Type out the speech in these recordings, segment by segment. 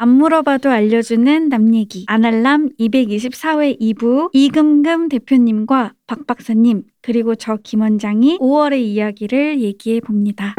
안 물어봐도 알려주는 남 얘기. 아날람 224회 2부 이금금 대표님과 박 박사님 그리고 저 김 원장이 5월의 이야기를 얘기해 봅니다.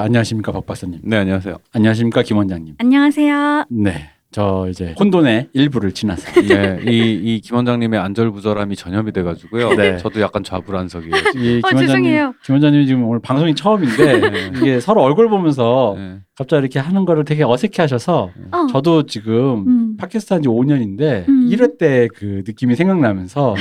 자 안녕하십니까 박 박사님. 네, 안녕하세요. 안녕하십니까 김 원장님. 안녕하세요. 네. 저 이제 혼돈의 일부를 지나서 네, 이, 이 김 원장님의 안절부절함이 전염이 돼가지고요. 네. 저도 약간 좌불안석이에요. 이 어, 김 원장님, 죄송해요. 김 원장님 지금 오늘 방송이 처음인데 네. 이게 서로 얼굴 보면서 네. 갑자기 이렇게 하는 거를 되게 어색해하셔서 어. 저도 지금 음. 팟캐스트 한 지 5년인데 음. 1회 때 그 느낌이 생각나면서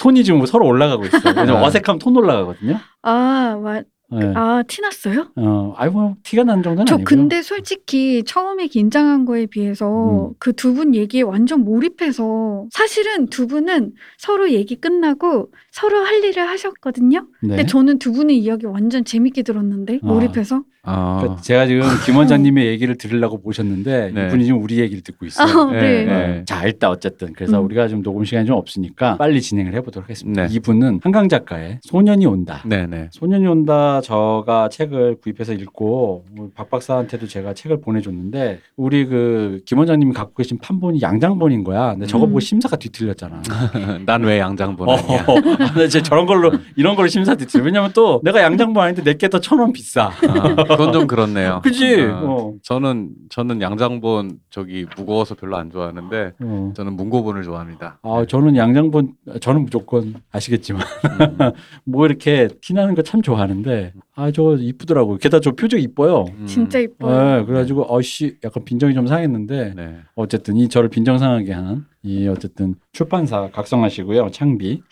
톤이 지금 서로 올라가고 있어요. 왜냐면 네. 어색하면 톤 올라가거든요. 아, 와, 네. 아, 티났어요? 어, 아이고 뭐 티가 난 정도는 저 아니고요. 근데 솔직히 처음에 긴장한 거에 비해서 음. 그 두 분 얘기에 완전 몰입해서 사실은 두 분은 서로 얘기 끝나고 서로 할 일을 하셨거든요. 네. 근데 저는 두 분의 이야기 완전 재밌게 들었는데 아. 몰입해서. 아, 그러니까 제가 지금 김 원장님의 얘기를 들으려고 모셨는데 네. 이분이 지금 우리 얘기를 듣고 있어요. 아, 네. 네. 자, 일단 어쨌든 그래서 음. 우리가 좀 녹음 시간이 좀 없으니까 빨리 진행을 해보도록 하겠습니다. 네. 이분은 한강 작가의 소년이 온다. 네, 네. 소년이 온다. 저가 책을 구입해서 읽고 우리 박 박사한테도 제가 책을 보내줬는데 우리 그 김 원장님이 갖고 계신 판본이 양장본인 거야. 근데 저거 음. 보고 심사가 뒤틀렸잖아. 난 왜 양장본 아니야? 어, 근데 제 저런 걸로 이런 걸로 심사 뒤틀려. 왜냐면 또 내가 양장본 아닌데 내게 더 천 원 비싸. 아, 그건 좀 그렇네요. 그지? 아, 어. 저는 저는 양장본 저기 무거워서 별로 안 좋아하는데 어. 저는 문고본을 좋아합니다. 아, 저는 양장본 저는 무조건 아시겠지만 음, 뭐 이렇게 티나는 거 참 좋아하는데 아 저거 이쁘더라고요. 게다가 저 표정 이뻐요. 음. 진짜 이뻐요. 네, 그래가지고 어씨 약간 빈정이 좀 상했는데 네. 어쨌든 이 저를 빈정 상하게 한 이 어쨌든 출판사 각성하시고요 창비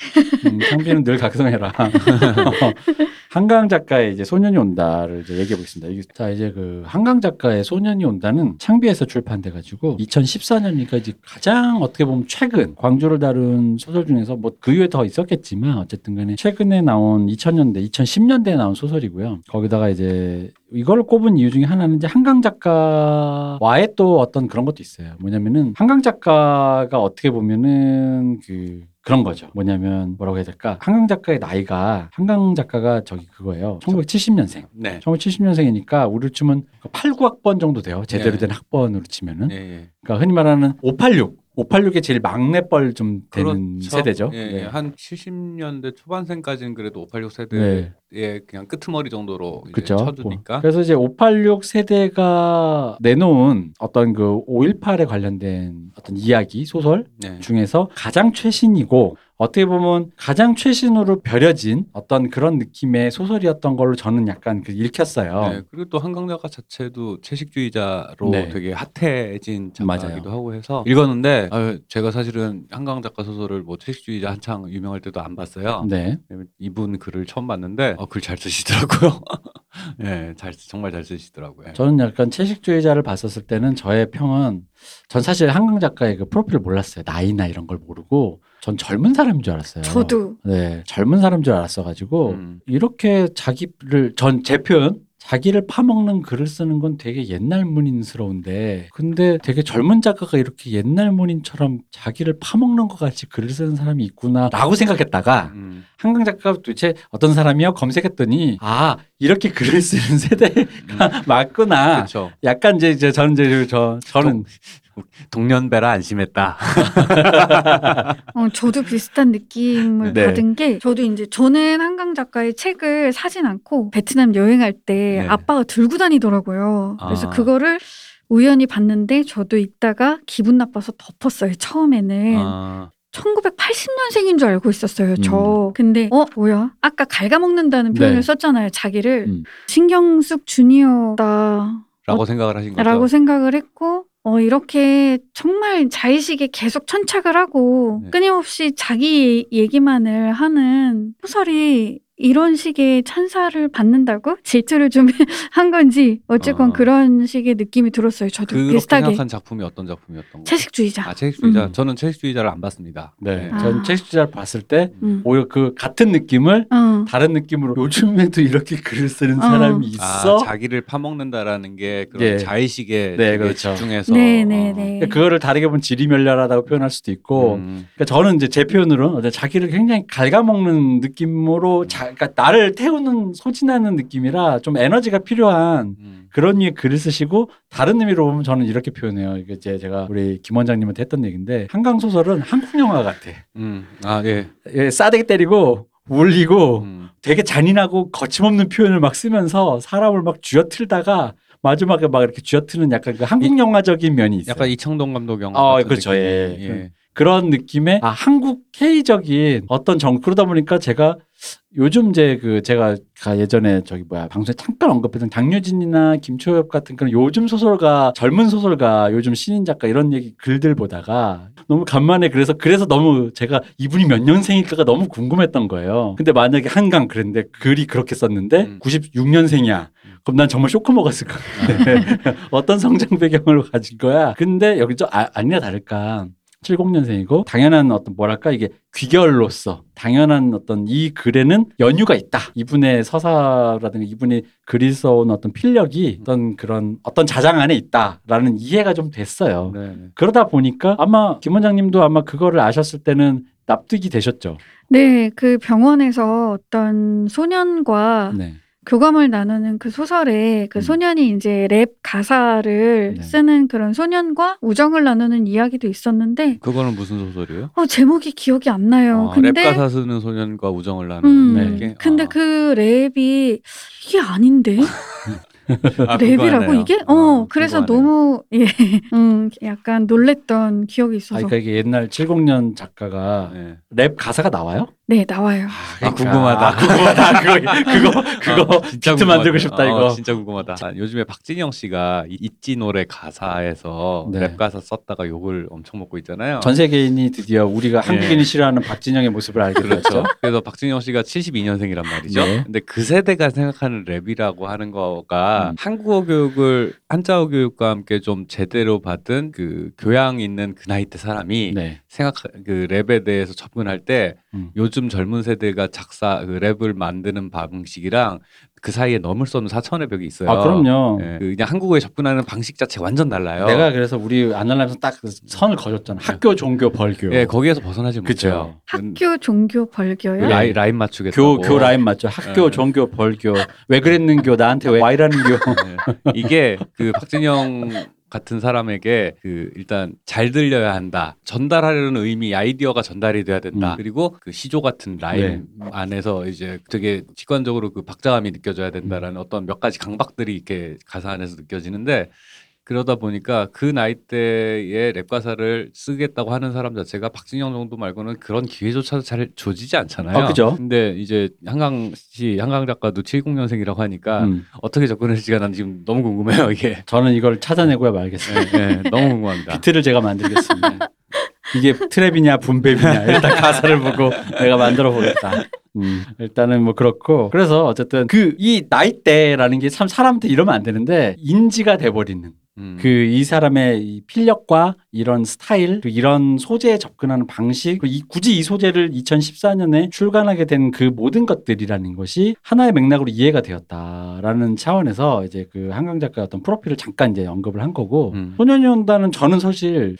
음, 창비는 늘 각성해라 한강 작가의 이제 소년이 온다를 이제 얘기해 보겠습니다. 이게 자 이제 그 한강 작가의 소년이 온다는 창비에서 출판돼 가지고 2014년이니까 이제 가장 어떻게 보면 최근 광주를 다룬 소설 중에서 뭐 그 이후에 더 있었겠지만 어쨌든 간에 최근에 나온 2000년대 2010년대에 나온 소설이고요. 거기다가 이제 이걸 꼽은 이유 중에 하나는 이제 한강 작가와의 또 어떤 그런 것도 있어요. 뭐냐면은 한강 작가가 어떻게 보면은 그 그런 거죠. 뭐냐면 뭐라고 해야 될까? 한강 작가의 나이가 한강 작가가 저기 그거예요. 1970년생. 네. 1970년생이니까 우리로 치면 8, 9학번 정도 돼요. 제대로 네. 된 학번으로 치면은. 예, 예. 그러니까 흔히 말하는 586. 586의 제일 막내뻘 좀 되는 그렇죠. 세대죠. 예, 네. 예. 한 70년대 초반생까지는 그래도 586 세대의 네. 그냥 끄트머리 정도로 이제 그렇죠. 쳐주니까. 그래서 이제 586 세대가 내놓은 어떤 그 5.18에 관련된 어떤 이야기 소설 네. 중에서 가장 최신이고 어떻게 보면 가장 최신으로 벼려진 어떤 그런 느낌의 소설이었던 걸로 저는 약간 그 읽혔어요. 네, 그리고 또 한강 작가 자체도 채식주의자로 네. 되게 핫해진. 작가기도 하고 해서 읽었는데 아유, 제가 사실은 한강 작가 소설을 뭐 채식주의자 한창 유명할 때도 안 봤어요. 네. 이분 글을 처음 봤는데 어, 글 잘 쓰시더라고요. 네, 잘 쓰- 정말 잘 쓰시더라고요. 저는 약간 채식주의자를 봤었을 때는 저의 평은 전 사실 한강 작가의 그 프로필을 몰랐어요. 나이나 이런 걸 모르고 전 젊은 사람인 줄 알았어요. 저도 네, 젊은 사람인 줄 알았어가지고 음. 이렇게 자기를 전 제 표현 자기를 파먹는 글을 쓰는 건 되게 옛날 문인스러운데 근데 되게 젊은 작가가 이렇게 옛날 문인처럼 자기를 파먹는 것 같이 글을 쓰는 사람이 있구나라고 생각했다가 음. 한강 작가가 도대체 어떤 사람이요 검색했더니 아 이렇게 글을 쓰는 세대가 맞구나 그렇죠. 약간 이제 이제 저는 이제 저 저는 동년배라 안심했다. 어, 저도 비슷한 느낌을 네. 받은 게 저도 이제 저는 한강 작가의 책을 사진 않고 베트남 여행할 때 네. 아빠가 들고 다니더라고요. 그래서 아. 그거를 우연히 봤는데 저도 읽다가 기분 나빠서 덮었어요. 처음에는 아, 1980년생인 줄 알고 있었어요. 저 근데 어 뭐야? 아까 갉아먹는다는 표현을 네. 썼잖아요. 자기를 음. 신경숙 주니어다. 라고 생각을 하신 거죠. 라고 생각을 했고 어, 이렇게 정말 자의식에 계속 천착을 하고 네. 끊임없이 자기 얘기만을 하는 소설이 이런 식의 찬사를 받는다고 질투를 좀 한 건지 어쨌건 어. 그런 식의 느낌이 들었어요. 저도 그렇게 비슷하게 생각한 작품이 어떤 작품이었던 거예요? 채식주의자. 아 채식주의자. 음. 저는 채식주의자를 안 봤습니다. 네, 아. 전 채식주의자를 봤을 때 음. 오히려 그 같은 느낌을 어. 다른 느낌으로 요즘에도 이렇게 글을 쓰는 어. 사람이 아, 있어. 자기를 파먹는다라는 게 그런 예. 자의식에 네, 되게 그렇죠. 집중해서 네, 네, 어. 네. 그러니까 그거를 다르게 보면 지리멸렬하다고 표현할 수도 있고 음. 그러니까 저는 이제 제 표현으로는 자기를 굉장히 갉아먹는 느낌으로 자, 그러니까 나를 태우는 소진하는 느낌이라 좀 에너지가 필요한 음. 그런 류의 글을 쓰시고 다른 의미로 보면 저는 이렇게 표현해요. 이게 이제 제가 우리 김 원장님한테 했던 얘기인데 한강 소설은 한국 영화 같아. 음. 아 예. 예, 싸대기 때리고 울리고 음. 되게 잔인하고 거침없는 표현을 막 쓰면서 사람을 막 쥐어틀다가 마지막에 막 이렇게 쥐어트는 약간 그 한국 영화적인 면이 있어요. 약간 이창동 감독 영화 어, 같은 그렇죠. 느낌이, 예. 예. 그런 느낌의 아, 한국 K적인 어떤 정 그러다 보니까 제가 요즘 이제 그 제가 가 예전에 저기 뭐야 방송에 잠깐 언급했던 장유진이나 김초엽 같은 그런 요즘 소설가 젊은 소설가 요즘 신인 작가 이런 얘기 글들 보다가 너무 간만에 그래서 그래서 너무 제가 이분이 몇 년생일까가 너무 궁금했던 거예요. 근데 만약에 한강 그랬는데 글이 그렇게 썼는데 음. 96년생이야. 그럼 난 정말 쇼크 먹었을 거야. 어떤 성장 배경을 가진 거야. 근데 여기 좀 아, 아니나 다를까. 70년생이고 당연한 어떤 뭐랄까 이게 귀결로서 당연한 어떤 이 글에는 연유가 있다. 이분의 서사라든가 이분이 글이 써온 어떤 필력이 어떤 그런 어떤 자장 안에 있다라는 이해가 좀 됐어요. 네. 네. 그러다 보니까 아마 김 원장님도 아마 그거를 아셨을 때는 납득이 되셨죠. 네, 그 병원에서 어떤 소년과 네. 교감을 나누는 그 소설에 그 음. 소년이 이제 랩 가사를 네. 쓰는 그런 소년과 우정을 나누는 이야기도 있었는데 그거는 무슨 소설이에요? 어 제목이 기억이 안 나요. 아, 근데 랩 가사 쓰는 소년과 우정을 나누는 음, 네. 근데 아. 그 랩이 이게 아닌데 아, 랩이라고. 이게 아, 어 그래서 궁금하네요. 너무 예, 음 약간 놀랬던 기억이 아, 있어서 그러니까 이게 옛날 70년 작가가 네. 랩 가사가 나와요? 네 나와요. 아, 궁금하다. 아, 궁금하다. 그거 그거 그거 아, 진짜 비트 만들고 궁금하다. 싶다 어, 이거. 진짜 궁금하다. 아, 요즘에 박진영 씨가 이 있지 노래 가사에서 네. 랩 가사 썼다가 욕을 엄청 먹고 있잖아요. 전 세계인이 드디어 우리가 예. 한국인이 싫어하는 박진영의 모습을 알게 그렇죠. 됐죠. 그래서 박진영 씨가 72년생이란 말이죠. 네. 근데 그 세대가 생각하는 랩이라고 하는 거가 음. 한국어 교육을 한자어 교육과 함께 좀 제대로 받은 그 교양 있는 그 나이 때 사람이 네. 생각 그 랩에 대해서 접근할 때 음. 요즘 젊은 세대가 작사 그 랩을 만드는 방식이랑 그 사이에 넘을 수 없는 사차원의 벽이 있어요. 아 그럼요. 예, 그 그냥 한국어에 접근하는 방식 자체가 완전 달라요. 내가 그래서 우리 아날람에서 딱 그 선을 그어줬잖아. 학교, 종교, 벌교. 예, 거기에서 벗어나지 그쵸. 못해요. 학교 종교 벌교요. 예. 라인, 라인 맞추겠다고. 교, 교 라인 맞죠? 학교, 예. 종교, 벌교. 왜 그랬는교? 나한테 왜 이라는교? 네. 이게 그 박진영 같은 사람에게 그 일단 잘 들려야 한다. 전달하려는 의미, 아이디어가 전달이 돼야 된다. 음. 그리고 그 시조 같은 라인 안에서 이제 되게 직관적으로 그 박자감이 느껴져야 된다라는 어떤 몇 가지 강박들이 이렇게 가사 안에서 느껴지는데 그러다 보니까 그 나이대에 랩 가사를 쓰겠다고 하는 사람 자체가 박진영 정도 말고는 그런 기회조차도 잘 주어지지 않잖아요. 아, 그죠. 근데 이제 한강 씨, 한강 작가도 70년생이라고 하니까 음. 어떻게 접근했을지가 난 지금 너무 궁금해요 이게. 저는 이걸 찾아내고야 말겠습니다. 네, 네, 너무 궁금합니다. 비트를 제가 만들겠습니다. 이게 trap이냐 boom bap이냐 일단 가사를 보고 내가 만들어 보겠다. 음, 일단은 뭐 그렇고 그래서 어쨌든 그 이 나이대라는 게 참 사람한테 이러면 안 되는데 인지가 돼버리는 음. 그이 사람의 이 필력과 이런 스타일, 그 이런 소재에 접근하는 방식, 그리고 이, 굳이 이 소재를 2014년에 출간하게 된 그 모든 것들이라는 것이 하나의 맥락으로 이해가 되었다라는 차원에서 이제 그 한강 작가의 어떤 프로필을 잠깐 이제 언급을 한 거고 음. 소년이 온다는 저는 사실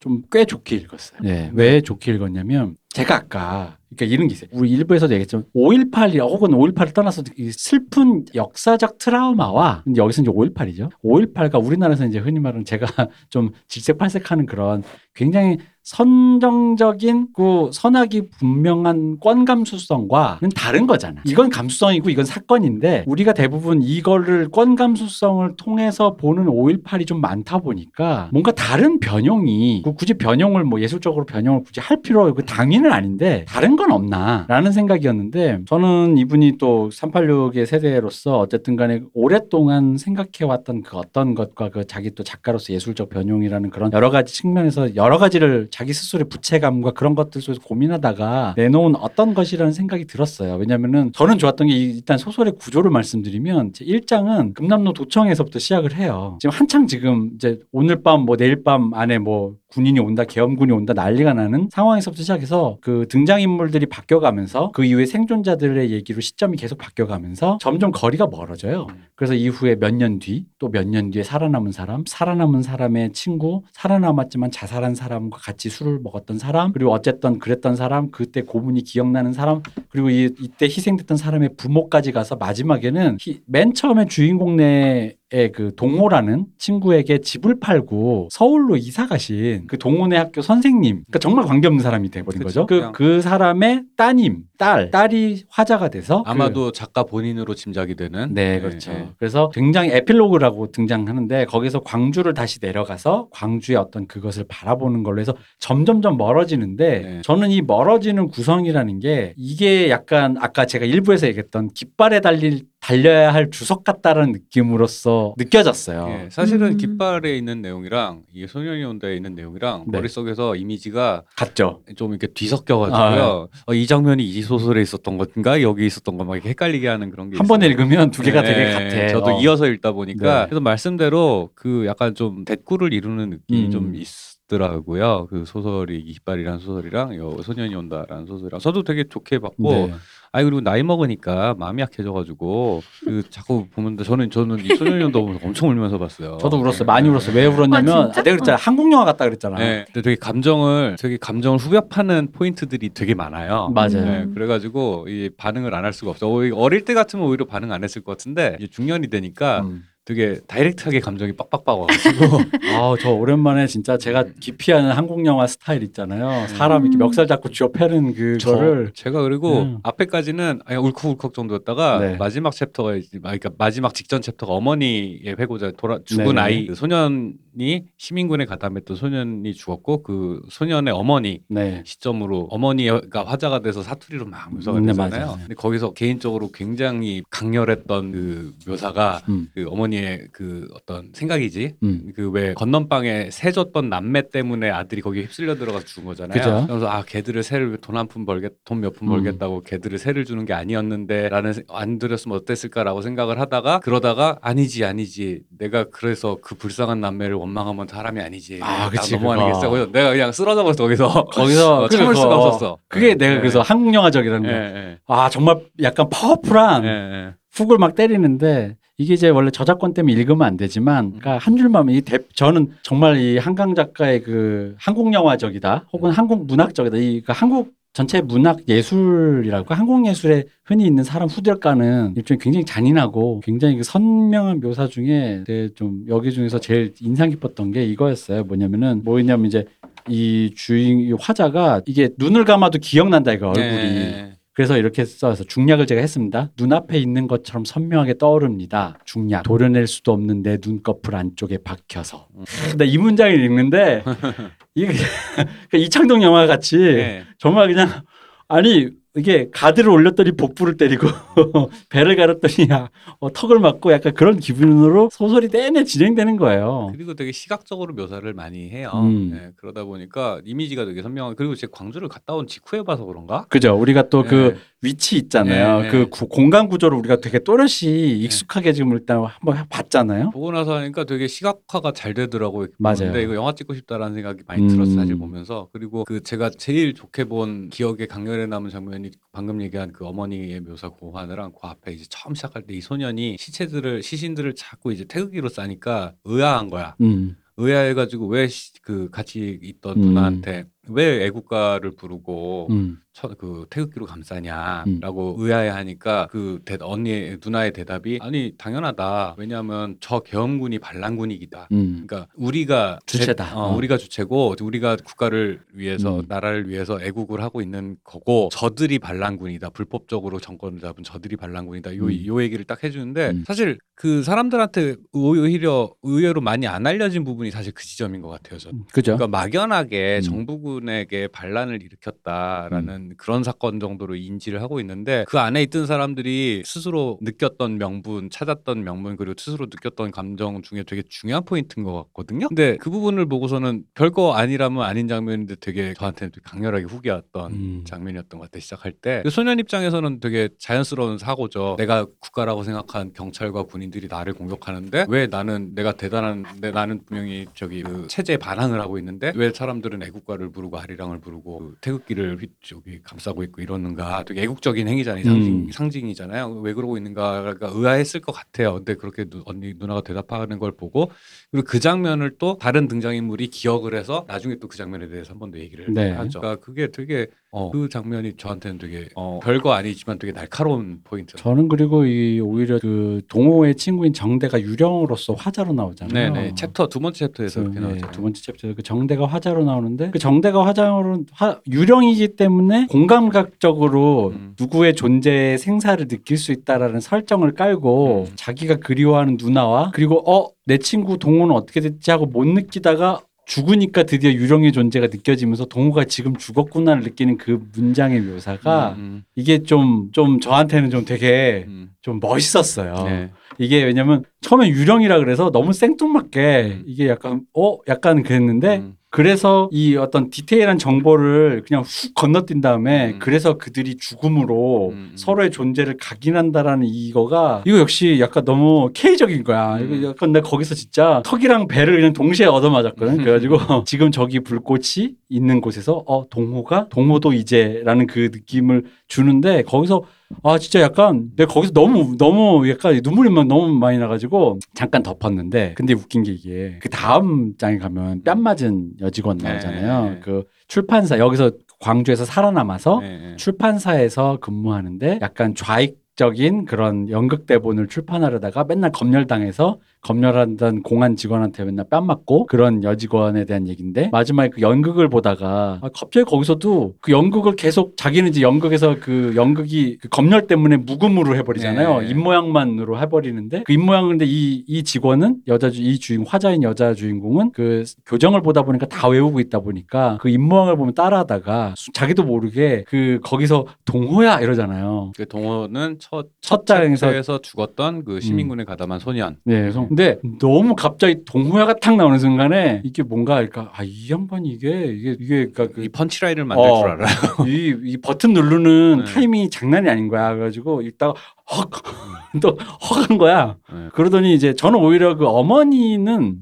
좀 꽤 좋게 읽었어요. 네, 왜 좋게 읽었냐면 제가 아까 그러니까 이런 게 있어요. 우리 일부에서도 얘기했지만 5.18이 혹은 5.18을 떠나서 이 슬픈 역사적 트라우마와 근데 여기서 이제 5.18이죠. 5.18가 우리나라에서 이제 흔히 말하는 제가 좀 질색팔색하는 그런 굉장히 선정적인 그 선악이 분명한 권 감수성과는 다른 거잖아. 이건 감수성이고 이건 사건인데 우리가 대부분 이거를 권 감수성을 통해서 보는 5.18이 좀 많다 보니까 뭔가 다른 변형이 그 굳이 변형을 뭐 예술적으로 변형을 굳이 할 필요 당연히 아니는 아닌데 다른 건 없나라는 생각이었는데 저는 이분이 또 386의 세대로서 어쨌든 간에 오랫동안 생각해왔던 그 어떤 것과 그 자기 또 작가로서 예술적 변용이라는 그런 여러 가지 측면에서 여러 가지를 자기 스스로의 부채감과 그런 것들 속에서 고민하다가 내놓은 어떤 것이라는 생각이 들었어요. 왜냐면은 저는 좋았던 게 일단 소설의 구조를 말씀드리면 제 1장은 금남로 도청에서부터 시작을 해요. 지금 한창 지금 이제 오늘 밤 뭐 내일 밤 안에 뭐 군인이 온다, 계엄군이 온다 난리가 나는 상황에서부터 시작해서 그 등장인물들이 바뀌어가면서 그 이후에 생존자들의 얘기로 시점이 계속 바뀌어가면서 점점 거리가 멀어져요. 그래서 이후에 몇 년 뒤, 또 몇 년 뒤에 살아남은 사람, 살아남은 사람의 친구, 살아남았지만 자살한 사람과 같이 술을 먹었던 사람, 그리고 어쨌든 그랬던 사람, 그때 고문이 기억나는 사람, 그리고 이, 이때 희생됐던 사람의 부모까지 가서 마지막에는 희- 맨 처음에 주인공 내에 그 동호라는 친구에게 집을 팔고 서울로 이사 가신 그 동호회 학교 선생님, 그러니까 정말 관계없는 사람이 돼버린 거죠. 그. 그 사람의 따님, 딸, 딸이 화자가 돼서 그- 아마도 작가 본인으로 짐작이 되는. 네, 그렇죠. 예. 그래서 굉장히 에필로그라고 등장하는데 거기서 광주를 다시 내려가서 광주의 어떤 그것을 바라보는 걸로 해서 점점점 멀어지는데 네. 저는 이 멀어지는 구성이라는 게 이게 약간 아까 제가 일부에서 얘기했던 깃발에 달릴 달려야 할 주석 같다라는 느낌으로서 느껴졌어요. 예, 사실은 음. 깃발에 있는 내용이랑 이 소년이 온다에 있는 내용이랑 네. 머릿속에서 이미지가 같죠. 좀 이렇게 뒤섞여가지고요. 어, 이 장면이 이 소설에 있었던 건가 여기 있었던 이렇게 헷갈리게 하는 그런 게 한 번에 있어요. 읽으면 두 개가 네, 되게 같아. 저도 어. 이어서 읽다 보니까 네. 그래서 말씀대로 그 약간 좀 대꾸를 이루는 느낌이 음. 좀 있더라고요. 그 소설이 이 깃발이라는 소설이랑 요 소년이 온다라는 소설이랑 저도 되게 좋게 봤고 네. 아니 그리고 나이 먹으니까 마음이 약해져 가지고 그 자꾸 보면 저는 저는 이 온다 보면서 엄청 울면서 봤어요. 저도 울었어요. 많이 울었어요. 왜 아, 울었냐면 진짜? 아, 내가 그랬잖아. 한국 영화 같다 그랬잖아. 네, 근데 되게 감정을 되게 감정을 후벼파는 포인트들이 되게 많아요. 맞아요. 네, 그래가지고 이 반응을 안 할 수가 없어. 어, 어릴 때 같으면 오히려 반응 안 했을 것 같은데 이제 중년이 되니까 음. 되게 다이렉트하게 감정이 빡빡빡 와가지고 아, 저 오랜만에 진짜 제가 기피하는 한국 영화 스타일 있잖아요. 사람 이렇게 음. 멱살 잡고 쥐어 패는 그거를 저- 제가 그리고 음. 앞에까지는 아니, 울컥울컥 정도였다가 네. 마지막 챕터가 이제- 아, 그러니까 마지막 직전 챕터가 어머니의 회고자 돌아 죽은 네네. 아이 그 소년이 시민군에 가담했던 소년이 죽었고 그 소년의 어머니 네. 시점으로 어머니가 화자가 돼서 사투리로 막 묘사가 네, 되잖아요. 맞아요. 근데 거기서 개인적으로 굉장히 강렬했던 그 묘사가 음. 그 어머니 의 그 어떤 생각이지. 음. 그 왜 건넌방에 세 줬던 남매 때문에 아들이 거기에 휩쓸려 들어가서 죽은 거잖아요. 그죠. 그래서 아 걔들을 세를 돈 한 푼 벌겠 돈 몇푼 음. 벌겠다고 걔들을 세를 주는 게 아니었는데라는 세- 안 들였으면 어땠을까라고 생각을 하다가 그러다가 아니지 아니지 내가 그래서 그 불쌍한 남매를 원망하면 사람이 아니지. 아, 나 그치, 그거. 게 그래서 내가 그냥 쓰러져 버렸어 거기서 거기서 어, 참을 수가 없었어. 그게 내가 네. 그래서 한국 영화적이라는 예, 거. 예. 아 정말 약간 파워풀한 예, 예. 훅을 막 때리는데 이게 이제 원래 저작권 때문에 읽으면 안 되지만 그러니까 한 줄만 이 대, 저는 정말 이 한강 작가의 그 한국 영화적이다 혹은 한국 문학적이다 이 그러니까 한국 전체 문학 예술이라고 한국 예술에 흔히 있는 사람 후들가는 일종의 굉장히 잔인하고 굉장히 그 선명한 묘사 중에 좀 여기 중에서 제일 인상 깊었던 게 이거였어요. 뭐냐면은 뭐였냐면 이제 이 주인 이 화자가 이게 눈을 감아도 기억난다 이거 얼굴이 예. 그래서 이렇게 써서 중략을 제가 했습니다. 눈앞에 있는 것처럼 선명하게 떠오릅니다. 중략. 도려낼 수도 없는 내 눈꺼풀 안쪽에 박혀서. 나 이 문장을 읽는데 이게 그 이창동 영화 같이 예. 정말 그냥 아니 이게 가드를 올렸더니 복부를 때리고 배를 가렸더니 야, 어, 턱을 맞고 약간 그런 기분으로 소설이 내내 진행되는 거예요. 그리고 되게 시각적으로 묘사를 많이 해요. 음. 예, 그러다 보니까 이미지가 되게 선명하고 그리고 제가 광주를 갔다 온 직후에 봐서 그런가? 그죠? 우리가 또그 예. 위치 있잖아요. 네, 그 네. 구- 공간 구조를 우리가 되게 또렷이 익숙하게 지금 일단 한번 봤잖아요. 보고 나서 하니까 되게 시각화가 잘 되더라고요. 맞아요. 근데 이거 영화 찍고 싶다라는 생각이 많이 음. 들었어요. 사실 보면서 그리고 그 제가 제일 좋게 본 기억에 강렬해 남은 장면이 방금 얘기한 그 어머니의 묘사 그 하느랑 그 앞에 이제 처음 시작할 때 이 소년이 시체들을 시신들을 자꾸 이제 태극기로 싸니까 의아한 거야. 음. 의아해가지고 왜 그 같이 있던 음. 누나한테 왜 애국가를 부르고 음. 처, 그 태극기로 감싸냐라고 의아해하니까 그 대, 언니 누나의 대답이 아니 당연하다 왜냐하면 저 계엄군이 반란군이기다 음. 그러니까 우리가 주체다. 제- 어, 어. 우리가 주체고 우리가 국가를 위해서 음. 나라를 위해서 애국을 하고 있는 거고 저들이 반란군이다 불법적으로 정권을 잡은 저들이 반란군이다 요, 음. 요 얘기를 딱 해주는데 음. 사실 그 사람들한테 오히려 의외로 많이 안 알려진 부분이 사실 그 지점인 것 같아요 저는 그죠? 그러니까 막연하게 음. 정부군 신민군에게 반란을 일으켰다라는 음. 그런 사건 정도로 인지를 하고 있는데 그 안에 있던 사람들이 스스로 느꼈던 명분, 찾았던 명분 그리고 스스로 느꼈던 감정 중에 되게 중요한 포인트인 것 같거든요. 근데 그 부분을 보고서는 별거 아니라면 아닌 장면인데 되게 저한테는 되게 강렬하게 후기였던 음. 장면이었던 것 같아요. 시작할 때그 소년 입장에서는 되게 자연스러운 사고죠. 내가 국가라고 생각한 경찰과 군인들이 나를 공격하는데 왜 나는 내가 대단한데 나는 분명히 저기 그 체제에 반항을 하고 있는데 왜 사람들은 애국가를 부르 고 아리랑을 부르고 그 태극기를 휘, 저기 감싸고 있고 이러는가 되게 애국적인 행위잖아요. 상징, 음. 상징이잖아요. 왜 그러고 있는가가 의아했을 것 같아요. 근데 그렇게 누, 언니 누나가 대답하는 걸 보고 그리고 그 장면을 또 다른 등장인물이 기억을 해서 나중에 또 그 장면에 대해서 한 번 더 얘기를 네. 하죠. 그러니까 그게 되게 어, 그 장면이 저한테는 되게 어, 별거 아니지만 되게 날카로운 포인트. 저는 그리고 이 오히려 그 동호의 친구인 정대가 유령으로서 화자로 나오잖아요. 네네 챕터 두 번째 챕터에서 그, 그렇게 네, 나오죠. 두 번째 챕터에서 그 정대가 화자로 나오는데 그 정대가 화자로 화, 유령이기 때문에 공감각적으로 음. 누구의 존재의 생사를 느낄 수 있다라는 설정을 깔고 음. 자기가 그리워하는 누나와 그리고 어 내 친구 동호는 어떻게 됐지 하고 못 느끼다가 죽으니까 드디어 유령의 존재가 느껴지면서 동호가 지금 죽었구나를 느끼는 그 문장의 묘사가 음, 이게 좀 좀 저한테는 좀 되게 음, 좀 멋있었어요. 음. 네. 이게 왜냐면 처음에 유령이라 그래서 너무 생뚱맞게 음. 이게 약간 어 약간 그랬는데 음, 그래서 이 어떤 디테일한 정보를 그냥 훅 건너뛴 다음에 음. 그래서 그들이 죽음으로 음, 음. 서로의 존재를 각인한다라는 이거가 이거 역시 약간 너무 K적인 거야. 음. 이거 약간 내가 거기서 진짜 턱이랑 배를 그냥 동시에 얻어맞았거든. 음. 그래가지고 지금 저기 불꽃이 있는 곳에서 어 동호가 동호도 이제라는 그 느낌을 주는데 거기서 아 진짜 약간 내가 거기서 너무 너무 약간 눈물이 막 너무 많이 나가지고 잠깐 덮었는데 근데 웃긴 게 이게 그 다음 장에 가면 뺨 맞은 여직원 나오잖아요. 네, 네. 그 출판사 여기서 광주에서 살아남아서 네, 네. 출판사에서 근무하는데 약간 좌익 적인 그런 연극 대본을 출판하려다가 맨날 검열당해서 검열하던 공안 직원한테 맨날 뺨 맞고 그런 여직원에 대한 얘기인데 마지막에 그 연극을 보다가 아, 갑자기 거기서도 그 연극을 계속 자기는 이제 연극에서 그 연극이 그 검열 때문에 무금으로 해버리잖아요 네. 입모양만으로 해버리는데 그 입모양 근데 이, 이 직원은 여자 주, 이 주인 화자인 여자 주인공은 그 교정을 보다 보니까 다 외우고 있다 보니까 그 입모양을 보면 따라하다가 수- 자기도 모르게 그 거기서 동호야 이러잖아요. 그 동호는 첫, 첫 장에서 죽었던 그 시민군에 가담한 소년. 네, 그래서 근데 너무 갑자기 동호야가 탁 나오는 순간에 이게 뭔가 그러니까 아 이 양반 이게 이게 이게 그러니까 이그 펀치라인을 만들 어. 줄 알아요. 이, 이 버튼 누르는 네. 타이밍이 장난이 아닌 거야. 그래가지고 읽다가 헉, 또 헉한 거야. 네. 그러더니 이제 저는 오히려 그 어머니는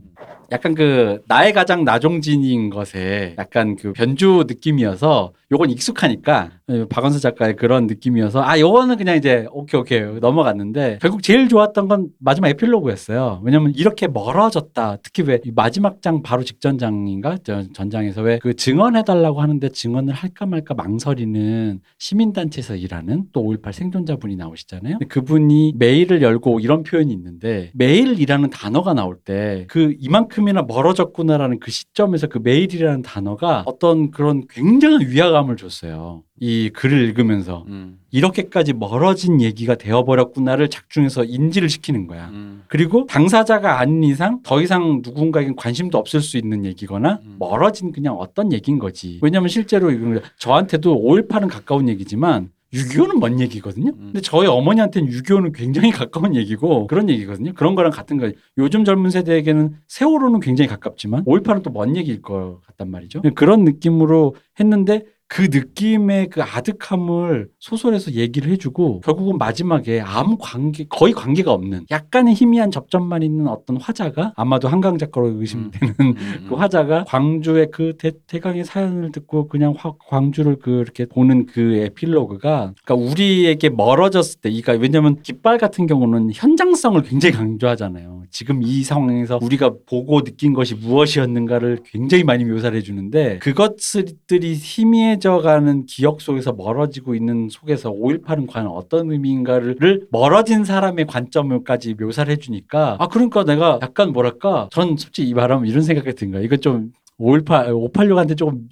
약간 그 나의 가장 나종진인 것에 약간 그 변주 느낌이어서 요건 익숙하니까 예, 박원서 작가의 그런 느낌이어서 아 요거는 그냥 이제 오케이 오케이 넘어갔는데 결국 제일 좋았던 건 마지막 에필로그였어요. 왜냐면 이렇게 멀어졌다. 특히 왜이 마지막 장 바로 직전 장인가 저- 전장에서 왜 그 증언해달라고 하는데 증언을 할까 말까 망설이는 시민단체에서 일하는 또 5.18 생존자분이 나오시잖아요. 그분이 메일을 열고 이런 표현이 있는데 메일이라는 단어가 나올 때 그 이만큼이나 멀어졌구나라는 그 시점에서 그 메일이라는 단어가 어떤 그런 굉장한 위화감을 줬어요. 이 글을 읽으면서 음, 이렇게까지 멀어진 얘기가 되어버렸구나를 작중해서 인지를 시키는 거야. 음, 그리고 당사자가 아닌 이상 더 이상 누군가에겐 관심도 없을 수 있는 얘기거나 음. 멀어진 그냥 어떤 얘기인 거지. 왜냐면 실제로 이거 저한테도 5.18은 가까운 얘기지만 6.25는 먼 얘기거든요. 음. 근데 저희 어머니한테는 6.25는 굉장히 가까운 얘기고 그런 얘기거든요. 그런 거랑 같은 거예요. 요즘 젊은 세대에게는 세월호는 굉장히 가깝지만 5.18은 또 먼 얘기일 것 같단 말이죠. 그런 느낌으로 했는데 그 느낌의 그 아득함을 소설에서 얘기를 해주고 결국은 마지막에 아무 관계 거의 관계가 없는 약간의 희미한 접점만 있는 어떤 화자가 아마도 한강 작가로 의심되는 음, 그 화자가 광주의 그 대, 대강의 사연을 듣고 그냥 화- 광주를 그 이렇게 보는 그 에필로그가 그러니까 우리에게 멀어졌을 때 이가 왜냐면 깃발 같은 경우는 현장성을 굉장히 강조하잖아요. 지금 이 상황에서 우리가 보고 느낀 것이 무엇이었는가를 굉장히 많이 묘사를 해주는데 그것들이 희미해져가는 기억 속에서 멀어지고 있는 속에서 5.18은 과연 어떤 의미인가를 멀어진 사람의 관점을까지 묘사를 해주니까 아 그러니까 내가 약간 뭐랄까 전 솔직히 이 말하면 이런 생각이 든 거야. 이거 좀 518, 586한테 조금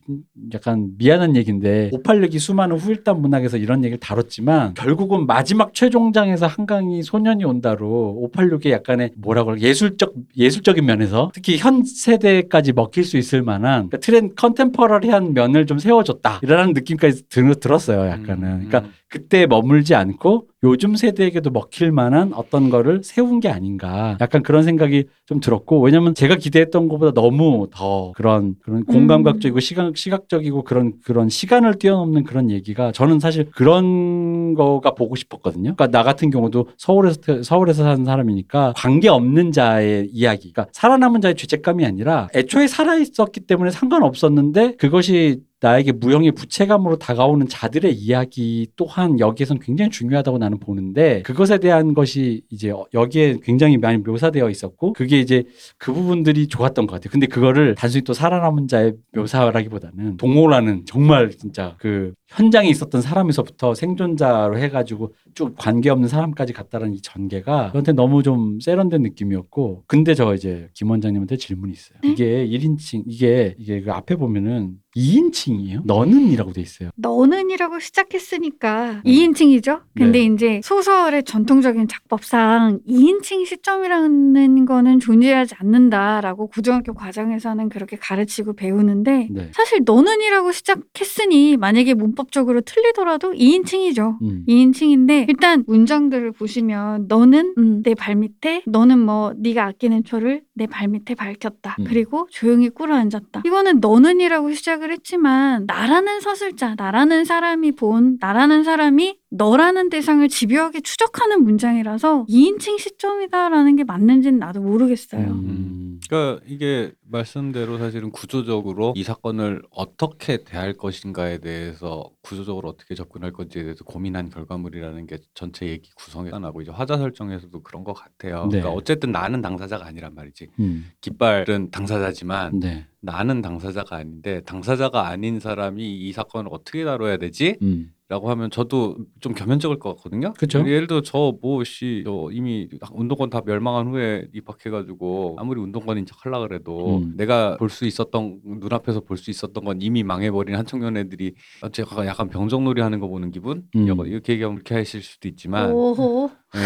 약간 미안한 얘기인데 586이 수많은 후일담 문학에서 이런 얘기를 다뤘지만 결국은 마지막 최종장에서 한강이 소년이 온다로 586의 약간의 뭐라고 할까 예술적 예술적인 면에서 특히 현 세대까지 먹힐 수 있을 만한 그러니까 트렌 컨템퍼러리한 면을 좀 세워줬다. 이라는 느낌까지 들, 들었어요 약간은. 음, 그러니까 그때 머물지 않고 요즘 세대에게도 먹힐 만한 어떤 거를 세운 게 아닌가. 약간 그런 생각이 좀 들었고 왜냐면 제가 기대했던 것보다 너무 더 그런 그런 공감각적이고 시각 시각적이고 그런 그런 시간을 뛰어넘는 그런 얘기가 저는 사실 그런 거가 보고 싶었거든요. 그러니까 나 같은 경우도 서울에서 태- 서울에서 사는 사람이니까 관계 없는 자의 이야기, 그러니까 살아남은 자의 죄책감이 아니라 애초에 살아 있었기 때문에 상관없었는데 그것이 나에게 무형의 부채감으로 다가오는 자들의 이야기 또한 여기에선 굉장히 중요하다고 나는 보는데 그것에 대한 것이 이제 어- 여기에 굉장히 많이 묘사되어 있었고 그게 이제 그 부분들이 좋았던 것 같아요. 근데 그거를 단순히 또 살아남은 자의 묘사라기보다는 동호라는 정말 진짜 그 현장에 있었던 사람에서부터 생존자로 해가지고 쭉 관계없는 사람까지 갔다는 이 전개가 저한테 너무 좀 세련된 느낌이었고 근데 저 이제 김 원장님한테 질문이 있어요. 네? 이게 1인칭 이게 이게 그 앞에 보면은 2인칭이에요? 너는이라고 돼 있어요. 너는이라고 시작했으니까 2인칭이죠. 근데 네. 이제 소설의 전통적인 작법상 2인칭 시점이라는 거는 존재하지 않는다라고 고등학교 과정에서는 그렇게 가르치고 배우는데 네. 사실 너는이라고 시작했으니 만약에 문법적으로 틀리더라도 2인칭이죠. 음. 2인칭인데 일단 문장들을 보시면 너는 음, 내 발밑에 너는 뭐 네가 아끼는 초를 내 발밑에 밝혔다. 음. 그리고 조용히 꿇어앉았다. 이거는 너는이라고 시작을 했지만 나라는 서술자, 나라는 사람이 본 나라는 사람이 너라는 대상을 집요하게 추적하는 문장이라서 2인칭 시점이다라는 게 맞는지는 나도 모르겠어요. 음. 그러니까 이게 말씀대로 사실은 구조적으로 이 사건을 어떻게 대할 것인가에 대해서 구조적으로 어떻게 접근할 건지에 대해서 고민한 결과물이라는 게 전체 얘기 구성에 나고 이제 화자 설정에서도 그런 것 같아요. 네. 그러니까 어쨌든 나는 당사자가 아니란 말이지. 음. 깃발은 당사자지만 네. 나는 당사자가 아닌데 당사자가 아닌 사람이 이 사건을 어떻게 다뤄야 되지? 음. 라고 하면 저도 좀 겸연적일 것 같거든요. 그쵸. 예를 들어 저뭐씨저 이미 운동권 다 멸망한 후에 입학해가지고 아무리 운동권인 척 하려 그래도 음. 내가 볼 수 있었던 눈앞에서 볼 수 있었던 건 이미 망해버린 한 청년 애들이 제가 약간 병정놀이 하는 거 보는 기분? 음. 이렇게 얘기하면 그렇게 하실 수도 있지만 오호. 네.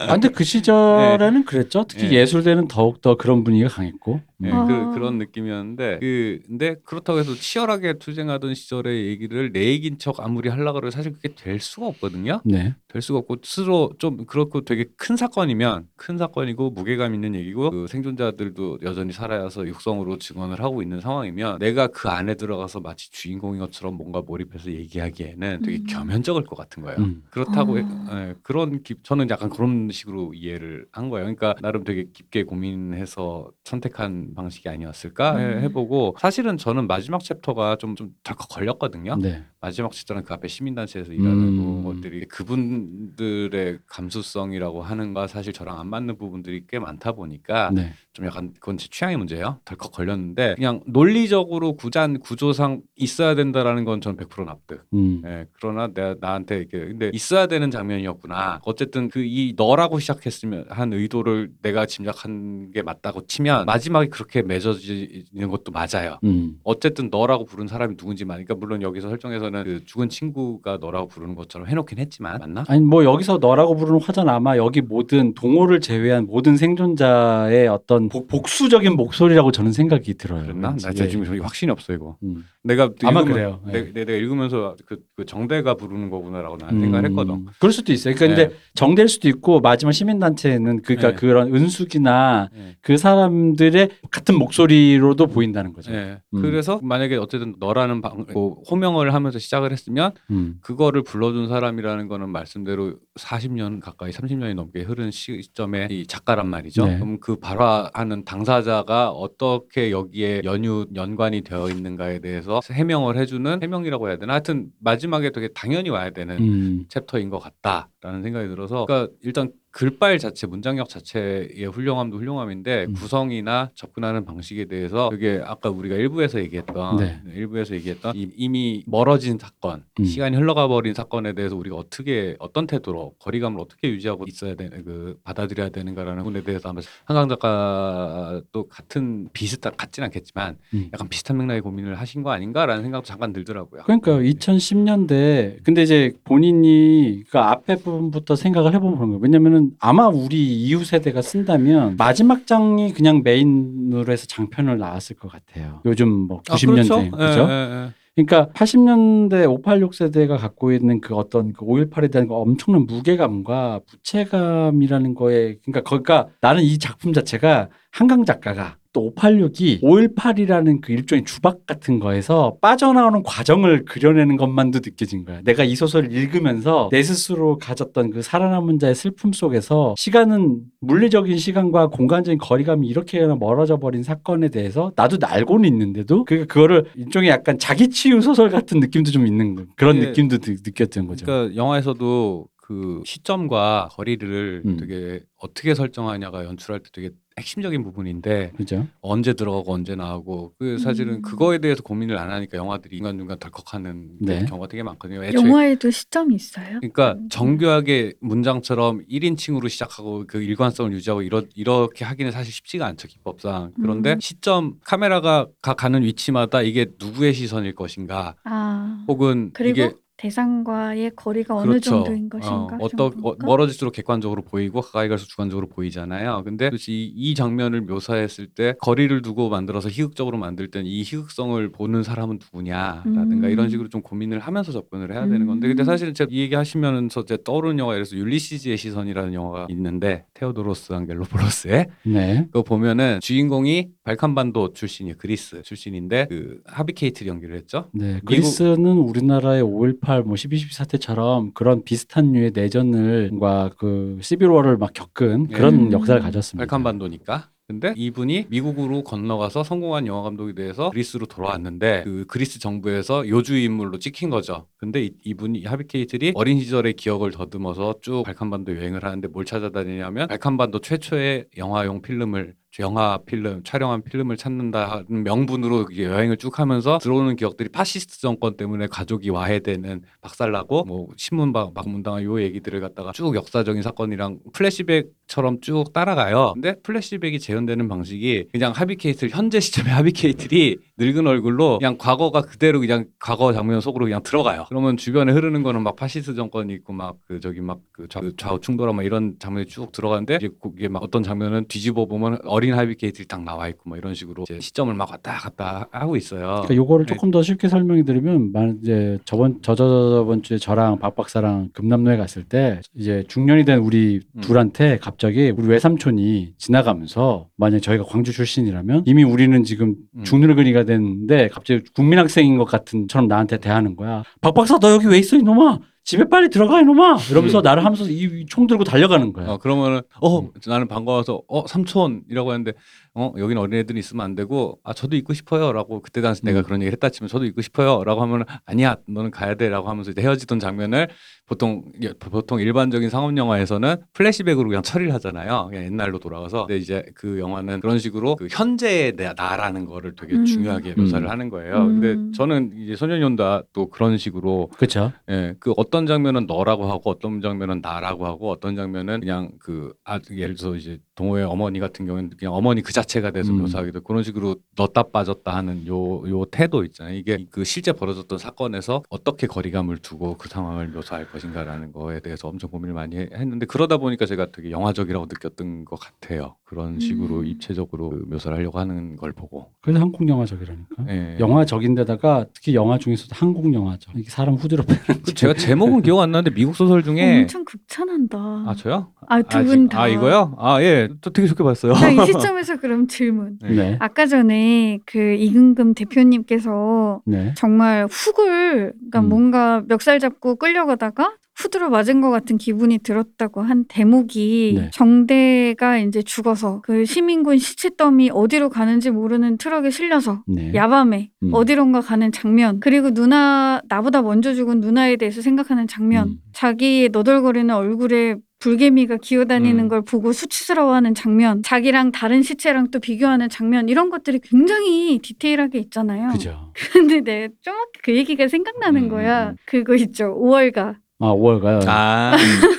아, 근데 그 시절에는 그랬죠. 특히 네. 예술대는 더욱 더 그런 분위기가 강했고. 네, 아. 그, 그런 느낌이었는데 그 근데 그렇다고 해서 치열하게 투쟁하던 시절의 얘기를 내 얘기인 척 아무리 하려고 그래도 사실 그게 될 수가 없거든요. 네. 될 수가 없고 스스로 좀 그렇고 되게 큰 사건이면 큰 사건이고 무게감 있는 얘기고 그 생존자들도 여전히 살아서 육성으로 증언을 하고 있는 상황이면 내가 그 안에 들어가서 마치 주인공인 것처럼 뭔가 몰입해서 얘기하기에는 되게 음. 겸연쩍을 것 같은 거예요. 음. 그렇다고 아. 해- 예, 그런 기- 저는 약간 그런 식으로 이해를 한 거예요. 그러니까 나름 되게 깊게 고민해서 선택한 방식이 아니었을까 해- 음. 해보고 사실은 저는 마지막 챕터가 좀 좀 덜컥 걸렸거든요. 네. 마지막 챕터는 그 앞에 시민단체에서 일하는 음. 것들이 그분들의 감수성이라고 하는 거 사실 저랑 안 맞는 부분들이 꽤 많다 보니까 네. 좀 약간 그건 제 취향의 문제예요. 덜컥 걸렸는데 그냥 논리적으로 구단 구조상 있어야 된다라는 건 저는 100% 납득. 음. 예, 그러나 내가 나한테 이렇게 근데 있어야 되는 장면이었구나. 어쨌든 그 이 너라고 시작했으면 한 의도를 내가 짐작한 게 맞다고 치면 마지막에 그렇게 맺어지는 것도 맞아요. 음. 어쨌든 너라고 부른 사람이 누군지 말니까 물론 여기서 설정에서는 그 죽은 친구가 너라고 부르는 것처럼 해놓긴 했지만 맞나? 아니 뭐 여기서 너라고 부르는 화자는 아마 여기 모든 동호를 제외한 모든 생존자의 어떤 복, 복수적인 목소리라고 저는 생각이 들어요. 그랬나? 나 예. 지금 확신이 없어 이거. 음. 내가 아마 읽으면- 그래요. 예. 내, 내가 읽으면서 그, 그 정대가 부르는 거구나라고 생각을 했거든. 음, 그럴 수도 있어요. 그러니까 근데 네. 정될 수도 있고 마지막 시민단체는 그러니까 네. 그런 은숙이나 네. 그 사람들의 같은 목소리로도 보인다는 거죠. 예. 음. 그래서 만약에 어쨌든 너라는 방, 뭐 호명을 하면서 시작을 했으면 음. 그거를 불러준 사람이라는 거는 말씀대로 40년 가까이 30년이 넘게 흐른 시점의 이 작가란 말이죠. 네. 그럼 그 발화하는 당사자가 어떻게 여기에 연유 연관이 되어 있는가에 대해서 해명을 해주는 해명이라고 해야 되나? 하여튼 마지막에 되게 당연히 와야 되는 음. 챕터인 것 같다 라는 생각이 들어서 그러니까 일단 글빨 자체 문장력 자체의 훌륭함도 훌륭함인데 음. 구성이나 접근하는 방식에 대해서 그게 아까 우리가 일부에서 얘기했던 네. 일부에서 얘기했던 이- 이미 멀어진 사건 음. 시간이 흘러가 버린 사건에 대해서 우리가 어떻게 어떤 태도로 거리감을 어떻게 유지하고 있어야 되는 그 받아들여야 되는가라는 부분에 대해서 아마 한강 작가도 같은 비슷한 같진 않겠지만 음. 약간 비슷한 맥락의 고민을 하신 거 아닌가라는 생각도 잠깐 들더라고요. 그러니까 2010년대 근데 이제 본인이 그 앞에 부분부터 생각을 해보면 그런 거예요. 왜냐면은 아마 우리 이후 세대가 쓴다면 마지막 장이 그냥 메인으로 해서 장편을 나왔을 것 같아요. 요즘 뭐 90년대 그죠? 예, 예, 예. 그러니까 80년대 586 세대가 갖고 있는 그 어떤 그 5.18에 대한 그 엄청난 무게감과 부채감이라는 거에 그러니까 거기가 나는 이 작품 자체가 한강 작가가 또 586이 5.18이라는 그 일종의 주박 같은 거에서 빠져나오는 과정을 그려내는 것만도 느껴진 거야. 내가 이 소설을 읽으면서 내 스스로 가졌던 그 살아남은 자의 슬픔 속에서 시간은 물리적인 시간과 공간적인 거리감이 이렇게 멀어져 버린 사건에 대해서 나도 알고는 있는데도 그 그거를 일종의 약간 자기 치유 소설 같은 느낌도 좀 있는 거 그런 예. 느낌도 느, 느꼈던 거죠. 그러니까 영화에서도 그 시점과 거리를 음. 되게 어떻게 설정하냐가 연출할 때 되게 핵심적인 부분인데 그죠? 언제 들어가고 언제 나오고 그 사실은 음. 그거에 대해서 고민을 안 하니까 영화들이 중간중간 덜컥하는 네. 경우가 되게 많거든요. 애초에 영화에도 시점이 있어요. 그러니까 음. 정교하게 문장처럼 1인칭으로 시작하고 그 일관성을 유지하고 이러, 이렇게 하기는 사실 쉽지가 않죠 기법상 그런데 음. 시점 카메라가 가, 가는 위치마다 이게 누구의 시선일 것인가 아 혹은 그리고 이게 대상과의 거리가 어느 그렇죠. 정도인 것인가. 어, 어떠, 어, 정도인가? 멀어질수록 객관적으로 보이고 가까이 갈수록 주관적으로 보이잖아요. 근데 이, 이 장면을 묘사했을 때 거리를 두고 만들어서 희극적으로 만들 땐 이 희극성을 보는 사람은 누구냐라든가 음. 이런 식으로 좀 고민을 하면서 접근을 해야 되는 건데 근데 음. 사실은 제가 이 얘기 하시면서 제 떠오르는 영화 예를 들어서 율리시즈의 시선이라는 영화가 있는데 테오도로스 안겔로포로스의 네. 그거 보면은 주인공이 발칸반도 출신이 에요. 그리스 출신인데 그 하비케이트를 연기를 했죠. 네, 그리스는 우리나라의 5.18, 뭐 12.12 사태처럼 그런 비슷한 류의 내전을과 그 시빌워를 막 겪은 그런 음. 역사를 가졌습니다. 발칸반도니까. 근데 이분이 미국으로 건너가서 성공한 영화 감독이 돼서 그리스로 돌아왔는데 그 그리스 정부에서 요주의 인물로 찍힌 거죠. 근데 이, 이분이 하비 케이틀이 어린 시절의 기억을 더듬어서 쭉 발칸반도 여행을 하는데 뭘 찾아다니냐면 발칸반도 최초의 영화용 필름을 영화 필름 촬영한 필름을 찾는다는 명분으로 여행을 쭉 하면서 들어오는 기억들이 파시스트 정권 때문에 가족이 와해되는 박살나고 뭐 신문 방 방문당한 요 얘기들을 갖다가 쭉 역사적인 사건이랑 플래시백처럼 쭉 따라가요. 근데 플래시백이 재현되는 방식이 그냥 하비케이틀 현재 시점의 하비케이틀이 늙은 얼굴로 그냥 과거가 그대로 그냥 과거 장면 속으로 그냥 들어가요. 그러면 주변에 흐르는 거는 막 파시스트 정권이 있고 막 그 저기 막그 좌우 충돌하고 막 이런 장면이 쭉 들어가는데 이제 그게 막 어떤 장면은 뒤집어 보면 어린 하비케이틀이 딱 나와 있고 뭐 이런 식으로 이제 시점을 막 왔다 갔다 하고 있어요. 그러니까 요거를 네. 조금 더 쉽게 설명해 드리면 만 이제 저번 저저저번 주에 저랑 박 박사랑 금남로에 갔을 때 이제 중년이 된 우리 음. 둘한테 갑자기 우리 외삼촌이 지나가면서 만약 저희가 광주 출신이라면 이미 우리는 지금 음. 중늙은이가 됐는데 갑자기 국민학생인 것 같은 처럼 나한테 대하는 거야. 박 박사 너 여기 왜 있어 이놈아? 집에 빨리 들어가 이놈아 이러면서 음. 나를 하면서 이 총 들고 달려가는 거야. 어 그러면은 어 음. 나는 반가워서 어 삼촌이라고 하는데 어 여기는 어린애들이 있으면 안 되고 아 저도 있고 싶어요라고 그때 당시 내가 음. 그런 얘기를 했다 치면 저도 있고 싶어요라고 하면은 아니야 너는 가야 돼라고 하면서 이제 헤어지던 장면을 보통 예, 보통 일반적인 상업 영화에서는 플래시백으로 그냥 처리를 하잖아요 그냥 옛날로 돌아가서 근데 이제 그 영화는 그런 식으로 그 현재의 내- 나라는 거를 되게 음. 중요하게 묘사를 음. 하는 거예요 음. 근데 저는 이제 소년이 온다 또 그런 식으로 그렇죠. 예, 그 어떤 장면은 너라고 하고 어떤 장면은 나라고 하고 어떤 장면은 그냥 그 아, 예를 들어서 이제 동호의 어머니 같은 경우는 그냥 어머니 그 자체가 돼서 음. 묘사하기도 그런 식으로 넣었다 빠졌다 하는 요 요 태도 있잖아요. 이게 그 실제 벌어졌던 사건에서 어떻게 거리감을 두고 그 상황을 묘사할 것인가라는 거에 대해서 엄청 고민을 많이 해- 했는데 그러다 보니까 제가 되게 영화적이라고 느꼈던 것 같아요. 그런 식으로 음. 입체적으로 그 묘사를 하려고 하는 걸 보고. 그래서 한국 영화적이라니까. 예. 영화적인데다가 특히 영화 중에서도 한국 영화죠. 이게 사람 후드로 빼는 그 제가 제목은 기억 안 나는데 미국 소설 중에 엄청 극찬한다. 아 저요? 아, 두 아, 분 다. 아 이거요? 아 예, 저 되게 좋게 봤어요. 자, 이 시점에서 그럼 질문. 네. 네. 아까 전에 그 이근금 대표님께서 네. 정말 훅을 그러니까 음. 뭔가 멱살 잡고 끌려가다가 후드로 맞은 것 같은 기분이 들었다고 한 대목이 네. 정대가 이제 죽어서 그 시민군 시체 더미 어디로 가는지 모르는 트럭에 실려서 네. 야밤에 음. 어디론가 가는 장면 그리고 누나 나보다 먼저 죽은 누나에 대해서 생각하는 장면 음. 자기의 너덜거리는 얼굴에 불개미가 기어다니는 음. 걸 보고 수치스러워하는 장면, 자기랑 다른 시체랑 또 비교하는 장면 이런 것들이 굉장히 디테일하게 있잖아요. 그죠. 근데 내가 정확히 그 얘기가 생각나는 음, 거야. 음. 그거 있죠. 5월가 아 5월가요. 아,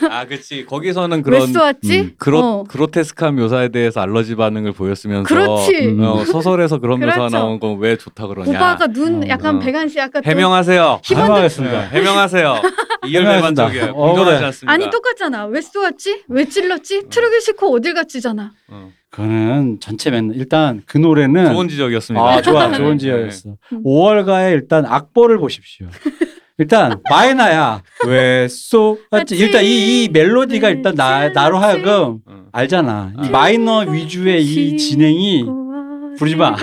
아, 그치. 거기서는 왜 그런 쏘았지? 음, 그로, 어. 그로테스크한 묘사에 대해서 알러지 반응을 보였으면서 그렇지. 음. 어, 소설에서 그런 그렇죠. 나온 건 왜 좋다 그러냐. 오빠가 눈 어, 약간 어. 배간 씨 아까 또 해명하세요. 해명하겠습니다. 네, 해명하세요. 해명하겠습니다. 이열배반적이에요. 어, 공정하지 그래. 않습니다. 아니 똑같잖아. 왜 쏘았지? 왜 찔렀지? 트럭을 싣고 어딜 갔지잖아. 어. 그거는 전체 맨 일단 그 노래는 좋은 지적이었습니다. 아 좋아 네. 좋은 네. 지역이었어. 음. 5월가의 일단 악보를 보십시오. 일단 마이너야 왜쏘 맞지? 일단 이, 이 멜로디가 일단 나 나로 하여금 어. 알잖아. 이 아. 마이너 위주의 이 진행이 부르지 마.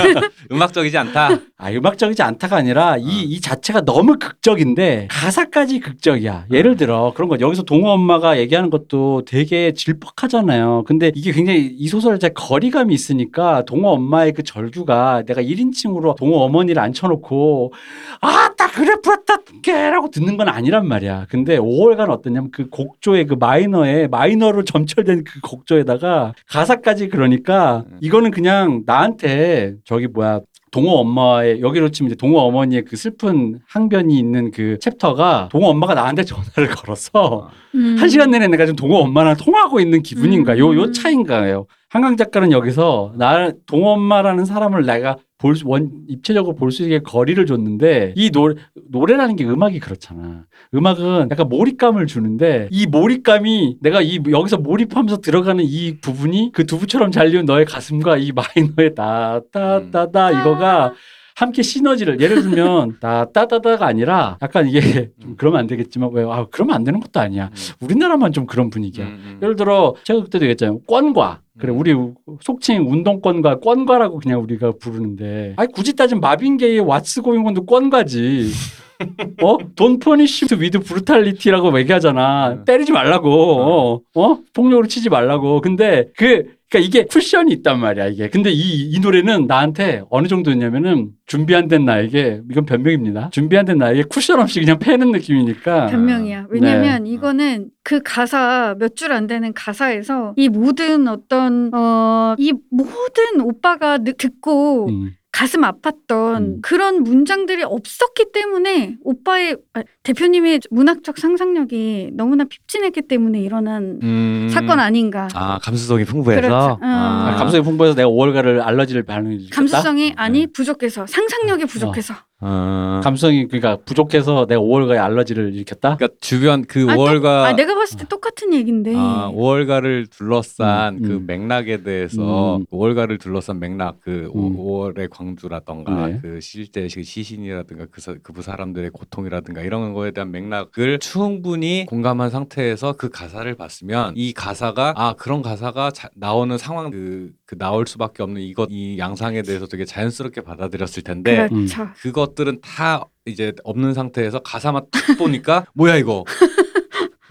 음악적이지 않다. 아 음악적이지 않다가 아니라 이, 이 자체가 너무 극적인데 가사까지 극적이야. 예를 들어 그런 거 여기서 동호 엄마가 얘기하는 것도 되게 질퍽하잖아요. 근데 이게 굉장히 이 소설 자체 거리감이 있으니까 동호 엄마의 그 절규가 내가 1인칭으로 동호 어머니를 앉혀놓고 아딱 그래 부럽다게 라고 듣는 건 아니란 말이야. 근데 5월간 어떠냐면 그 곡조의 그 마이너에 마이너로 점철된 그 곡조에다가 가사까지 그러니까 이거는 그냥 나한테 저기 뭐야 동호 엄마의 여기로 치면 이제 동호 어머니의 그 슬픈 항변이 있는 그 챕터가 동호 엄마가 나한테 전화를 걸어서 음. 한 시간 내내 내가 지금 동호 엄마랑 통화하고 있는 기분인가 요요 음. 차인가요? 한강 작가는 여기서 나 동호 엄마라는 사람을 내가 볼 수, 원, 입체적으로 볼 수 있게 거리를 줬는데 이 노래, 노래라는 게 음악이 그렇잖아. 음악은 약간 몰입감을 주는데 이 몰입감이 내가 이 여기서 몰입하면서 들어가는 이 부분이 그 두부처럼 잘리운 너의 가슴과 이 마이너의 따따따따 이거가 함께 시너지를 예를 들면 따따따따가 아니라 약간 이게 좀 그러면 안 되겠지만 왜 아 그러면 안 되는 것도 아니야. 우리나라만 좀 그런 분위기야. 음, 음. 예를 들어 제가 그때도 얘기했잖아요. 권과 그래 음. 우리 속칭 운동권과 권과라고 그냥 우리가 부르는데 아니 굳이 따지면 마빈게이의 왓츠 고잉온도 권과지. 어? don't punish with brutality라고 얘기하잖아. 음. 때리지 말라고. 어? 어? 폭력으로 치지 말라고. 근데 그 그러니까 이게 쿠션이 있단 말이야, 이게. 근데 이, 이 노래는 나한테 어느 정도였냐면은 준비 안 된 나에게 이건 변명입니다. 준비 안 된 나에게 쿠션 없이 그냥 패는 느낌이니까. 변명이야. 왜냐면 이거는 그 가사 몇 줄 안 되는 가사에서 이 모든 어떤 어 이 모든 오빠가 느- 듣고 음. 가슴 아팠던 음. 그런 문장들이 없었기 때문에 오빠의 아, 대표님의 문학적 상상력이 너무나 핍진했기 때문에 일어난 음. 사건 아닌가. 아 감수성이 풍부해서. 그렇죠. 음. 아, 아, 감성이 풍부해서 내가 5월가를 알러지를 일으켰다. 감수성이 아니 네. 부족해서 상상력이 부족해서. 어. 감성이 그러니까 부족해서 내가 5월가에 알러지를 일으켰다. 그러니까 주변 그 아, 5월가 아 내가 봤을 때 똑같은 얘긴데. 아, 5월가를 둘러싼 음, 그 음. 맥락에 대해서 음. 5월가를 둘러싼 맥락 그 음. 5월의 광주라던가 네. 그 실제 시- 시신이라든가 그, 사- 그 사람들의 고통이라든가 이런 거에 대한 맥락을 충분히 공감한 상태에서 그 가사를 봤으면 이 가사가 아 그런 가사가 자- 나오는 상황 그, 그 나올 수밖에 없는 이것 이 양상에 대해서 되게 자연스럽게 받아들였을 텐데 그렇죠. 그것들은 다 이제 없는 상태에서 가사만 딱 보니까 뭐야 이거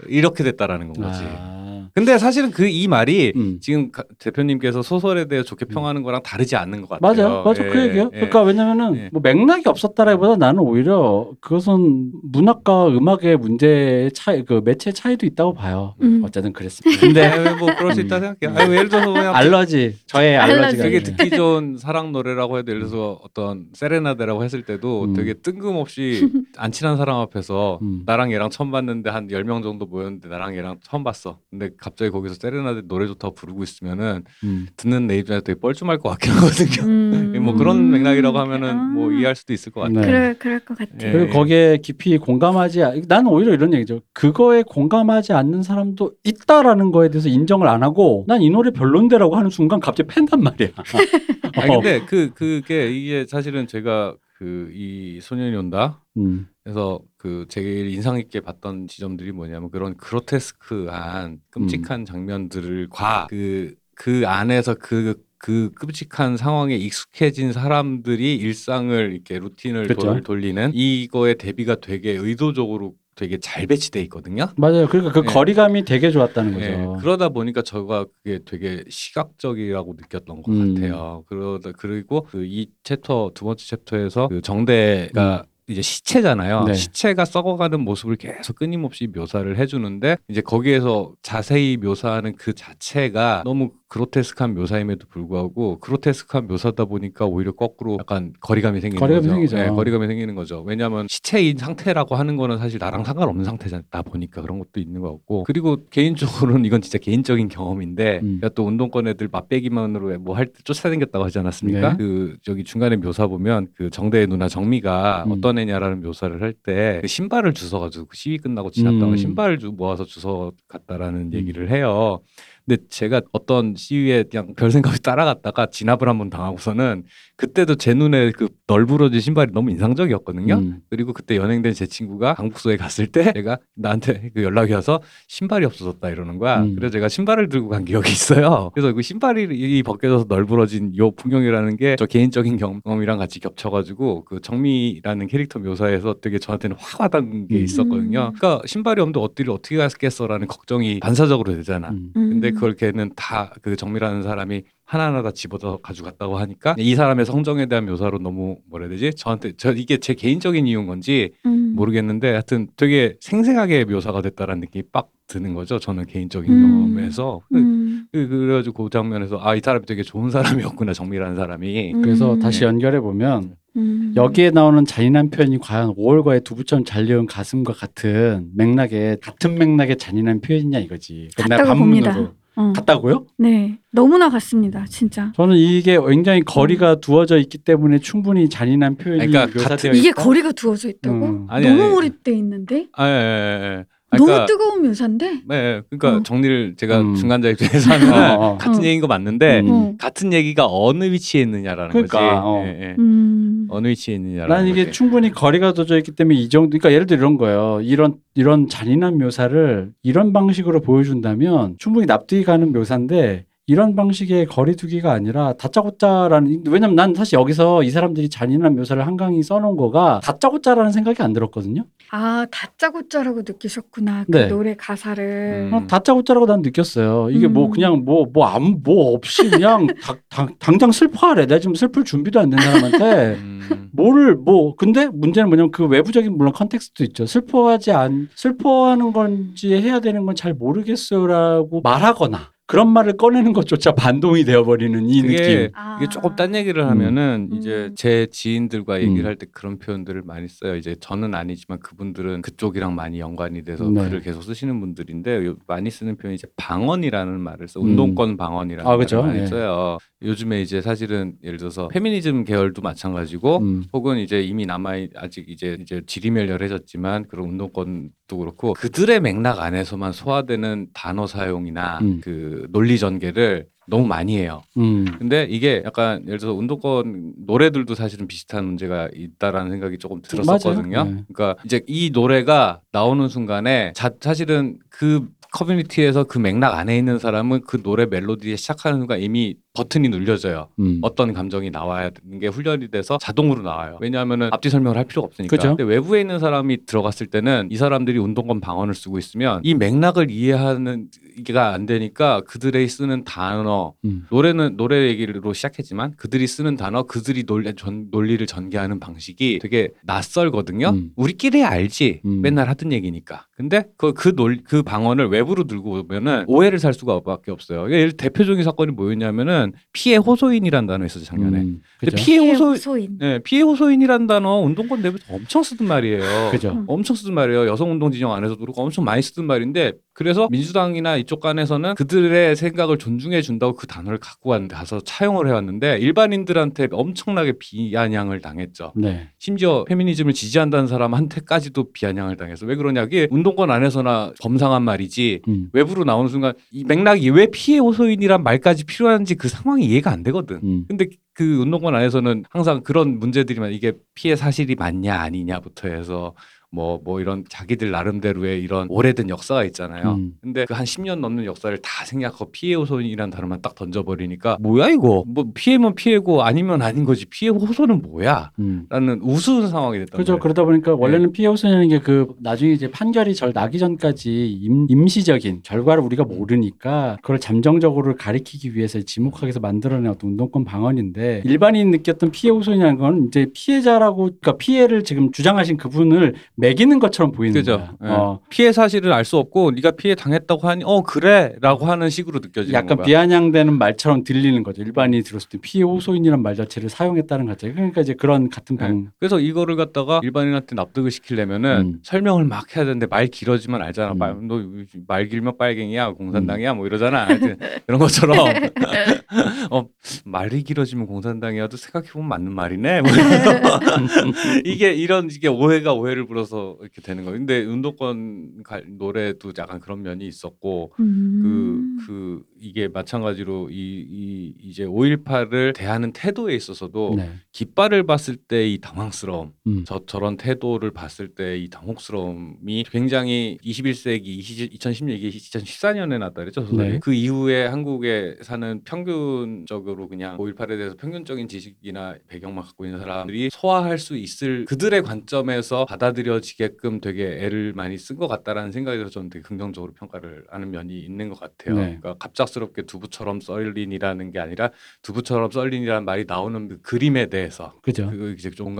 이렇게 됐다라는 건 거지. 아, 근데 사실은 그 이 말이 음. 지금 가- 대표님께서 소설에 대해 좋게 평하는 거랑 다르지 않는 것 같아요. 맞아, 맞아, 그 예, 얘기야. 예. 그러니까 왜냐면은 예. 뭐 맥락이 없었다라기보다 나는 오히려 그것은 문학과 음악의 문제의 차이, 그 매체 차이도 있다고 봐요. 음. 어쨌든 그랬습니다. 근데 네, 뭐 그럴 수 있다 생각해요. 아니, 뭐 예를 들어서 그냥 알러지, 저의 알러지. 알러지가 되게. 듣기 좋은 사랑 노래라고 해도 예를 들어서 어떤 세레나데라고 했을 때도 음. 되게 뜬금없이 안 친한 사람 앞에서 음. 나랑 얘랑 처음 봤는데 한 10명 정도 모였는데 나랑 얘랑 처음 봤어. 근데 갑자기 거기서 세레나데 노래 좋다고 부르고 있으면 음. 듣는 내 입장에서 되게 뻘쭘할 것 같긴 하거든요. 음. 뭐 그런 맥락이라고 하면은 아. 뭐 이해할 수도 있을 것 같아요. 네. 그럴 그럴 것 같아. 예. 그리고 거기에 깊이 공감하지 않- 나는 오히려 이런 얘기죠. 그거에 공감하지 않는 사람도 있다라는 거에 대해서 인정을 안 하고 난 이 노래 별론데라고 하는 순간 갑자기 팬단 말이야. 어. 근데 그 그게 이게 사실은 제가 그 이 소년이 온다 음. 그래서 그 제일 인상 깊게 봤던 지점들이 뭐냐면 그런 그로테스크한 끔찍한 장면들과 그그 안에서 그 그 끔찍한 상황에 익숙해진 사람들이 일상을 이렇게 루틴을 그쵸. 돌, 돌리는 이거의 대비가 되게 의도적으로 되게 잘 배치돼 있거든요. 맞아요. 그러니까 그 예. 거리감이 되게 좋았다는 거죠. 예, 그러다 보니까 저가 그게 되게 시각적이라고 느꼈던 것 음. 같아요. 그러다 그리고 그 이 챕터 두 번째 챕터에서 그 정대가 음. 이제 시체잖아요. 네. 시체가 썩어가는 모습을 계속 끊임없이 묘사를 해주는데 이제 거기에서 자세히 묘사하는 그 자체가 너무 그로테스크한 묘사임에도 불구하고 그로테스크한 묘사다 보니까 오히려 거꾸로 약간 거리감이 생기는 거리감이 거죠. 생기죠. 네, 거리감이 생기는 거죠. 왜냐하면 시체인 상태라고 하는 거는 사실 나랑 상관없는 상태다 보니까 그런 것도 있는 것 같고 그리고 개인적으로는 이건 진짜 개인적인 경험인데 음. 제가 또 운동권 애들 맛배기만으로 뭐 할 때 쫓아다녔다고 하지 않았습니까? 네. 그 저기 중간에 묘사 보면 그 정대의 누나 정미가 음. 어떤 애냐라는 묘사를 할때그 신발을 주워가지고 그 시위 끝나고 지났다가 음. 신발을 주- 모아서 주워 갔다라는 음. 얘기를 해요. 근데 제가 어떤 시위에 그냥 별 생각 없이 따라갔다가 진압을 한번 당하고서는 그때도 제 눈에 그 널브러진 신발이 너무 인상적이었거든요. 음. 그리고 그때 연행된 제 친구가 강북소에 갔을 때 내가 나한테 그 연락이 와서 신발이 없어졌다 이러는 거야. 음. 그래서 제가 신발을 들고 간 기억이 있어요. 그래서 그 신발이 이 벗겨져서 널브러진 요 풍경이라는 게 저 개인적인 경험이랑 같이 겹쳐가지고 그 정미라는 캐릭터 묘사에서 되게 저한테는 확 와닿은 게 음. 있었거든요. 그러니까 신발이 없는데 어디를 어떻게 갔겠어라는 걱정이 반사적으로 되잖아. 음. 근데 음. 그걸 걔는 다 그 정미라는 사람이 하나하나 다 집어서 가져갔다고 하니까 이 사람의 성정에 대한 묘사로 너무 뭐라 해야 되지? 저한테 저 이게 제 개인적인 이유인 건지 음. 모르겠는데 하여튼 되게 생생하게 묘사가 됐다라는 느낌이 빡 드는 거죠. 저는 개인적인 음. 경험에서 음. 그- 그래가지고 그 장면에서 아 이 사람이 되게 좋은 사람이었구나 정미라는 사람이 그래서 음. 다시 연결해 보면 음. 여기에 나오는 잔인한 표현이 과연 5월과의 두부처럼 잘려온 가슴과 같은 맥락에 같은 맥락의 잔인한 표현이냐 이거지. 맨날 같다고. 봅니다. 어. 같다고요? 네, 너무나 같습니다, 진짜. 저는 이게 굉장히 거리가 두어져 있기 때문에 충분히 잔인한 표현이 그러니까 묘사되어 이게 있다. 거리가 두어져 있다고? 음. 아니, 너무 아니. 몰입돼 있는데? 아, 예, 예, 예. 아, 너무 그러니까, 뜨거운 묘사인데? 네, 그러니까 어. 정리를 제가 음. 중간자 입장에서 하면 어, 어. 같은 어. 얘기인 거 맞는데 음. 어. 같은 얘기가 어느 위치에 있느냐라는 그러니까, 거지. 어. 예, 예. 음. 어느 위치에 있느냐라는 난 이게 거지. 충분히 거리가 두어져 있기 때문에 이 정도 그러니까 예를 들어 이런 거예요. 이런 이런 잔인한 묘사를 이런 방식으로 보여준다면 충분히 납득이 가는 묘사인데 이런 방식의 거리두기가 아니라 다짜고짜라는 왜냐면 난 사실 여기서 이 사람들이 잔인한 묘사를 한강이 써놓은 거가 다짜고짜라는 생각이 안 들었거든요. 아, 다짜고짜라고 느끼셨구나. 그 네. 노래 가사를. 음. 어, 다짜고짜라고 난 느꼈어요. 이게 뭐 음. 그냥 뭐뭐 아무 뭐 없이 그냥 다- 당, 당장 슬퍼하래. 내가 지금 슬플 준비도 안 된 사람한테 음. 뭐를 뭐 근데 문제는 뭐냐면 그 외부적인 물론 context도 있죠. 슬퍼하지 않 슬퍼하는 건지 해야 되는 건 잘 모르겠어요라고 말하거나 그런 말을 꺼내는 것조차 반동이 되어버리는 이 그게 느낌. 아. 이게 조금 딴 얘기를 하면은 음. 이제 제 지인들과 얘기를 음. 할때 그런 표현들을 많이 써요. 이제 저는 아니지만 그분들은 그쪽이랑 많이 연관이 돼서 네. 글을 계속 쓰시는 분들인데 요- 많이 쓰는 표현이 이제 방언이라는 말을 써. 음. 운동권 방언이라는 아, 그죠. 말을 많이 예. 써요. 요즘에 이제 사실은 예를 들어서 페미니즘 계열도 마찬가지고 음. 혹은 이제 이미 남아 아직 이제 이제 지리멸렬해졌지만 그런 운동권도 그렇고 그들의 맥락 안에서만 소화되는 단어 사용이나 음. 그 논리 전개를 너무 많이 해요. 음. 근데 이게 약간 예를 들어서 운동권 노래들도 사실은 비슷한 문제가 있다라는 생각이 조금 들었었거든요. 네. 그러니까 이제 이 노래가 나오는 순간에 자, 사실은 그 커뮤니티에서 그 맥락 안에 있는 사람은 그 노래 멜로디에 시작하는 순간 이미 버튼이 눌려져요. 음. 어떤 감정이 나와야 되는 게 훈련이 돼서 자동으로 나와요. 왜냐하면은 앞뒤 설명을 할 필요가 없으니까. 그죠. 근데 외부에 있는 사람이 들어갔을 때는 이 사람들이 운동권 방언을 쓰고 있으면 이 맥락을 이해하는 게가 안 되니까 그들의 쓰는 단어 음. 노래는 노래 얘기로 시작했지만 그들이 쓰는 단어 그들이 논리, 전, 논리를 전개하는 방식이 되게 낯설거든요. 음. 우리끼리 알지 음. 맨날 하던 얘기니까. 근데 그 그 논 그 방언을 외부로 들고 오면은 오해를 살 수가 밖에 없어요. 예를 대표적인 사건이 뭐였냐면은 피해 호소인이라는 단어 있었죠 작년에. 음. 그죠. 피해 피해 호소 호소인. 네, 피해 호소인이라는 단어 운동권 내부에서 엄청 쓰던 말이에요. 그죠. 엄청 쓰던 말이에요. 여성운동 진영 안에서도 그렇고 엄청 많이 쓰던 말인데 그래서 민주당이나 이쪽 간에서는 그들의 생각을 존중해 준다고 그 단어를 갖고 왔는데 가서 차용을 해왔는데 일반인들한테 엄청나게 비아냥을 당했죠. 네. 심지어 페미니즘을 지지한다는 사람한테까지도 비아냥을 당해서 왜 그러냐 이게 운동권 안에서나 범상한 말이지 음. 외부로 나오는 순간 이 맥락이 왜 피해 호소인이란 말까지 필요한지 그 상황이 이해가 안 되거든. 음. 근데 그 운동권 안에서는 항상 그런 문제들이만 이게 피해 사실이 맞냐 아니냐부터 해서 뭐 뭐 이런 자기들 나름대로의 이런 오래된 역사가 있잖아요. 음. 근데 그 한 10년 넘는 역사를 다 생략하고 피해 호소인이라는 단어만 딱 던져버리니까 뭐야 이거 뭐 피해면 피해고 아니면 아닌 거지 피해 호소는 뭐야 음. 라는 우스운 상황이 됐단 그렇죠. 말이에요. 그러다 보니까 원래는 피해 호소라는 게 그 나중에 이제 판결이 절 나기 전까지 임, 임시적인 결과를 우리가 모르니까 그걸 잠정적으로 가리키기 위해서 지목하게서 만들어낸 어떤 운동권 방언인데 일반인 느꼈던 피해 호소이라는 건 이제 피해자라고 그러니까 피해를 지금 주장하신 그분을 매기는 것처럼 보이는 그죠. 거야. 예. 어, 피해 사실을 알 수 없고 네가 피해 당했다고 하니 어 그래라고 하는 식으로 느껴지는 약간 거야. 비아냥대는 말처럼 들리는 거죠. 일반인이 들었을 때 피해 호소인이란 말 자체를 사용했다는 거죠. 그러니까 이제 그런 같은 네. 방 그래서 이거를 갖다가 일반인한테 납득을 시키려면은 음. 설명을 막 해야 되는데 말 길어지면 알잖아. 음. 말, 너말 길면 빨갱이야, 공산당이야, 뭐 이러잖아. 하여튼 그런 것처럼 어, 말이 길어지면 공산당이야도 생각해 보면 맞는 말이네. 뭐 이게 이런 이게 오해가 오해를 불어서 이렇게 되는 거예요. 근데 운동권 갈- 노래도 약간 그런 면이 있었고 그, 음. 그, 이게 마찬가지로 이, 이, 이제 5.18을 대하는 태도에 있어서도 네. 깃발을 봤을 때 이 당황스러움, 음. 저, 저런 태도를 봤을 때 이 당혹스러움이 굉장히 21세기, 20, 2016, 2014년에 났다 그랬죠. 네. 그 이후에 한국에 사는 평균적으로 그냥 5.18에 대해서 평균적인 지식이나 배경만 갖고 있는 사람들이 소화할 수 있을 그들의 관점에서 받아들여 지게끔 되게 애를 많이 쓴 것 같다라는 생각이 들어서 저는 되게 긍정적으로 평가를 하는 면이 있는 것 같아요. 네. 그러니까 갑작스럽게 두부처럼 썰린이라는 게 아니라 두부처럼 썰린이라는 말이 나오는 그 그림에 대해서 그죠. 그 이제 좀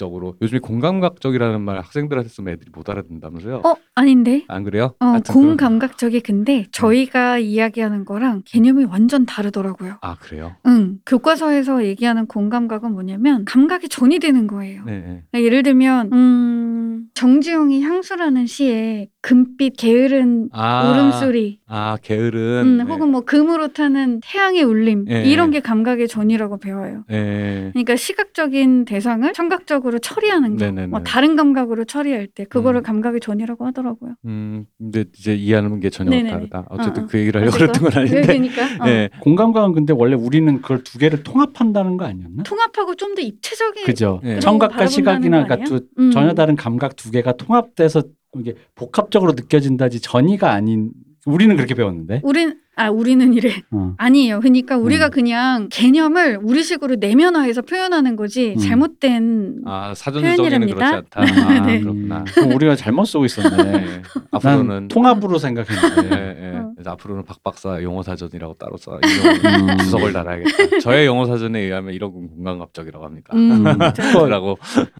공감각적으로 요즘에 공감각적이라는 말 학생들한테 쓰면 애들이 못 알아듣는다면서요? 어 아닌데. 안 그래요? 어, 그런- 공감각적이 근데 저희가 이야기하는 거랑 개념이 완전 다르더라고요. 아 그래요? 응, 교과서에서 얘기하는 공감각은 뭐냐면 감각이 전이되는 거예요. 네. 네. 그러니까 예를 들면 음, 정지용이 향수라는 시에 금빛 게으른 아, 울음소리, 아 게으른. 음, 네. 혹은 뭐 금으로 타는 태양의 울림 예, 이런 예. 게 감각의 전이라고 배워요. 네. 그러니까 시각적인 대상을 청각적으로 처리하는 거, 네네네. 뭐 다른 감각으로 처리할 때 그거를 음. 감각의 전이라고 하더라고요. 음, 근데 이제 이해하는 게 전혀 네네네. 다르다. 어쨌든 어, 어. 그 얘기를 하려고 어쨌건, 그랬던 건 아닌데. 그러니까 어. 네. 공감각은 근데 원래 우리는 그걸 두 개를 통합한다는 거 아니었나? 통합하고 좀 더 입체적인 그죠. 네. 청각과 시각이나 거 그러니까? 두, 음. 전혀 다른 감각 두 개가 통합돼서 이게 복합적으로 느껴진다지 전이가 아닌 우리는 그렇게 배웠는데. 우린 아 우리는 이래 어. 아니에요. 그러니까 우리가 음. 그냥 개념을 우리식으로 내면화해서 표현하는 거지 음. 잘못된 아 사전적에는 그렇지. 않다. 아, 네. 그렇구나. 음, 그럼 우리가 잘못 쓰고 있었네. 네. 난 앞으로는 통합으로 생각했는데. 네, 네. 어. 그래서 앞으로는 박 박사 영어 사전이라고 따로 써 이런 음. 주석을 달아야겠다. 저의 영어 사전에 의하면 이런 건 공감각적이라고 합니다. 음, 음. 맞아요. 라고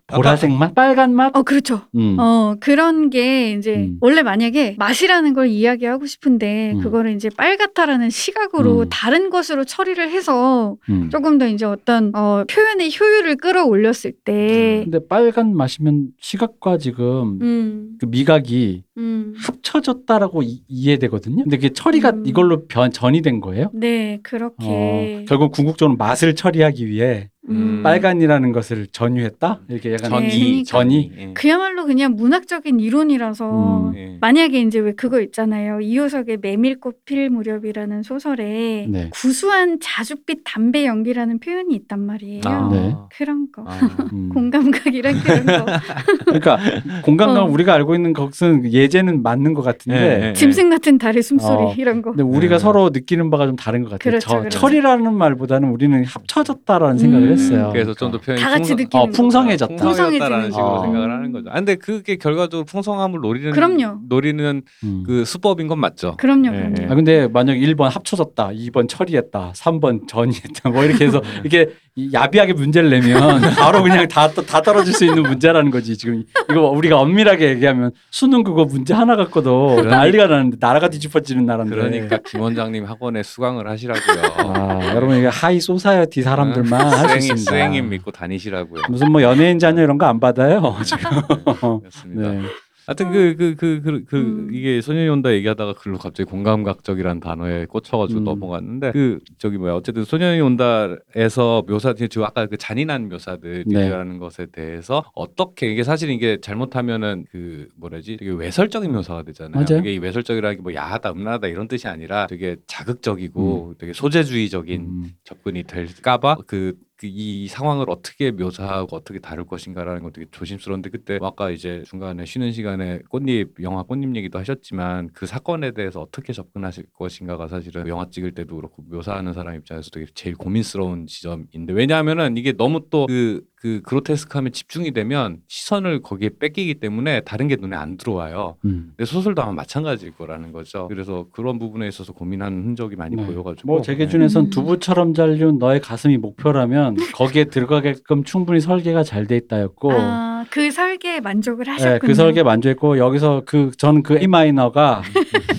보라색 맛, 빨간 맛. 어 그렇죠. 음. 어 그런 게 이제 음. 원래 만약에 맛이라는 걸 이야기하고 싶은데 음. 그거를 이제 빨갛 다라는 시각으로 음. 다른 것으로 처리를 해서 음. 조금 더 이제 어떤 어 표현의 효율을 끌어올렸을 때 근데 빨간 맛이면 시각과 지금 음, 그 미각이 음. 합쳐졌다라고 이, 이해되거든요. 근데 그게 처리가 음. 이걸로 변, 전이 된 거예요. 네 그렇게 어, 결국 궁극적으로 맛을 처리하기 위해 음. 빨간이라는 것을 전유했다. 이렇게 약간 전이. 이 전이. 예. 그야말로 그냥 문학적인 이론이라서 음. 예. 만약에 이제 왜 그거 있잖아요. 이호석의 메밀꽃 필 무렵이라는 소설에 네. 구수한 자줏빛 담배 연기라는 표현이 있단 말이에요. 아. 네. 그런 거. 아. 음. 공감각이란 그런 거. 그러니까 공감각 어. 우리가 알고 있는 것은 예 제는 맞는 것 같은데 예, 예. 짐승 같은 달의 숨소리 어. 이런 거. 근데 우리가 네. 서로 느끼는 바가 좀 다른 것 같아요. 그렇죠, 저, 그렇죠. 철이라는 말보다는 우리는 합쳐졌다라는 생각을 음. 했어요. 그래서 좀 더 표현이 다 같이 풍성- 느끼는 어, 거. 풍성해졌다. 풍성해졌다라는 풍성해지는 식으로 거. 생각을 하는 거죠. 아, 근데 그게 결과적으로 풍성함을 노리는 그럼요. 노리는 음. 그 수법인 건 맞죠. 그럼요, 예, 그럼요. 예. 아 근데 만약 1번 합쳐졌다, 2번 처리했다, 3번 전이했다, 뭐 이렇게 해서 이게 이 야비하게 문제를 내면 바로 그냥 다, 또- 다 떨어질 수 있는 문제라는 거지. 지금 이거 우리가 엄밀하게 얘기하면 수능 그거 문제 하나 갖고도 그러니까. 난리가 나는데 나라가 뒤집어지는 나라인데. 그러니까 김 원장님 학원에 수강을 하시라고요. 아, 여러분 이게 high society 사람들만 할 수 있습니다. 수행님 믿고 다니시라고요. 무슨 뭐 연예인 자녀 이런 거 안 받아요 지금. 그렇습니다. 네. 하여튼 그 그 그 그 그 음. 이게 소년이 온다 얘기하다가 글로 갑자기 공감각적이라는 단어에 꽂혀가지고 음. 넘어갔는데 그 저기 뭐야 어쨌든 소년이 온다에서 묘사 저 아까 그 잔인한 묘사들이라는 것에 대해서 어떻게 이게 사실 이게 잘못하면은 그 뭐라지 되게 외설적인 묘사가 되잖아요. 맞아요. 이게 이 외설적이라는 게 뭐 야하다 음란하다 이런 뜻이 아니라 되게 자극적이고 되게 소재주의적인 음. 접근이 될까봐 그 그 이 상황을 어떻게 묘사하고 어떻게 다룰 것인가라는 건 되게 조심스러운데 그때 아까 이제 중간에 쉬는 시간에 꽃잎 영화 꽃잎 얘기도 하셨지만 그 사건에 대해서 어떻게 접근하실 것인가가 사실은 영화 찍을 때도 그렇고 묘사하는 사람 입장에서 되게 제일 고민스러운 지점인데 왜냐하면은 이게 너무 또 그그 그로테스크함에 집중이 되면 시선을 거기에 뺏기기 때문에 다른 게 눈에 안 들어와요. 음. 근데 소설도 아마 마찬가지일 거라는 거죠. 그래서 그런 부분에 있어서 고민하는 흔적이 많이 네. 보여가지고 뭐제 네. 기준에선 음. 두부처럼 잘린 너의 가슴이 목표라면 거기에 들어가게끔 충분히 설계가 잘 돼 있다였고 아, 그 설계에 만족을 하셨군요. 네, 그 설계 만족했고 여기서 그 저는 그 A 마이너가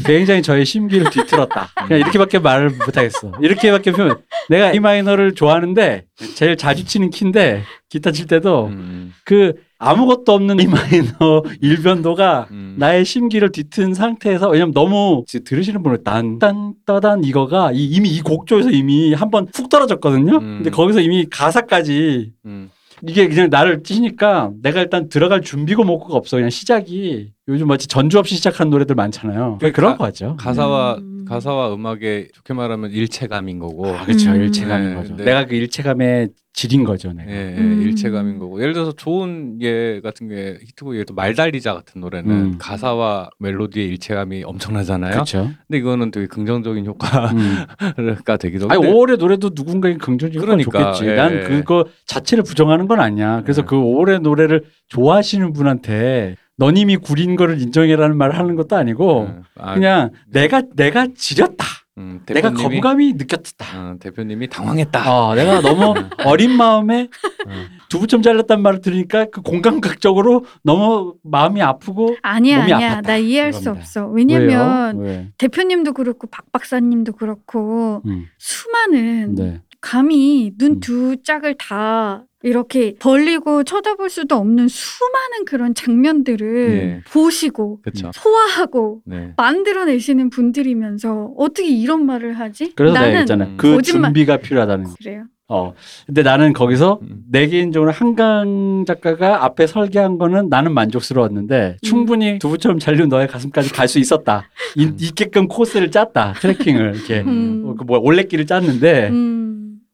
굉장히 저의 심기를 뒤틀었다. 그냥 이렇게밖에 말을 못하겠어. 이렇게밖에 표현. 내가 A 마이너를 좋아하는데 제일 자주 치는 키인데 기타 칠 때도 음, 그 아무것도 없는 A 마이너 일변도가 음. 나의 심기를 뒤튼 상태에서 왜냐면 너무 들으시는 분은 딴딴 따단 이거가 이- 이미 이 곡조에서 이미 한 번 훅 떨어졌거든요. 음. 근데 거기서 이미 가사까지 음. 이게 그냥 나를 찌니까 내가 일단 들어갈 준비고 뭐고가 없어. 그냥 시작이 요즘 마치 전주 없이 시작하는 노래들 많잖아요. 그런 가- 거 같죠. 가사와 음. 가사와 음악의 좋게 말하면 일체감인 거고 아, 그렇죠. 음. 일체감인 네, 거죠. 네. 내가 그 일체감의 질인 거죠. 내가. 예, 예, 음. 일체감인 거고 예를 들어서 좋은 예 같은 게 히트곡 예를 들어 말달리자 같은 노래는 음. 가사와 멜로디의 일체감이 엄청나잖아요. 그렇죠. 근데 이거는 되게 긍정적인 효과가 음. 되기도 아니 근데 5월의 노래도 누군가에게 긍정적인 그러니까, 좋겠지. 예. 난 그거 자체를 부정하는 건 아니야. 그래서 예. 그 5월의 노래를 좋아하시는 분한테 너님이 구린 거를 인정해라는 말을 하는 것도 아니고 예. 아, 그냥 내가 내가 지렸다. 음, 내가 대표님이- 거부감이 느꼈다. 어, 대표님이 당황했다. 어, 내가 너무 어린 마음에 어. 두부점 잘렸단 말을 들으니까 그 공감각적으로 너무 마음이 아프고 아니야 몸이 아니야 아팠다. 나 이해할 수. 없어. 왜냐면? 대표님도 그렇고 박 박사님도 그렇고 음, 수많은 네. 감히 눈 음. 두 짝을 다 이렇게 벌리고 쳐다볼 수도 없는 수많은 그런 장면들을 예. 보시고 그렇죠. 소화하고 네. 만들어내시는 분들이면서 어떻게 이런 말을 하지? 그래서 내가 나는 했잖아. 음. 그 거짓말- 준비가 필요하다는 거. 그래요. 어. 근데 나는 거기서 음. 내 개인적으로 한강 작가가 앞에 설계한 거는 나는 만족스러웠는데 충분히 두부처럼 잘린 너의 가슴까지 갈 수 있었다. 이, 음. 있게끔 코스를 짰다. 트래킹을 이렇게 음. 어, 그 뭐야 올레길을 짰는데 음.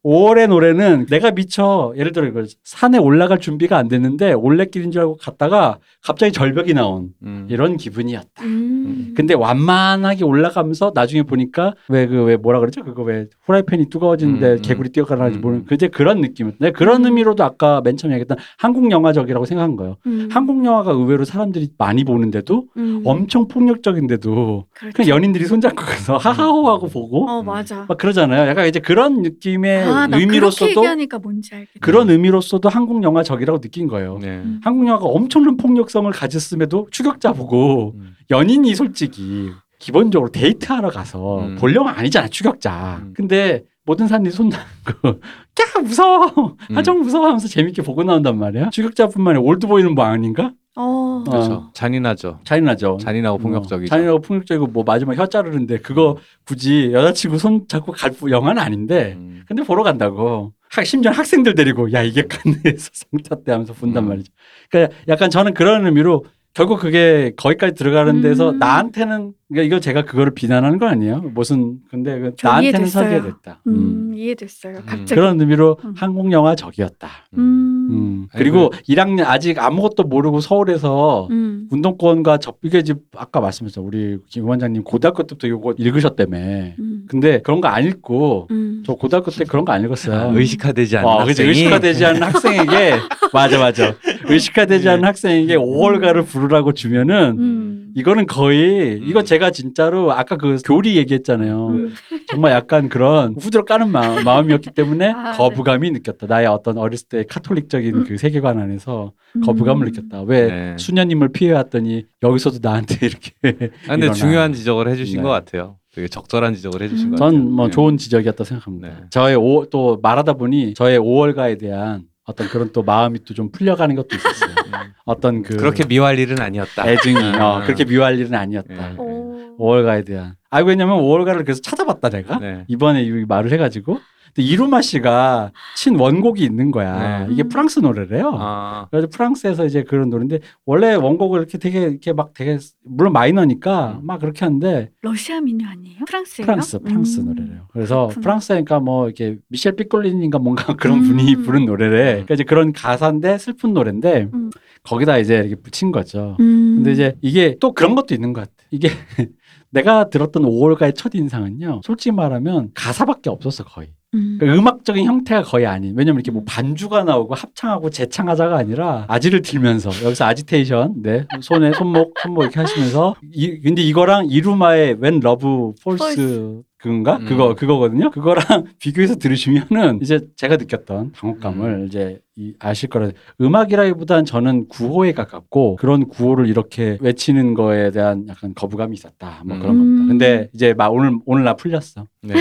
5월의 노래는 내가 미처 예를 들어 이거 산에 올라갈 준비가 안 됐는데 올레길인 줄 알고 갔다가 갑자기 절벽이 나온 음. 이런 기분이었다. 음. 근데 완만하게 올라가면서 나중에 보니까 왜 그왜 뭐라 그러죠? 그거 왜 후라이팬이 뜨거워지는데 음, 음. 개구리 뛰어가는지 음, 모르는 음. 그제 그런 느낌이었다. 내가 그런 음. 의미로도 아까 맨 처음에 얘기했던 한국 영화적이라고 생각한 거예요. 음. 한국 영화가 의외로 사람들이 많이 보는데도 음. 엄청 폭력적인데도 그렇죠. 그냥 연인들이 손잡고 가서 하하호하고 보고 어 맞아. 막 그러잖아요. 약간 이제 그런 느낌의 아, 나 그렇게 의미로서도 얘기하니까 뭔지 알겠다. 그런 의미로서도 한국 영화 적이라고 느낀 거예요. 네. 음. 한국 영화가 엄청난 폭력성을 가졌음에도 추격자 보고 음. 연인이 솔직히 기본적으로 데이트하러 가서 음. 볼 영화 아니잖아 추격자. 음. 근데 모든 사람들이 손잡고 야 무서워 음. 하정 무서워하면서 재밌게 보고 나온단 말이야. 추격자뿐만 아니라 올드보이는 뭐 아닌가? 어. 그렇죠. 어. 잔인하죠. 잔인하죠. 잔인하고 어, 폭력적이죠. 잔인하고 폭력적이고 뭐 마지막 혀 자르는데 그거 굳이 여자친구 손 잡고 갈 영화는 아닌데 음. 근데 보러 간다고. 학, 심지어 학생들 데리고 야 이게 칸느에서 상 탔대 하면서 본단 음. 말이죠. 그러니까 약간 저는 그런 의미로 결국 그게 거기까지 들어가는 데서 음. 나한테는 그러니까 이거 제가 그거를 비난하는 거 아니에요. 무슨 근데 그저 나한테는 이해됐어요. 설계됐다. 음. 음, 이해됐어요. 갑자기. 그런 의미로 음. 한국 영화 적이었다. 음. 음. 그리고 1학년 아직 아무것도 모르고 서울에서 음. 운동권과 접 이게 지금 아까 말씀하셨죠. 우리 김 원장님 고등학교 때부터 이거 읽으셨다며. 음. 근데 그런 거 안 읽고 음. 저 고등학교 때 그런 거 안 읽었어요. 아, 의식화되지 않은 어. 학생이 의식화되지 않은 학생에게 맞아 맞아. 의식화되지 않은 학생에게 5월가를 부르라고 주면은 음. 이거는 거의 이거 음. 제가 진짜로 아까 그 교리 얘기했잖아요. 음. 정말 약간 그런 후드로 까는 마, 마음이었기 때문에 아, 네. 거부감이 느꼈다. 나의 어떤 어렸을 때 카톨릭적인 음. 그 세계관 안에서 거부감을 음. 느꼈다. 왜 네. 수녀님을 피해왔더니 여기서도 나한테 이렇게 아, 근데 일어나. 중요한 지적을 해주신 네. 것 같아요. 되게 적절한 지적을 해주신 음. 것 같아요. 전뭐 네. 좋은 지적이었다 생각합니다. 네. 저의 오, 또 말하다 보니 저의 5월가에 대한 어떤 그런 또 마음이 또 좀 풀려가는 것도 있었어요. 음. 어떤 그 그렇게 미워할 일은 아니었다. 애증이 아. 어, 그렇게 미워할 일은 아니었다. 예. 오. 5월가에 대한. 아 왜냐면 5월가를 그래서 찾아봤다 내가 네. 이번에 이 말을 해가지고 이루마 씨가 친 원곡이 있는 거야. 네. 이게 프랑스 노래래요. 아, 그래서 프랑스에서 이제 그런 노래인데 원래 원곡을 이렇게 되게 이렇게 막 되게 물론 마이너니까 음. 막 그렇게 하는데 러시아 민요 아니에요? 프랑스예요? 프랑스 프랑스 음. 노래래요. 그래서 그렇구나. 프랑스니까 뭐 이렇게 미셸 삐꼴린인가 뭔가 그런 음. 분이 부른 노래래. 그러니까 이제 그런 가사인데 슬픈 노래인데 음. 거기다 이제 이렇게 붙인 거죠. 음. 근데 이제 이게 또 그런 것도 있는 것 같아. 이게 내가 들었던 5월가의 첫 인상은요. 솔직히 말하면 가사밖에 없었어 거의. 음. 그러니까 음악적인 형태가 거의 아닌. 왜냐면 이렇게 뭐 반주가 나오고 합창하고 재창하자가 아니라 아지를 들면서 여기서 아지테이션, 네 손에 손목 손목 이렇게 하시면서 이 근데 이거랑 이루마의 When Love Falls 그건가 음. 그거 그거거든요. 그거랑 비교해서 들으시면은 이제 제가 느꼈던 당혹감을 이제 이 아실 거라. 음악이라기보단 저는 구호에 가깝고 그런 구호를 이렇게 외치는 거에 대한 약간 거부감이 있었다. 뭐 그런 음. 겁니다. 근데 이제 막 오늘 오늘 나 풀렸어. 네.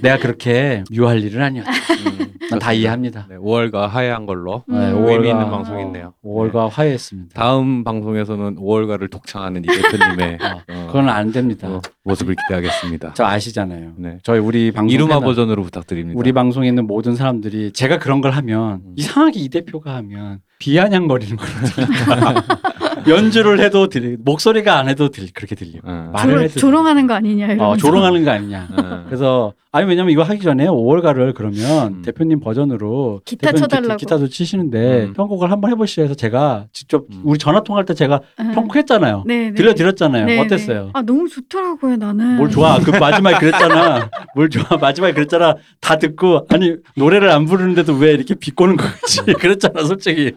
내가 그렇게 유할 일은 아니었다. 음, 난 다 이해합니다. 네, 5월가 화해한 걸로 음. 네, 의미 있는 방송이네요. 5월과 화해했습니다. 다음 방송에서는 5월가를 독창하는 이 대표님의 어, 어, 그건 안 됩니다. 어, 모습을 기대하겠습니다. 저 아시잖아요. 네. 저희 우리 방송 이루마 버전으로 부탁드립니다. 우리 방송에 있는 모든 사람들이 제가 그런 걸 하면 음. 이상하게 이 대표가 하면 비아냥거리는 걸 들립니다. 연주를 해도 들리 목소리가 안 해도 들리 그렇게 들려. 어. 말을 조롱, 해도 조롱하는 거 아니냐 이러면서. 어, 조롱하는 거 아니냐. 어. 그래서 아니 왜냐면 이거 하기 전에 5월가를 그러면 음. 대표님 버전으로 기타 대표님 쳐달라고. 기, 타도 치시는데 음. 편곡을 한번 해보시죠 해서 제가 직접 음. 우리 전화 통화할 때 제가 음. 편곡했잖아요. 네, 네. 들려드렸잖아요. 네, 어땠어요? 네. 아 너무 좋더라고요 나는. 뭘 좋아? 그 마지막에 그랬잖아. 뭘 좋아? 마지막에 그랬잖아. 다 듣고 아니 노래를 안 부르는데도 왜 이렇게 비꼬는 거지? 그랬잖아, 솔직히.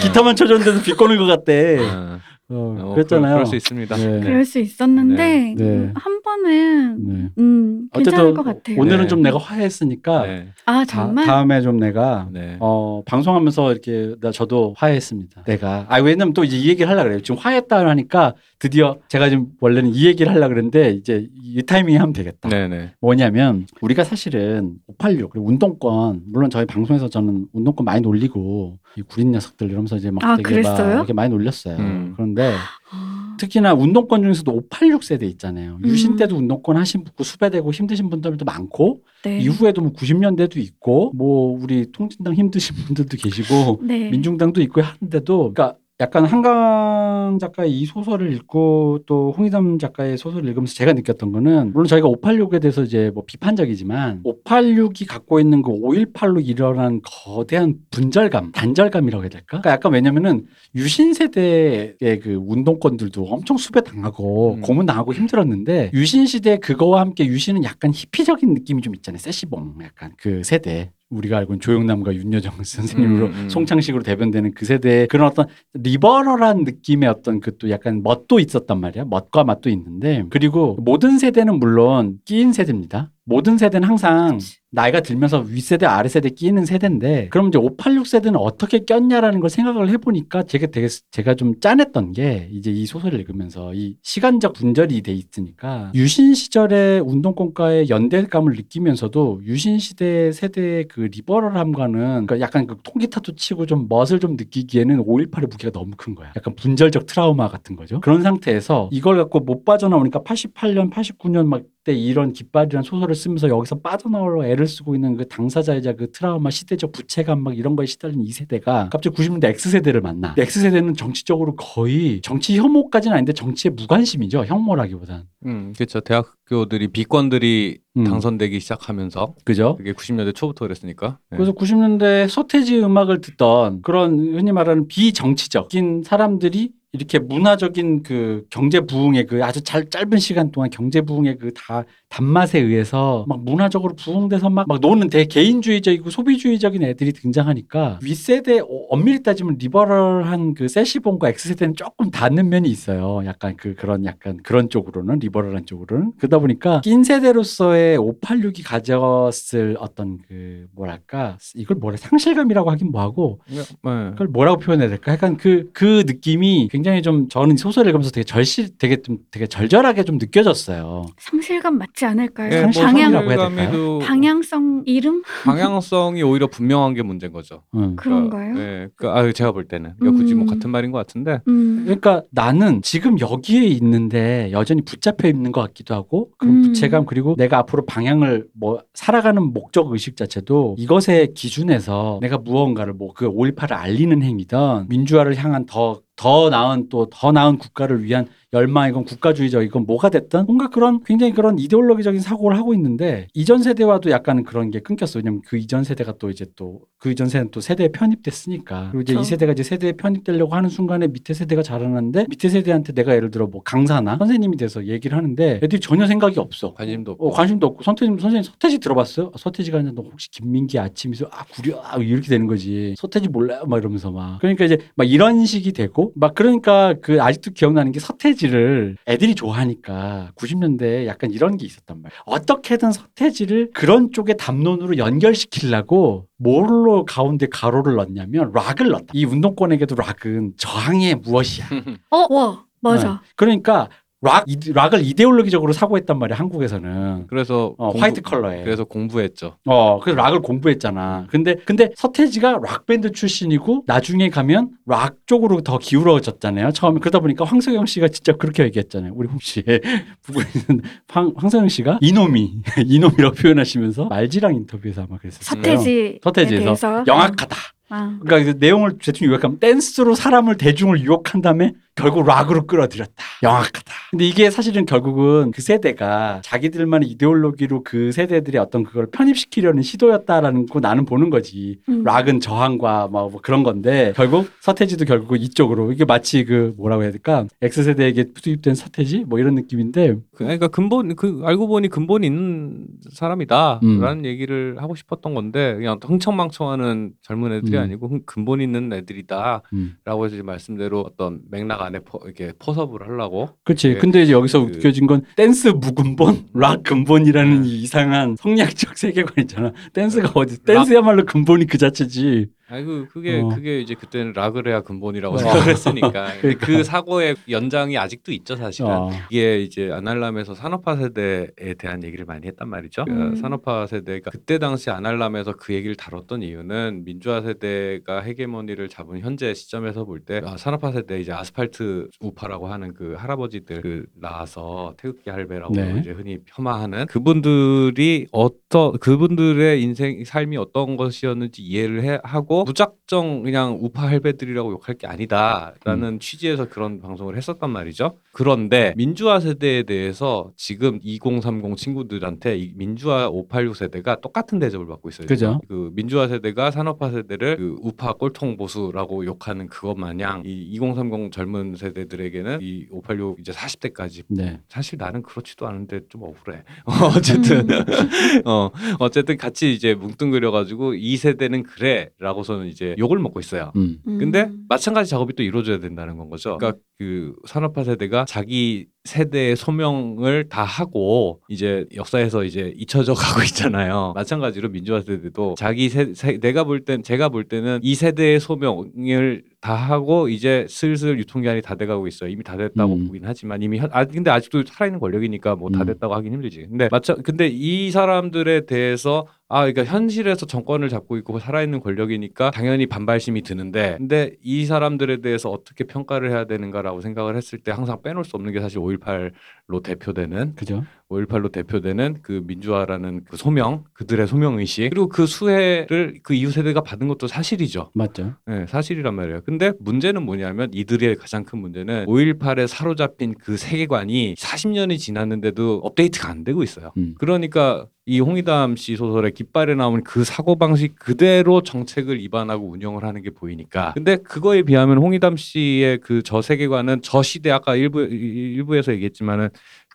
기타만 쳐줬는데도 비꼬는 것 같대. 어. 어, 어, 그랬잖아요. 그럴 수 있습니다. 네. 그럴 수 있었는데 네. 네. 음, 한 번은 네. 음 괜찮을 것 같아요. 오늘은 네. 좀 내가 화해했으니까 네. 아 다, 정말. 다 음에 좀 내가 네. 어, 방송하면서 이렇게 나 저도 화해했습니다. 내가 아 왜냐면 또 이제 이 얘기를 하려 그래요. 지금 화해했다 하니까 드디어 제가 지금 원래는 이 얘기를 하려 그랬는데 이제 이 타이밍에 하면 되겠다. 네, 네. 뭐냐면 우리가 사실은 586 그리고 운동권 물론 저희 방송에서 저는 운동권 많이 놀리고 이 구린 녀석들 이러면서 이제 막 아, 되게 막 그랬어요? 이렇게 많이 놀렸어요. 음. 그런데 아, 특히나 운동권 중에서도 586 세대 있잖아요. 유신 음. 때도 운동권 하신 분, 수배되고 힘드신 분들도 많고 네. 이후에도 뭐 90년대도 있고 뭐 우리 통진당 힘드신 분들도 계시고 네. 민중당도 있고 하는데도 그러니까 약간 한강 작가의 이 소설을 읽고 또 홍희담 작가의 소설을 읽으면서 제가 느꼈던 거는 물론 저희가 586에 대해서 이제 뭐 비판적이지만 586이 갖고 있는 그 518로 일어난 거대한 분절감, 단절감이라고 해야 될까? 그러니까 약간 왜냐면은 유신 세대의 그 운동권들도 엄청 수배 당하고 음. 고문 당하고 힘들었는데 유신 시대 그거와 함께 유신은 약간 히피적인 느낌이 좀 있잖아요. 세시봉 약간 그 세대. 우리가 알고 있는 조영남과 윤여정 선생님으로 음, 음. 송창식으로 대변되는 그 세대의 그런 어떤 리버럴한 느낌의 어떤 그 또 약간 멋도 있었단 말이야. 멋과 맛도 있는데 그리고 모든 세대는 물론 끼인 세대입니다. 모든 세대는 항상 나이가 들면서 윗세대 아래세대 끼는 세대인데 그럼 이제 586 세대는 어떻게 꼈냐라는 걸 생각을 해보니까 제가 되게 제가 좀 짠했던 게 이제 이 소설을 읽으면서 이 시간적 분절이 돼 있으니까 유신 시절의 운동권과의 연대감을 느끼면서도 유신 시대 세대의 그 리버럴함과는 그러니까 약간 그 통기타도 치고 좀 멋을 좀 느끼기에는 5.18의 무게가 너무 큰 거야. 약간 분절적 트라우마 같은 거죠. 그런 상태에서 이걸 갖고 못 빠져나오니까 88년, 89년 막때 이런 깃발이란 소설을 쓰면서 여기서 빠져나오려 애를 쓰고 있는 그 당사자이자 그 트라우마 시대적 부채감 막 이런 거에 시달린 이 세대가 갑자기 90년대 X세대를 만나. X세대는 정치적으로 거의 정치 혐오까지는 아닌데 정치에 무관심이죠. 혐오라기보단. 음, 그렇죠. 대학교들이 비권들이 음. 당선되기 시작하면서 그죠? 그게 90년대 초부터 그랬으니까. 네. 그래서 90년대 서태지 음악을 듣던 그런 흔히 말하는 비정치적인 사람들이 이렇게 문화적인 그 경제 부흥의 그 아주 잘 짧은 시간 동안 경제 부흥의 그 다 단맛에 의해서 막 문화적으로 부흥돼서 막, 막 노는 되게 개인주의적이고 소비주의적인 애들이 등장하니까 윗세대 어, 엄밀히 따지면 리버럴한 그 세시본과 X세대는 조금 닿는 면이 있어요. 약간 그 그런 약간 그런 쪽으로는 리버럴한 쪽으로는 그러다 보니까 낀 세대로서의 586이 가졌을 어떤 그 뭐랄까 이걸 뭐라 상실감이라고 하긴 뭐하고 네. 그걸 뭐라고 표현해야 될까? 약간 그, 그 느낌이 굉장히 좀 저는 소설을 읽으면서 되게 절실, 되게 좀 되게 절절하게 좀 느껴졌어요. 상실감 맞지 있지 않을까요? 예, 뭐 방향 성이라고 해야 될까요? 상실감에도 방향성 이름 방향성이 오히려 분명한 게 문제인 거죠. 응. 그런가요? 예, 그, 아, 제가 볼 때는 이거 굳이 뭐 음. 같은 말인 것 같은데 음. 그러니까 나는 지금 여기에 있는데 여전히 붙잡혀 있는 것 같기도 하고 그런 음. 부채감 그리고 내가 앞으로 방향을 뭐 살아가는 목적 의식 자체도 이것의 기준에서 내가 무언가를 뭐 그 5.18을 알리는 행위든 민주화를 향한 더 더 나은 또 더 나은 국가를 위한 열망이건 국가주의적 이건 뭐가 됐든 뭔가 그런 굉장히 그런 이데올로기적인 사고를 하고 있는데 이전 세대와도 약간 그런 게 끊겼어. 왜냐면 그 이전 세대가 또 이제 또 그 이전 세대는 또 세대에 편입됐으니까. 그리고 이제 이 그렇죠. 세대가 이제 세대에 편입되려고 하는 순간에 밑에 세대가 자라나는데 밑에 세대한테 내가 예를 들어 뭐 강사나 선생님이 돼서 얘기를 하는데 애들이 전혀 생각이 없어. 관심도 없고 어, 관심도 없고 선생님 선생님 서태지 들어봤어요? 서태지가 아니라 너 혹시 김민기 아침이서 아 구려 아, 이렇게 되는 거지. 서태지 몰라요? 막 이러면서 막 그러니까 이제 막 이런 식이 되고 막 그러니까 그 아직도 기억나는 게 서태지를 애들이 좋아하니까 90년대에 약간 이런 게 있었단 말이야. 어떻게든 서태지를 그런 쪽의 담론으로 연결시키려고 뭘로 가운데 가로를 넣냐면 락을 넣었다. 이 운동권에게도 락은 저항의 무엇이야. 어, 와, 맞아. 그러니까 락 이- 락을 이데올로기적으로 사고했단 말이야 한국에서는. 그래서 어, 화이트 컬러에. 그래서 공부했죠. 어, 그래서 락을 공부했잖아. 근데, 근데 서태지가 락 밴드 출신이고, 나중에 가면 락 쪽으로 더 기울어졌잖아요. 처음에. 그러다 보니까 황석영 씨가 진짜 그렇게 얘기했잖아요. 우리 혹시 보고 있는 황, 황석영 씨가 이놈이, 이놈이라고 표현하시면서 말지랑 인터뷰에서 아마 그랬었어요. 서태지에 서태지에서 대해서 영악하다. 아. 그러니까 그 내용을 대충 요약하면 댄스로 사람을 대중을 유혹한 다음에 결국 락으로 끌어들였다. 영악하다. 근데 이게 사실은 결국은 그 세대가 자기들만의 이데올로기로 그 세대들의 어떤 그걸 편입시키려는 시도였다라는 거 나는 보는 거지. 음. 락은 저항과 뭐, 뭐 그런 건데 결국 서태지도 결국 이쪽으로 이게 마치 그 뭐라고 해야 될까 X세대에게 투입된 서태지 뭐 이런 느낌인데 그- 그러니까 근본 그 알고 보니 근본이 있는 사람이다라는 음. 얘기를 하고 싶었던 건데 그냥 흥청망청하는 젊은 애들이 음. 아니고 흥- 근본 있는 애들이다라고 음. 해서 이제 말씀대로 어떤 맥락 안에 포, 이렇게 포섭을 하려고 그렇지. 네. 근데 이제 여기서 그- 웃겨진 건 댄스 무근본, 락 근본이라는 네. 이 이상한 성리학적 세계관 있잖아. 댄스가 어디? 댄스야말로 근본이 그 자체지. 아니 그 그게 어. 그게 이제 그때는 해야 근본이라고 어. 생각을 했으니까 근데 그 그러니까. 사고의 연장이 아직도 있죠 사실은 어. 이게 이제 아날람에서 산업화 세대에 대한 얘기를 많이 했단 말이죠. 그 음. 산업화 세대가 그때 당시 아날람에서 그 얘기를 다뤘던 이유는 민주화 세대가 헤게모니를 잡은 현재 시점에서 볼때 아, 산업화 세대 이제 아스팔트 우파라고 하는 그 할아버지들 그 나와서 태극기 할배라고 네. 이제 흔히 폄하하는 그분들이 어떤 그분들의 인생 삶이 어떤 것이었는지 이해를 해, 하고 무작정 그냥 우파 할배들이라고 욕할 게 아니다라는 음. 취지에서 그런 방송을 했었단 말이죠. 그런데 민주화 세대에 대해서 지금 2030 친구들한테 이 민주화 586 세대가 똑같은 대접을 받고 있어요. 그죠. 그 민주화 세대가 산업화 세대를 그 우파 꼴통 보수라고 욕하는 그것 마냥 이 2030 젊은 세대들에게는 이 586 이제 40대까지 네. 사실 나는 그렇지도 않은데 좀 억울해. 어쨌든 어 어쨌든 같이 이제 뭉뚱그려 가지고 이 세대는 그래라고 서는 이제 욕을 먹고 있어요. 음. 음. 근데 마찬가지 작업이 또 이루어져야 된다는 건 거죠. 그러니까 그 산업화 세대가 자기 세대의 소명을 다 하고 이제 역사에서 이제 잊혀져 가고 있잖아요. 마찬가지로 민주화 세대도 자기 세, 세- 내가 볼 땐 제가 볼 때는 이 세대의 소명을 다 하고 이제 슬슬 유통기한이 다 돼가고 있어요. 이미 다 됐다고 음. 보긴 하지만 이미 현- 아 근데 아직도 살아있는 권력이니까 뭐다 음. 됐다고 하긴 힘들지. 근데 마찬 근데 이 사람들에 대해서 아, 그러니까 현실에서 정권을 잡고 있고 살아있는 권력이니까 당연히 반발심이 드는데, 근데 이 사람들에 대해서 어떻게 평가를 해야 되는가라고 생각을 했을 때 항상 빼놓을 수 없는 게 사실 5.18로 대표되는 그죠. 5.18로 대표되는 그 민주화라는 그 소명, 그들의 소명 의식, 그리고 그 수혜를 그 이후 세대가 받은 것도 사실이죠. 맞죠. 네, 사실이란 말이에요. 근데 문제는 뭐냐면 이들의 가장 큰 문제는 5.18에 사로잡힌 그 세계관이 40년이 지났는데도 업데이트가 안 되고 있어요. 음. 그러니까 이 홍의담 씨 소설의 깃발에 나오는 그 사고방식 그대로 정책을 위반하고 운영을 하는 게 보이니까. 근데 그거에 비하면 홍의담 씨의 그 저 세계관은 저 시대 아까 일부, 일부에서 얘기했지만은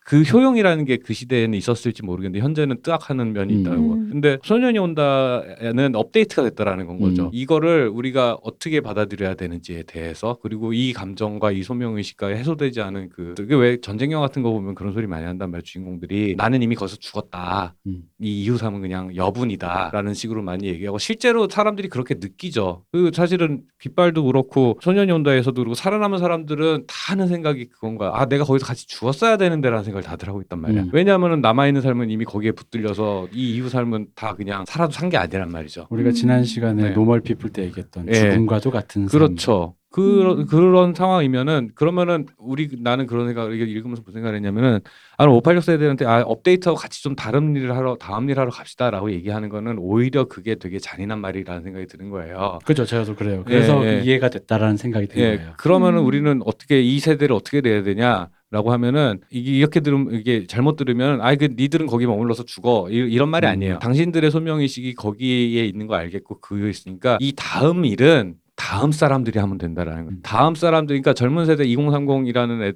그 효용이라는 게 그 시대에는 있었을지 모르겠는데 현재는 뜨악하는 면이 음. 있다고. 음. 근데 소년이 온다에는 업데이트가 됐다라는 건 거죠. 음. 이거를 우리가 어떻게 받아들여야 되는지에 대해서 그리고 이 감정과 이 소명 의식과 해소되지 않은 그 그게 왜 전쟁 영화 같은 거 보면 그런 소리 많이 한단 말이에요. 주인공들이 나는 이미 거기서 죽었다. 음. 이 이후 삶은 그냥 여분이다라는 식으로 많이 얘기하고 실제로 사람들이 그렇게 느끼죠. 그 사실은 깃발도 그렇고 소년이 온다에서도 그렇고 살아남은 사람들은 다 하는 생각이 그건가. 아 내가 거기서 같이 죽었어야 되는데라는 생각. 생각을 다들 하고 있단 말이야. 음. 왜냐하면 남아 있는 삶은 이미 거기에 붙들려서 이 이후 삶은 다 그냥 살아도 산 게 아니란 말이죠. 우리가 음. 지난 시간에 네. Normal People 때 얘기했던 예. 죽음과도 같은 삶. 그렇죠. 그런 음. 그런 상황이면은 그러면은 우리 나는 그런 생각을 이게 읽으면서 무슨 생각을 했냐면은 아586 세대한테 아 업데이트하고 같이 좀 다른 일을 하러 다음 일 하러 갑시다라고 얘기하는 거는 오히려 그게 되게 잔인한 말이라는 생각이 드는 거예요. 그죠, 저도 그래요. 그래서 예, 예. 이해가 됐다라는 생각이 든 예, 거예요. 그러면은 음. 우리는 어떻게 이 세대를 어떻게 돼야 되냐? 라고 하면은 이게 이렇게 들으면 이게 잘못 들으면 아이 그 니들은 거기 머물러서 죽어 이- 이런 말이 음. 아니에요. 당신들의 소명 의식이 거기에 있는 거 알겠고 그거 있으니까 이 다음 일은 다음 사람들이 하면 된다라는 거예요. 음. 다음 사람들, 그러니까 젊은 세대 2030이라는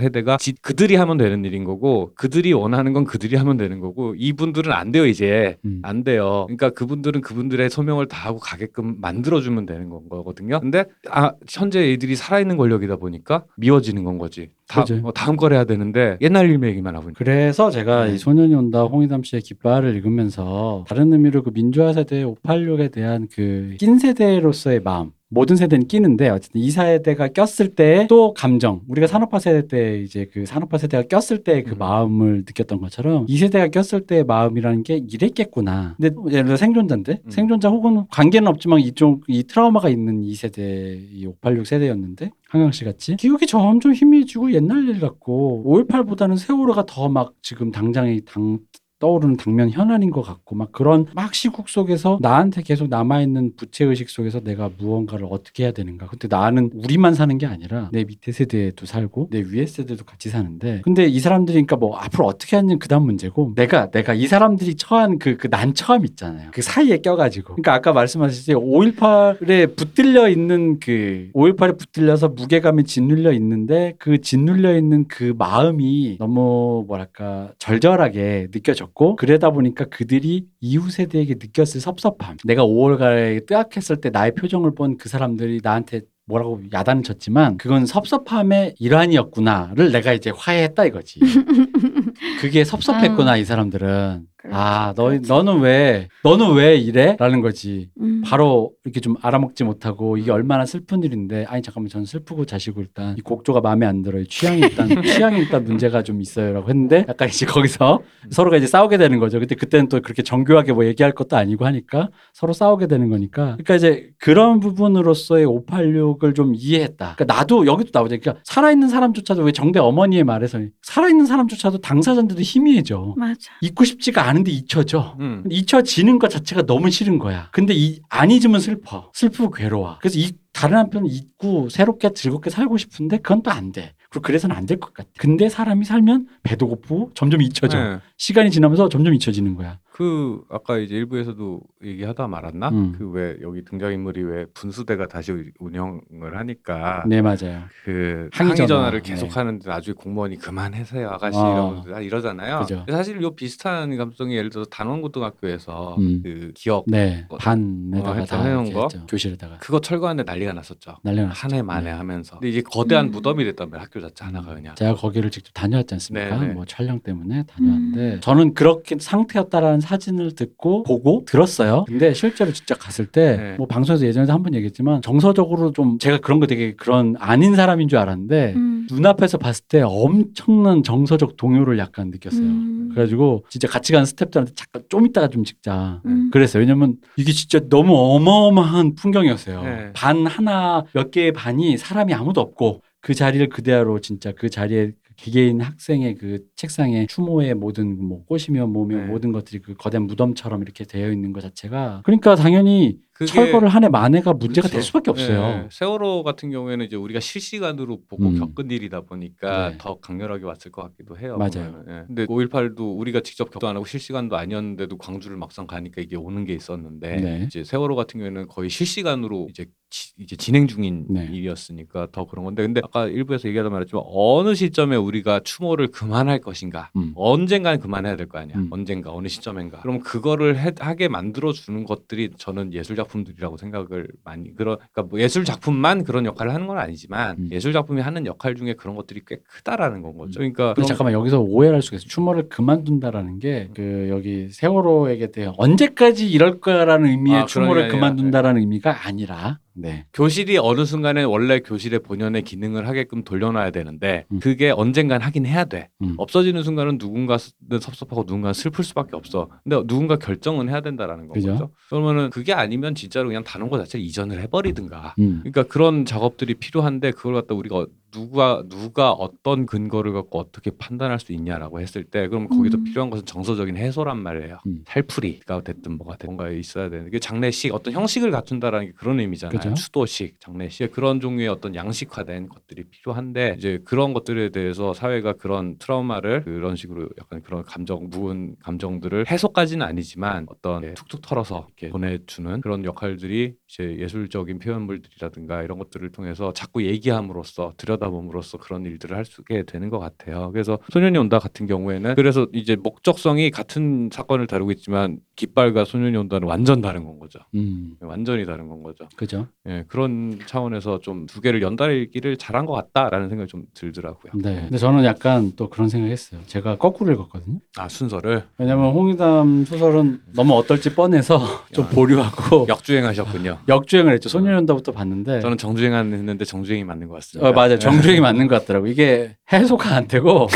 세대가 지- 그들이 하면 되는 일인 거고 그들이 원하는 건 그들이 하면 되는 거고 이분들은 안 돼요 이제 음. 안 돼요. 그러니까 그분들은 그분들의 소명을 다 하고 가게끔 만들어주면 되는 건 거거든요. 근데 아 현재 애들이 살아있는 권력이다 보니까 미워지는 건 거지. 다. 어, 다음 걸 해야 되는데 옛날 일 얘기만 하고 그래서 제가 네. 이 소년이 온다 홍의담 씨의 깃발을 읽으면서 다른 의미로 그 민주화 세대 586에 대한 그 낀 세대로서의 마음 모든 세대는 끼는데 어쨌든 이 세대가 꼈을 때 또 감정 우리가 산업화 세대 때 이제 그 산업화 세대가 꼈을 때그 음. 마음을 느꼈던 것처럼 이 세대가 꼈을 때의 마음이라는 게 이랬겠구나. 근데 예를 들어 생존자인데? 음. 생존자 혹은 관계는 없지만 이쪽 이 트라우마가 있는 이 세대 이 586 세대였는데? 한강 씨 같이? 기억이 점점 희미해지고 옛날 일 같고 5.18보다는 세월호가 더 막 지금 당장에 당 떠오르는 당면 현안인 것 같고 막 그런 막 시국 속에서 나한테 계속 남아있는 부채 의식 속에서 내가 무언가를 어떻게 해야 되는가. 근데 나는 우리만 사는 게 아니라 내 밑에 세대도 살고 내 위에 세대도 같이 사는데 근데 이 사람들이 그러니까 뭐 앞으로 어떻게 하는 그다음 문제고 내가 내가 이 사람들이 처한 그 그 난처함 있잖아요. 그 사이에 껴가지고. 그러니까 아까 말씀하셨듯이 5.18에 붙들려 있는 그 5.18에 붙들려서 무게감이 짓눌려 있는데 그 짓눌려 있는 그 마음이 너무 뭐랄까 절절하게 느껴졌고 그러다 보니까 그들이 이후 세대에게 느꼈을 섭섭함 내가 5월가에 뜨악했을 때 나의 표정을 본 그 사람들이 나한테 뭐라고 야단을 쳤지만 그건 섭섭함의 일환이었구나를 내가 이제 화해했다 이거지. 그게 섭섭했구나 이 사람들은. 아, 너 그렇지. 너는 왜 너는 왜 이래? 라는 거지. 음. 바로 이렇게 좀 알아먹지 못하고 이게 얼마나 슬픈 일인데 아니 잠깐만 저는 슬프고 자시고 일단 이 곡조가 마음에 안 들어요 취향이 일단 취향이 일단 문제가 좀 있어요라고 했는데 약간 이제 거기서 서로가 이제 싸우게 되는 거죠 근데 그때는 또 그렇게 정교하게 뭐 얘기할 것도 아니고 하니까 서로 싸우게 되는 거니까 그러니까 이제 그런 부분으로서의 586을 좀 이해했다 그러니까 나도 여기도 나오죠 그러니까 살아있는 사람조차도 왜 정대 어머니의 말에서 살아있는 사람조차도 당사자들도 희미해져 맞아. 잊고 싶지가 않 은데 잊혀져 음. 잊혀지는 것 자체가 너무 싫은 거야. 근데 이, 안 잊으면 슬퍼. 슬프고 괴로워. 그래서 이, 다른 한편 잊고 새롭게 즐겁게 살고 싶은데 그건 또 안 돼. 그리고 그래서는 안 될 것 같아. 근데 사람이 살면 배도 고프고 점점 잊혀져. 네. 시간이 지나면서 점점 잊혀지는 거야. 그 아까 이제 일부에서도 얘기하다 말았나? 음. 그 왜 여기 등장인물이 왜 분수대가 다시 운영을 하니까 네, 맞아요. 그 항의 항의 전화. 전화를 네. 계속 하는데 나중에 공무원이 그만하세요 아가씨 어. 이러면서 이러잖아요. 그죠. 사실 요 비슷한 감성이 예를 들어서 단원고등학교에서 음. 그 기업 네. 어, 반에다가 어, 다 해놓은 이렇게 거? 했죠. 교실에다가. 그거 철거하는데 난리가 났었죠. 난리가 났었죠. 한 해 만에 네. 하면서. 근데 이제 거대한 음. 무덤이 됐단 말이야 학교 자체 하나가 그냥. 제가 거기를 직접 다녀왔지 않습니까? 네, 네. 뭐 촬영 때문에 다녀왔는데 음. 저는 그렇게 상태였다라는 사진을 듣고 보고 들었어요. 근데 실제로 진짜 갔을 때 네. 뭐 방송에서 예전에 한번 얘기했지만 정서적으로 좀 제가 그런 거 되게 그런 아닌 사람인 줄 알았는데 음. 눈앞에서 봤을 때 엄청난 정서적 동요를 약간 느꼈어요. 음. 그래가지고 진짜 같이 간 스태프들한테 잠깐 좀 이따가 좀 찍자. 음. 그랬어요. 왜냐면 이게 진짜 너무 어마어마한 풍경이었어요. 네. 반 하나 몇 개의 반이 사람이 아무도 없고 그 자리를 그대로 진짜 그 자리에 개개인 학생의 그 책상에 추모의 모든 뭐 꽃이며 뭐며 네. 모든 것들이 그 거대한 무덤처럼 이렇게 되어 있는 것 자체가 그러니까 당연히 철거를 한 해 만에가 문제가 그렇죠. 될 수밖에 없어요. 네. 세월호 같은 경우에는 이제 우리가 실시간으로 보고 음. 겪은 일이다 보니까 네. 더 강렬하게 왔을 것 같기도 해요. 맞아요. 예. 근데 5.18도 우리가 직접 겪도 안 하고 실시간도 아니었는데도 광주를 막상 가니까 이게 오는 게 있었는데 네. 이제 세월호 같은 경우에는 거의 실시간으로 이제 지- 이제 진행 중인 네. 일이었으니까 더 그런 건데 근데 아까 일부에서 얘기하다 말했지만 어느 시점에 우리가 추모를 그만할 것인가 음. 언젠간 그만해야 될 거 아니야 음. 언젠가 어느 시점인가 그럼 그거를 해- 하게 만들어 주는 것들이 저는 예술 작 품들이라고 생각을 많이 그러, 그러니까 뭐 예술 작품만 그런 역할을 하는 건 아니지만 음. 예술 작품이 하는 역할 중에 그런 것들이 꽤 크다라는 건 거죠 그러니까 근데 잠깐만 여기서 오해를 할 수가 있어요. 추모를 그만둔다라는 게 그 여기 세월호에게 대해 언제까지 이럴 거라는 의미의 아, 그런 게 추모를 그만둔다라는 의미가 아니라 네. 교실이 어느 순간에 원래 교실의 본연의 기능을 하게끔 돌려놔야 되는데 음. 그게 언젠간 하긴 해야 돼. 음. 없어지는 순간은 누군가는 섭섭하고 누군가는 슬플 수밖에 없어. 근데 누군가 결정은 해야 된다라는. 거죠. 그러면은 그게 아니면 진짜로 그냥 단원고 자체를 이전을 해버리든가. 음. 그러니까 그런 작업들이 필요한데 그걸 갖다 우리가 어- 누가 누가 어떤 근거를 갖고 어떻게 판단할 수 있냐라고 했을 때 그럼 거기서 음. 필요한 것은 정서적인 해소란 말이에요. 음. 살풀이가 됐든 뭐가 됐든 뭔가 있어야 되는 게 장례식 어떤 형식을 갖춘다라는 게 그런 의미잖아요. 그죠. 추도식, 장례식 그런 종류의 어떤 양식화된 것들이 필요한데 이제 그런 것들에 대해서 사회가 그런 트라우마를 그런 식으로 약간 그런 감정 무은 감정들을 해소까지는 아니지만 어떤 이렇게 툭툭 털어서 이렇게 보내주는 그런 역할들이 이제 예술적인 표현물들이라든가 이런 것들을 통해서 자꾸 얘기함으로써 들여다봄으로써 그런 일들을 할 수 있게 되는 것 같아요. 그래서 소년이 온다 같은 경우에는 그래서 이제 목적성이 같은 사건을 다루고 있지만 깃발과 소년이 온다는 완전 다른 건 거죠. 음. 완전히 다른 건 거죠. 그죠. 예, 그런 차원에서 좀 두 개를 연달기를 잘한 것 같다라는 생각이 좀 들더라고요. 네. 근데 저는 약간 또 그런 생각했어요. 제가 거꾸로 읽었거든요. 아 순서를 왜냐면 홍의담 소설은 너무 어떨지 뻔해서 좀 야. 보류하고 역주행하셨군요. 역주행을 했죠. 소년연다부터 봤는데. 저는 정주행한 했는데 정주행이 맞는 것 같습니다. 어, 맞아요. 정주행이 맞는 것 같더라고. 이게 해소가 안 되고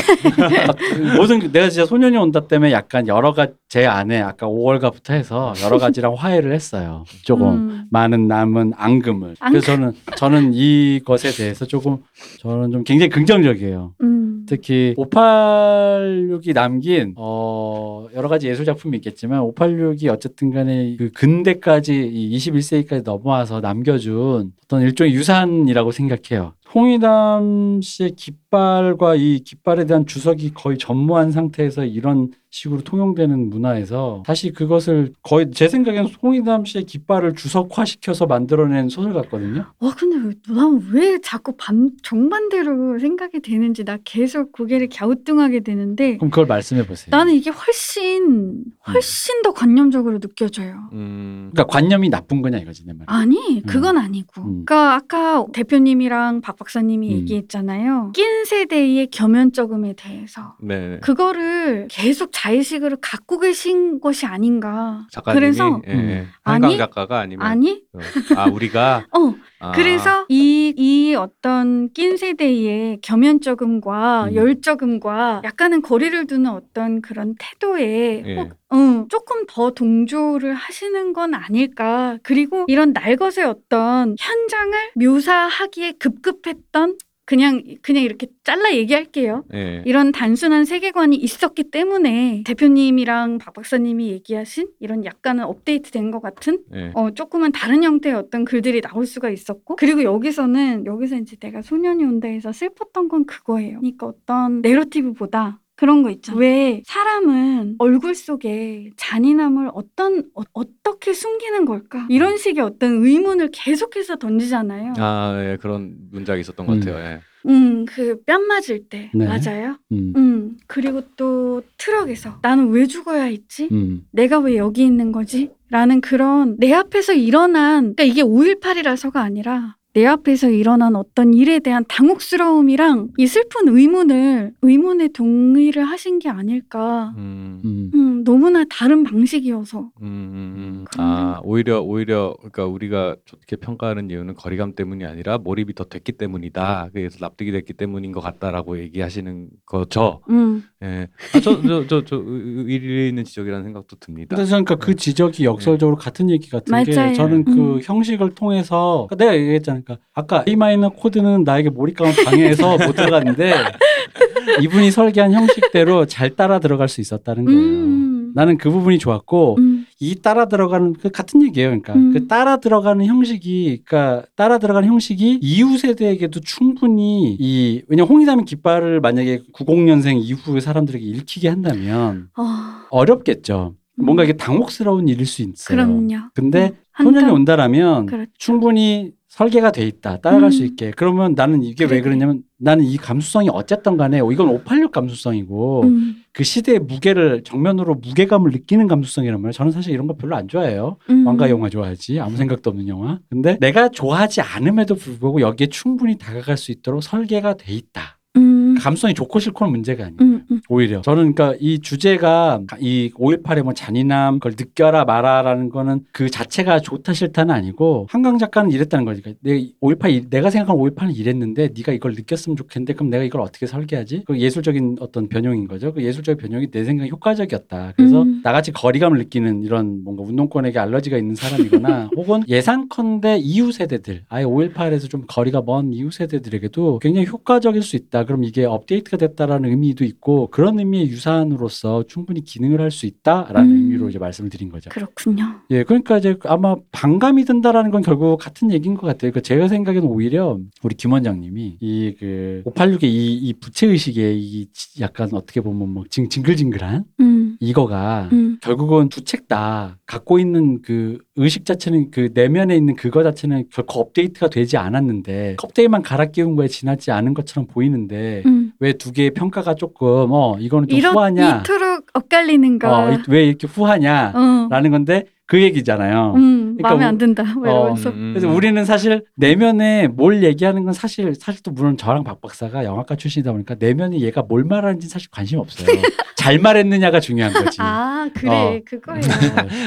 모든 그- 내가 진짜 소년이 온다 때문에 약간 여러 가지 제 안에 아까 5월가부터 해서 여러 가지랑 화해를 했어요. 조금 음. 많은 남은 앙금을. 앙금. 그래서 저는 저는 이것에 대해서 조금 저는 좀 굉장히 긍정적이에요. 음. 특히 586이 남긴 어 여러 가지 예술 작품이 있겠지만 586이 어쨌든 간에 그 근대까지 이 21세기까지 넘어와서 남겨준 어떤 일종의 유산이라고 생각해요. 홍의담 씨의 깃발과 이 깃발에 대한 주석이 거의 전무한 상태에서 이런 식으로 통용되는 문화에서 다시 그것을 거의 제 생각에는 홍의담 씨의 깃발을 주석화시켜서 만들어낸 소설 같거든요. 와 근데 난 왜 자꾸 반 정반대로 생각이 되는지 나 계속 고개를 갸우뚱하게 되는데 그럼 그걸 말씀해 보세요. 나는 이게 훨씬 훨씬 더 관념적으로 느껴져요. 음, 그러니까 관념이 나쁜 거냐 이거지 내 말. 아니 그건 아니고 음. 그러니까 아까 대표님이랑 박 박사님이 음. 얘기했잖아요 낀 세대의 겸연적음에 대해서 네. 그거를 계속 자의식으로 갖고 계신 것이 아닌가 작가님이 그래서 예, 음. 예. 한강 아니? 작가가 아니면 아니 어, 아 우리가 어 아, 그래서 이, 이 어떤 낀 세대의 겸연적음과 음. 열적음과 약간은 거리를 두는 어떤 그런 태도에 예. 혹, 응, 조금 더 동조를 하시는 건 아닐까. 그리고 이런 날것의 어떤 현장을 묘사하기에 급급했던 그냥 그냥 이렇게 잘라 얘기할게요. 예. 이런 단순한 세계관이 있었기 때문에 대표님이랑 박 박사님이 얘기하신 이런 약간은 업데이트된 것 같은 예. 어, 조금은 다른 형태의 어떤 글들이 나올 수가 있었고, 그리고 여기서는, 여기서 이제 내가 소년이 온다 해서 슬펐던 건 그거예요. 그러니까 어떤 내러티브보다 그런 거 있잖아. 왜 사람은 얼굴 속에 잔인함을 어떤, 어, 떻게 숨기는 걸까? 이런 식의 어떤 의문을 계속해서 던지잖아요. 아, 예, 그런 문장이 있었던 음. 것 같아요. 예. 음, 그 뺨 맞을 때. 네. 맞아요? 음. 음, 그리고 또 트럭에서 나는 왜 죽어야 했지? 음. 내가 왜 여기 있는 거지? 라는 그런 내 앞에서 일어난 그러니까 이게 5.18이라서가 아니라 내 앞에서 일어난 어떤 일에 대한 당혹스러움이랑 이 슬픈 의문을 의문에 동의를 하신 게 아닐까. 음. 음. 음, 너무나 다른 방식이어서. 음, 음, 아 오히려 오히려 그러니까 우리가 좋게 평가하는 이유는 거리감 때문이 아니라 몰입이 더 됐기 때문이다. 그래서 납득이 됐기 때문인 것 같다라고 얘기하시는 거죠. 음, 예. 아, 저저 저 저 일리 있는 지적이라는 생각도 듭니다. 근데 저는 그러니까 그 지적이 역설적으로 같은 얘기 같은 게 맞아요. 저는 그 음. 형식을 통해서 그러니까 내가 얘기했잖아요. 그러니까 아까 A 마이너 코드는 나에게 몰입감을 방해해서 못 들어갔는데 이분이 설계한 형식대로 잘 따라 들어갈 수 있었다는 거예요. 음, 나는 그 부분이 좋았고 음, 이 따라 들어가는 그 같은 얘기예요. 그러니까 음. 그 따라 들어가는 형식이 그러니까 따라 들어가는 형식이 이후 세대에게도 충분히 이 왜냐 면 홍의담의 깃발을 만약에 90년생 이후의 사람들에게 읽히게 한다면 어, 어렵겠죠. 뭔가 음. 이게 당혹스러운 일일 수 있어요. 그럼요. 근데 음, 소년이 온다라면 그렇죠. 충분히 설계가 돼 있다. 따라갈 음. 수 있게. 그러면 나는 이게 왜 그러냐면 나는 이 감수성이 어쨌든 간에 이건 586 감수성이고 음, 그 시대의 무게를 정면으로 무게감을 느끼는 감수성이란 말이에요. 저는 사실 이런 거 별로 안 좋아해요. 음. 왕가 영화 좋아하지. 아무 생각도 없는 영화. 근데 내가 좋아하지 않음에도 불구하고 여기에 충분히 다가갈 수 있도록 설계가 돼 있다. 음, 감수성이 좋고 싫고는 문제가 아니에요. 음, 음. 오히려 저는 그러니까 이 주제가 이 5.18의 뭐 잔인함 그걸 느껴라 말아라는 거는 그 자체가 좋다 싫다는 아니고 한강 작가는 이랬다는 거니까 내가 5.18 내가 생각하는 5.18은 이랬는데 네가 이걸 느꼈으면 좋겠는데 그럼 내가 이걸 어떻게 설계하지? 그 예술적인 어떤 변형인 거죠. 그 예술적인 변형이 내 생각에 효과적이었다. 그래서 음. 나같이 거리감을 느끼는 이런 뭔가 운동권에게 알러지가 있는 사람이거나 혹은 예상컨대 이후 세대들 아예 5.18에서 좀 거리가 먼 이후 세대들에게도 굉장히 효과적일 수 있다. 그럼 이게 업데이트가 됐다라는 의미도 있고 그런 의미의 유산으로서 충분히 기능을 할 수 있다라는 음. 의미로 이제 말씀을 드린 거죠. 그렇군요. 예, 그러니까 이제 아마 반감이 든다라는 건 결국 같은 얘기인 것 같아요. 그러니까 제가 생각에는 오히려 우리 김 원장님이 이 그 586의 이, 이 부채 의식의 이 지- 약간 어떻게 보면 뭐 징, 징글징글한 음. 이거가 음. 결국은 두 책 다 갖고 있는 그 의식 자체는 그 내면에 있는 그거 자체는 결코 업데이트가 되지 않았는데 껍데기만 갈아 끼운 거에 지나지 않은 것처럼 보이는 데 음. 왜두 개의 평가가 조금 어 이거는 좀 이런 후하냐 이토록 엇갈리는 거. 어, 이- 왜 이렇게 후하냐 어. 라는 건데 그 얘기잖아요. 음, 그러니까 마음에 우- 안 든다. 뭐 어, 이러면서. 음. 그래서 우리는 사실 내면에 뭘 얘기하는 건 사실 사실 또 물론 저랑 박 박사가 영화과 출신이다 보니까 내면에 얘가 뭘 말하는지 사실 관심 없어요. 잘 말했느냐가 중요한 거지. 아 그래 어. 그거예요.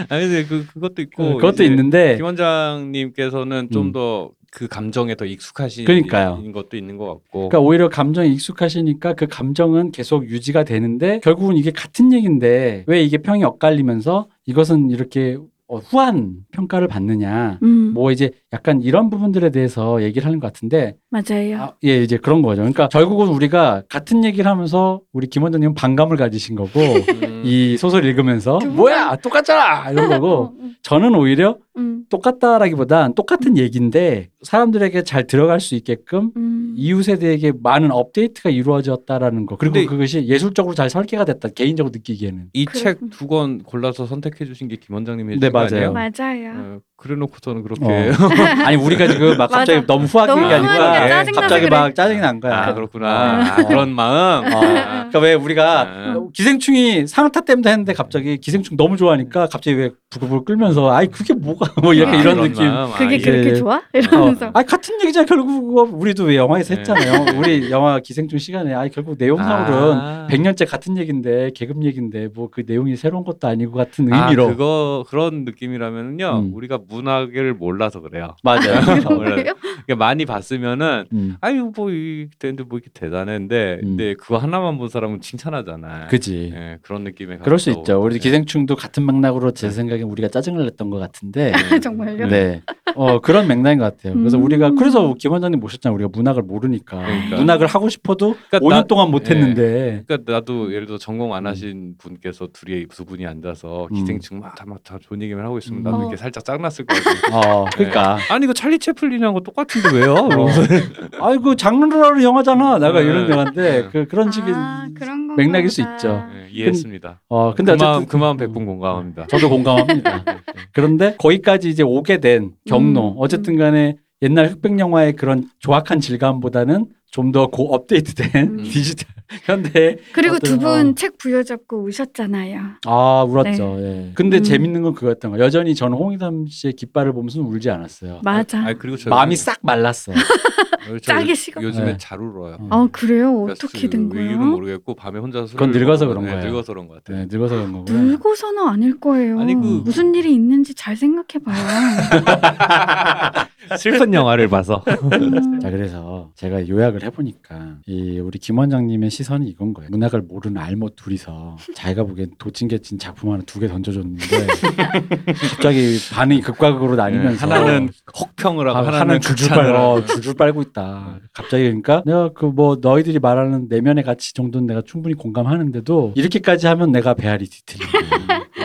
아니 근데 그 그것도 있고 어, 그것도 이제 있는데 김 원장님께서는 좀 음. 더 그 감정에 더 익숙하신 그러니까요. 것도 있는 것 같고. 그러니까 오히려 감정에 익숙하시니까 그 감정은 계속 유지가 되는데 결국은 이게 같은 얘기인데 왜 이게 평이 엇갈리면서 이것은 이렇게 어, 후한 평가를 받느냐. 음, 뭐 이제 약간 이런 부분들에 대해서 얘기를 하는 것 같은데 맞아요. 아, 예 이제 그런 거죠. 그러니까 결국은 우리가 같은 얘기를 하면서 우리 김 원장님은 반감을 가지신 거고 음. 이 소설 읽으면서 그 뭐야 똑같잖아 이런 거고 어, 어, 저는 오히려 음, 똑같다라기보단 똑같은 얘기인데 사람들에게 잘 들어갈 수 있게끔 음. 이후 세대에게 많은 업데이트가 이루어졌다라는 거 그리고 그것이 예술적으로 잘 설계가 됐다 개인적으로 느끼기에는 이. 책 두 권 골라서 선택해 주신 게 김 원장님이 네, 거 맞아요. 아니에요? 맞아요. 어, 그래놓고서는 그렇게 어. 아니 우리가 지금 막 갑자기. 너무 후하게 너무 얘기하니까 짜증나서 갑자기 그래. 막 짜증이 난 거야. 아 그렇구나 아, 그런 마음. 어. 그러니까 왜 우리가 아. 기생충이 상을 탔다면서 했는데 갑자기 기생충 너무 좋아하니까 갑자기 왜 부글부글 끓면서 아이 그게 뭐가 뭐 이렇게 아, 이런 느낌. 마음. 아, 그게 이게 그렇게 예. 좋아? 이러면서. 어. 아 같은 얘기잖아 결국 우리도 왜 영화에서 네. 했잖아요. 우리 영화 기생충 시간에 아 결국 내용상으로는 아. 100년째 같은 얘기인데 계급 얘기인데 뭐 그 내용이 새로운 것도 아니고 같은 아, 의미로 그거 그런 느낌이라면은요 음. 우리가 문학을 몰라서 그래요. 맞아요. 원래 그러니까 많이 봤으면은 음. 아유 뭐 이때인데 뭐 이렇게 대단했는데 음. 근데 그거 하나만 본 사람은 칭찬하잖아. 그지. 예, 그런 느낌에 그럴 수. 있죠. 우리 네. 기생충도 같은 맥락으로 제 생각엔 우리가 짜증을 냈던 것 같은데. 정말요? 네. 어, 그런 맥락인 것 같아요. 그래서 음. 우리가, 그래서 김 원장님 모셨잖아요. 우리가 문학을 모르니까. 그러니까. 문학을 하고 싶어도 그러니까 5년 나- 동안 못 예. 했는데. 그러니까 나도 예를 들어 전공 안 하신 분께서 둘이 두 분이 앉아서 음. 기생충 막다막다 좋은 얘기만 하고 있으면 음. 나도 어. 이렇게 살짝 짱났을 거고. 어, 그러니까. 아니 이거 찰리 채플린이랑 거 똑같은데 왜요? 이러면서 아이고, 장르라는 영화잖아. 내가 네. 이런 영화인데. 네. 그, 그런 식의. 아, 그런 거 맥락일 수 있죠. 예, 이해했습니다. 어, 근데 그 마음 어쨌든. 그 마음 백분 공감합니다. 저도 공감합니다. 그런데 거기까지 이제 오게 된 경로. 음, 어쨌든 간에 옛날 흑백 영화의 그런 조악한 질감보다는 좀 더 고 업데이트된 음. 디지털 현대 그리고 어떤, 두분 어. 책 부여잡고 우셨잖아요. 아 울었죠. 예. 근데 음. 재밌는 건 그거였던 거. 여전히 저는 홍희담 씨의 깃발을 보면서 울지 않았어요. 맞아. 아 그리고 저 마음이 요즘- 싹 말랐어요. 저 짜게 요- 식어. 요즘에 네. 잘 울어요. 음. 아 그래요? 어떻게 된그 이유는 거예요? 모르겠고 밤에 혼자서 술을 그건 늙어서 그런 네, 거예요. 늙어서 그런 것 같아요. 네, 늙어서 그런 거고요. 늙어서는 아닐 거예요. 아니, 그- 무슨 일이 있는지 잘 생각해봐요. 슬픈 영화를 봐서. 음. 자 그래서 제가 요약을 해보니까 이 우리 김 원장님의 시선이 이건 거예요. 문학을 모르는 알못 둘이서 자기가 보기엔 도찐개찐 작품 하나 두 개 던져줬는데 갑자기 반응이 극과 극으로 나뉘면서 네, 하나는 혹평을 하고 아, 하나는 하나는 줄줄 빨고 하고. 줄줄 빨고 있다. 갑자기 그러니까 내가 그 뭐 너희들이 말하는 내면의 가치 정도는 내가 충분히 공감하는데도 이렇게까지 하면 내가 배알이 뒤틀린다.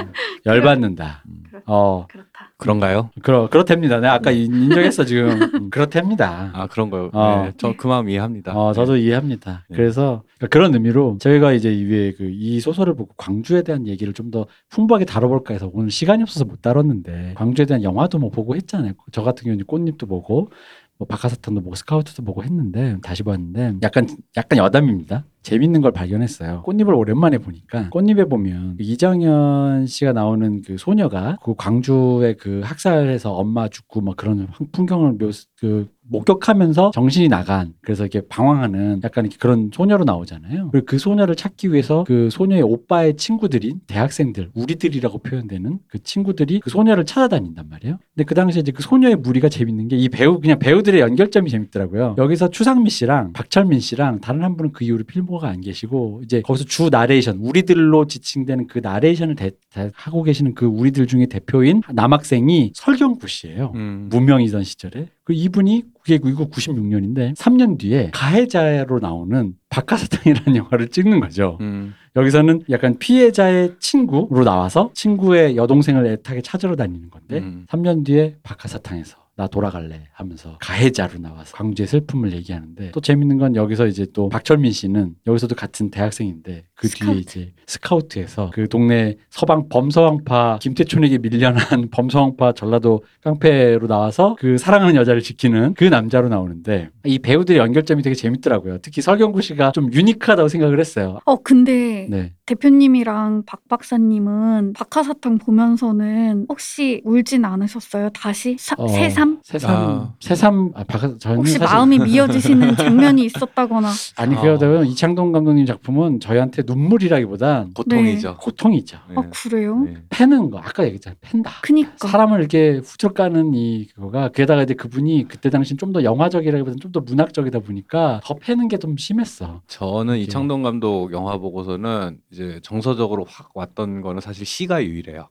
음, 열받는다. 어 그렇다. 그런가요? 그렇 그렇답니다. 내가 아까 인- 인정했어 지금 음, 그렇답니다. 아 그런 거요. 어. 네, 저그 마음 이해합니다. 어, 저도 이해합니다. 네. 그래서 그러니까 그런 의미로 저희가 이제 이외에 그 이 소설을 보고 광주에 대한 얘기를 좀 더 풍부하게 다뤄볼까 해서 오늘 시간이 없어서 못 다뤘는데 광주에 대한 영화도 뭐 보고 했잖아요. 저 같은 경우는 꽃잎도 보고 뭐 박하사탕도 보고 스카우트도 보고 했는데 다시 봤는데 약간 약간 여담입니다. 재밌는 걸 발견했어요. 꽃잎을 오랜만에 보니까 꽃잎에 보면 그 이정현 씨가 나오는 그 소녀가 그 광주의 그 학살해서 엄마 죽고 막 그런 풍경을 묘, 그 목격하면서 정신이 나간 그래서 이렇게 방황하는 약간 이렇게 그런 소녀로 나오잖아요. 그리고 그 소녀를 찾기 위해서 그 소녀의 오빠의 친구들인 대학생들, 우리들이라고 표현되는 그 친구들이 그 소녀를 찾아다닌단 말이에요. 근데 그 당시에 이제 그 소녀의 무리가 재밌는 게 이 배우 그냥 배우들의 연결점이 재밌더라고요. 여기서 추상미 씨랑 박철민 씨랑 다른 한 분은 그 이후로 필모 가 안 계시고 이제 거기서 주 나레이션 우리들로 지칭되는 그 나레이션을 대- 대- 하고 계시는 그 우리들 중에 대표인 남학생이 설경구 씨예요. 음. 무명이던 시절에 그 이분이 그게 이거 96년인데 3년 뒤에 가해자로 나오는 박하사탕이라는 영화를 찍는 거죠. 음. 여기서는 약간 피해자의 친구로 나와서 친구의 여동생을 애타게 찾으러 다니는 건데 음. 3년 뒤에 박하사탕에서 나 돌아갈래 하면서 가해자로 나와서 광주의 슬픔을 얘기하는데 또 재밌는 건 여기서 이제 또 박철민 씨는 여기서도 같은 대학생인데 그 뒤에 스카우트. 이제 스카우트에서 그 동네 서방 범서왕파 김태촌에게 밀려난 범서왕파 전라도 깡패로 나와서 그 사랑하는 여자를 지키는 그 남자로 나오는데 이 배우들의 연결점이 되게 재밌더라고요. 특히 설경구 씨가 좀 유니크하다고 생각을 했어요. 어 근데 네. 대표님이랑 박 박사님은 박하사탕 보면서는 혹시 울진 않으셨어요? 다시 사- 어, 새삼? 새삼 아. 새삼 아 박하 저는 혹시 사실 마음이 미어지시는 장면이 있었다거나 아니 어. 그러다면 이창동 감독님 작품은 저희한테 눈물이라기보단 고통이죠. 고통이죠. 네. 어 그래요? 네. 패는 거 아까 얘기했잖아요. 팬다. 그니까 사람을 이렇게 후져 까는 이 그거가 게다가 이제 그분이 그때 당시 좀더 영화적이라기보다는 좀 더 문학적이다 보니까 더 패는 게 좀 심했어. 저는 이게. 이창동 감독 영화 보고서는 이제 정서적으로 확 왔던 거는 사실 시가 유일해요.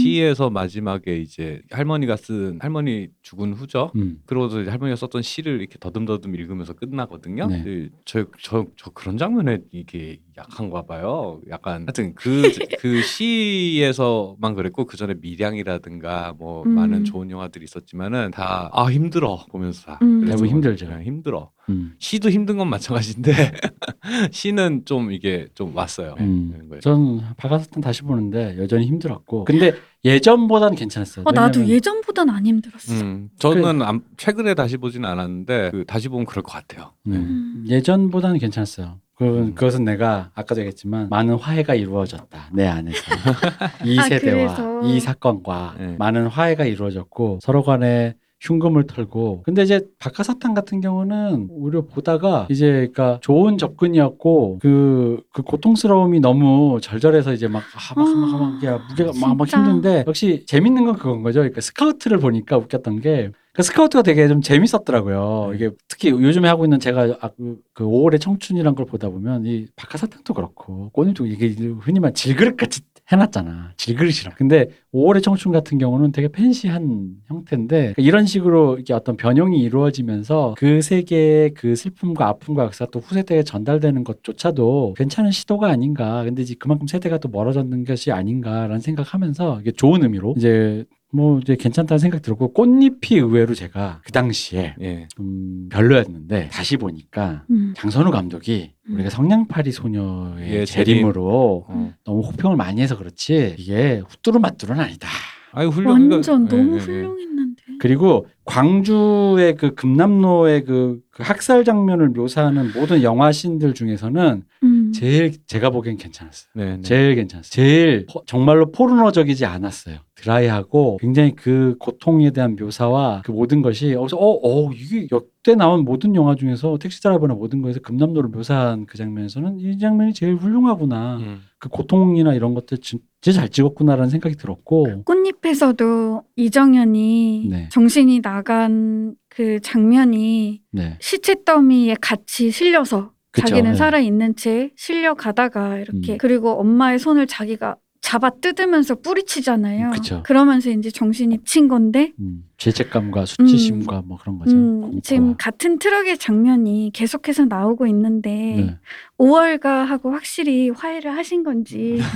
음, 시에서 마지막에 이제 할머니가 쓴 할머니 죽은 후죠. 음. 그러고서 이제 할머니가 썼던 시를 이렇게 더듬더듬 읽으면서 끝나거든요. 네. 근데 저, 저, 저 그런 장면에 이게 약한가 봐요. 약간 하여튼 그, 그 시에서만 그랬고 그 전에 밀양이라든가 뭐 음. 많은 좋은 영화들이 있었지만은 다 아 힘들어 보면서 다. 음. 그래서 대부분 힘들죠. 그냥 힘들어. 음. 시도 힘든 건 마찬가지인데 시는 좀 이게 좀 왔어요. 음. 거예요. 전 박하사탕 다시 보는데 여전히 힘들었고 근데 예전보다는 괜찮았어요. 어, 나도 왜냐면 예전보단 안 힘들었어. 음, 저는 안- 최근에 다시 보지는 않았는데 그 다시 보면 그럴 것 같아요. 네. 음, 예전보다는 괜찮았어요. 그, 음. 그것은 내가 아까도 얘기했지만 많은 화해가 이루어졌다 내 안에서 이 아, 세대와 그래서. 이 사건과 네. 많은 화해가 이루어졌고 서로 간에 흉금을 털고 근데 이제 박하사탕 같은 경우는 오히려 보다가 이제 그러니까 좋은 접근이었고 그, 그 고통스러움이 너무 절절해서 이제 막, 아, 막, 막, 막, 야, 무게가 막, 막. 힘든데 역시 재밌는 건 그건 거죠. 그러니까 스카우트를 보니까 웃겼던 게 그 스카우트가 되게 좀 재밌었더라고요. 네. 이게 특히 요즘에 하고 있는 제가 아, 그, 그 5월의 청춘이란 걸 보다 보면 이 박하사탕도 그렇고 꽃잎도 이게 흔히 말 질그릇 같이 해놨잖아. 질그릇이랑. 근데 5월의 청춘 같은 경우는 되게 팬시한 형태인데 그러니까 이런 식으로 이렇게 어떤 변형이 이루어지면서 그 세계의 그 슬픔과 아픔과 역사가 또 후세대에 전달되는 것조차도 괜찮은 시도가 아닌가. 근데 이제 그만큼 세대가 또 멀어졌는 것이 아닌가라는 생각하면서 이게 좋은 의미로 이제 뭐 이제 괜찮다는 생각 들었고 꽃잎이 의외로 제가 그 당시에 예. 좀 별로였는데 다시 보니까 음. 장선우 감독이 음. 우리가 성냥팔이 소녀의 예, 재림으로 어. 너무 호평을 많이 해서 그렇지 이게 후뚜루마뚜루는 아니다. 아니 훌륭 완전 그러니까- 너무 예, 예, 예. 훌륭했는데. 그리고 광주의 그 금남로의 그, 그 학살 장면을 묘사하는 모든 영화신들 중에서는 음. 제일 제가 보기엔 괜찮았어요. 네, 네. 제일 괜찮았어요. 제일 포- 정말로 포르노적이지 않았어요. 드라이하고 굉장히 그 고통에 대한 묘사와 그 모든 것이 어, 어, 어 이게 역대 나온 모든 영화 중에서 택시 드라이버나 모든 거에서 금남로를 묘사한 그 장면에서는 이 장면이 제일 훌륭하구나. 음. 그 고통이나 이런 것들 진짜 잘 찍었구나라는 생각이 들었고 꽃잎에서도 이정현이 네. 정신이 나간 그 장면이 네. 시체 더미에 같이 실려서 그쵸, 자기는 네. 살아 있는 채 실려 가다가 이렇게 음. 그리고 엄마의 손을 자기가 잡아 뜯으면서 뿌리치잖아요. 그쵸. 그러면서 이제 정신이 친 건데 음, 죄책감과 수치심과 뭐 그런 거죠. 음. 지금 같은 트럭의 장면이 계속해서 나오고 있는데 네. 5월가 하고 확실히 화해를 하신 건지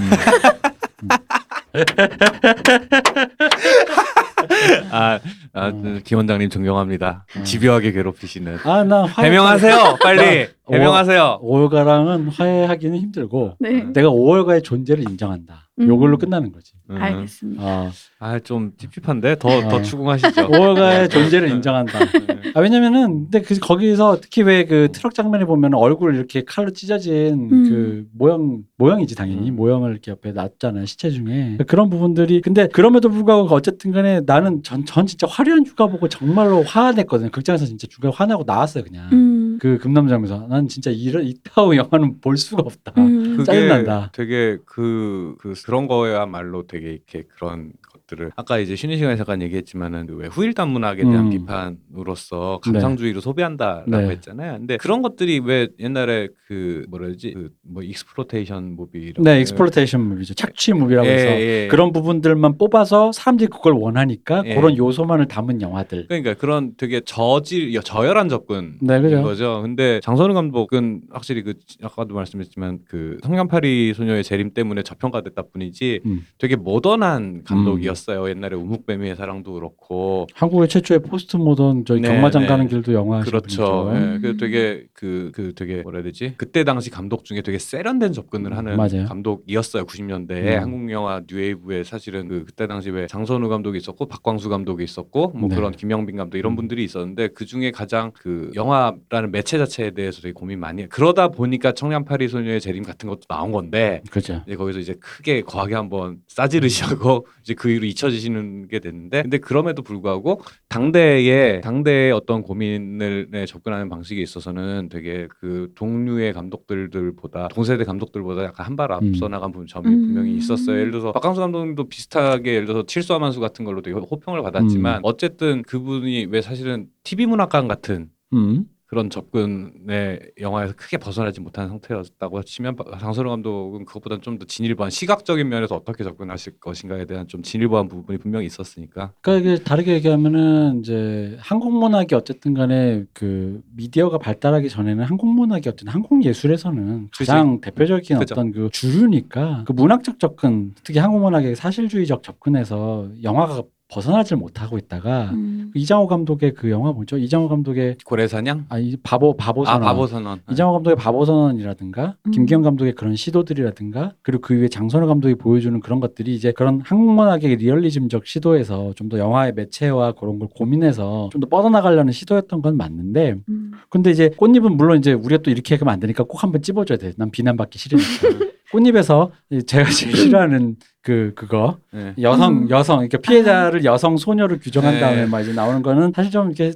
아, 아 음. 김 원장님 존경합니다. 음. 집요하게 괴롭히시는. 아, 나 화해 해명하세요, 빨리. 어. 해명하세요. 5월가랑은 화해하기는 힘들고 네. 음. 내가 5월가의 존재를 인정한다. 음. 요걸로 끝나는 거지. 음. 알겠습니다. 어, 아 좀 찝찝한데 더더 어. 추궁하시죠. 5월가의 존재를 인정한다. 네. 아, 왜냐면은 근데 그 거기서 특히 왜 그 트럭 장면에 보면 얼굴 이렇게 칼로 찢어진 음. 그 모형 모형이지 당연히 음. 모형을 이렇게 옆에 놨잖아요 시체 중에 그런 부분들이 근데 그럼에도 불구하고 어쨌든간에 나는 전, 전 진짜 화려한 휴가 보고 정말로 화냈거든요 극장에서 진짜 중간에 화나고 나왔어요 그냥 음. 그 금남장에서 난 진짜 이런 이따위 영화는 볼 수가 없다. 음. 그게 짜증난다. 되게 그, 그 그런 거야말로 되게 이렇게 그런 것들을 아까 이제 쉬는 시간에 잠깐 얘기했지만은 그왜 후일담 문학에 대한 음. 비판으로서 감상주의로 소비한다라고 네. 했잖아요. 근데 그런 것들이 왜 옛날에 그 뭐라 그러지 그뭐 exploitation movie 네, exploitation movie죠. 착취 movie라고 해서 예. 그런 부분들만 뽑아서 사람들이 그걸 원하니까 예. 그런 요소만을 담은 영화들. 그러니까 그런 되게 저질 저열한 접근 네, 그죠. 거죠. 근데 장선우 감독은 확실히 그 아까도 말씀했지만 그 성냥팔이 소녀의 재림 때문에 저평가됐다 뿐이지 음. 되게 모던한 감독이었어요. 옛날에 우묵뱀이의 사랑도 그렇고 한국의 최초의 포스트 모던 저희 네, 경마장 네. 가는 길도 영화 그렇죠. 음. 예, 그 되게 그, 그 되게 뭐라 해야 되지? 그때 당시 감독 중에 되게 세련된 접근을 하는 맞아요. 감독이었어요. 90년대에 음. 한국 영화 뉴웨이브에 사실은 그 그때 당시 왜 장선우 감독이 있었고 박광수 감독이 있었고 뭐 네. 그런 김영빈 감독 이런 음. 분들이 있었는데 그 중에 가장 그 영화라는 매체 자체에 대해서 되게 고민 많이 해. 그러다 보니까 성냥팔이 소녀의 재림 같은 것도 나온 건데 그죠. 이제 거기서 이제 크게 거하게 한번 싸지르시고 이제 그 이후로 잊혀지시는 게 됐는데 근데 그럼에도 불구하고 당대의 당대의 어떤 고민을 네, 접근하는 방식에 있어서는 되게 그 동류의 감독들보다 동세대 감독들보다 약간 한 발 앞서 음. 나간 점이 음. 분명히 있었어요. 예를 들어서 박강수 감독님도 비슷하게 예를 들어서 칠수와 만수 같은 걸로 되게 호평을 받았지만 음. 어쨌든 그분이 왜 사실은 TV 문학관 같은 음. 그런 접근의 영화에서 크게 벗어나지 못한 상태였다고 치면 장선우 감독은 그것보다는 좀 더 진일보한 시각적인 면에서 어떻게 접근하실 것인가에 대한 좀 진일보한 부분이 분명히 있었으니까 그러니까 이게 다르게 얘기하면은 이제 한국 문학이 어쨌든 간에 그 미디어가 발달하기 전에는 한국 문학이 어떤 한국 예술에서는 그치. 가장 대표적인 그죠. 어떤 그 주류니까 그 문학적 접근 특히 한국 문학의 사실주의적 접근에서 영화가 벗어나질 못하고 있다가 음. 그 이장호 감독의 그 영화 뭐죠? 이장호 감독의 고래사냥 아이 바보 바보 아 선언 바보 선언 이장호 감독의 바보 선언이라든가 음. 김기현 감독의 그런 시도들이라든가 그리고 그 위에 장선우 감독이 보여주는 그런 것들이 이제 그런 한국 문학의 리얼리즘적 시도에서 좀 더 영화의 매체와 그런 걸 고민해서 좀 더 뻗어나가려는 시도였던 건 맞는데 음. 근데 이제 꽃잎은 물론 이제 우리가 또 이렇게 하면 안 되니까 꼭 한번 찝어줘야 돼. 난 비난받기 싫으니까. 꽃잎에서 이 제가 제일 싫어하는 그 그거 네. 여성 음. 여성 그러니까 피해자를 여성 소녀로 규정한 네. 다음에 막 이제 나오는 거는 사실 좀 이렇게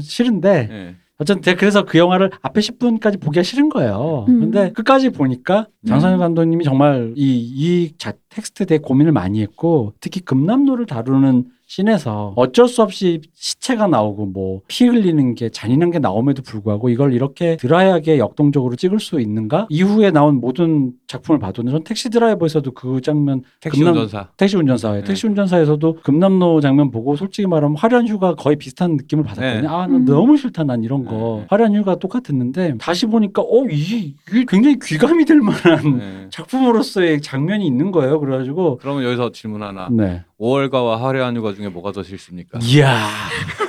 싫은데 네. 어쨌든 제가 그래서 그 영화를 앞에 10분까지 보기가 싫은 거예요. 음. 근데 끝까지 보니까 장선우 감독님이 정말 이, 이 자, 텍스트에 대해 고민을 많이 했고 특히 금남로를 다루는 씬에서 어쩔 수 없이 시체가 나오고 뭐 피 흘리는 게 잔인한 게 나옴에도 불구하고 이걸 이렇게 드라이하게 역동적으로 찍을 수 있는가? 이후에 나온 모든 작품을 봐도 전 택시 드라이버에서도 그 장면 택시 금남- 운전사 택시 운전사에 네. 택시 운전사에서도 금남로 장면 보고 솔직히 말하면 화려한 휴가 거의 비슷한 느낌을 받았거든요. 네. 아, 나 음. 너무 싫다 난 이런 거. 네. 화려한 휴가 똑같았는데 다시 보니까 어 이, 이게 굉장히 귀감이 될 만한 네. 작품으로서의 장면이 있는 거예요. 그래가지고 그러면 여기서 질문 하나 네. 5월가와 화려한 휴가 중에 뭐가 더 싫습니까? 이야.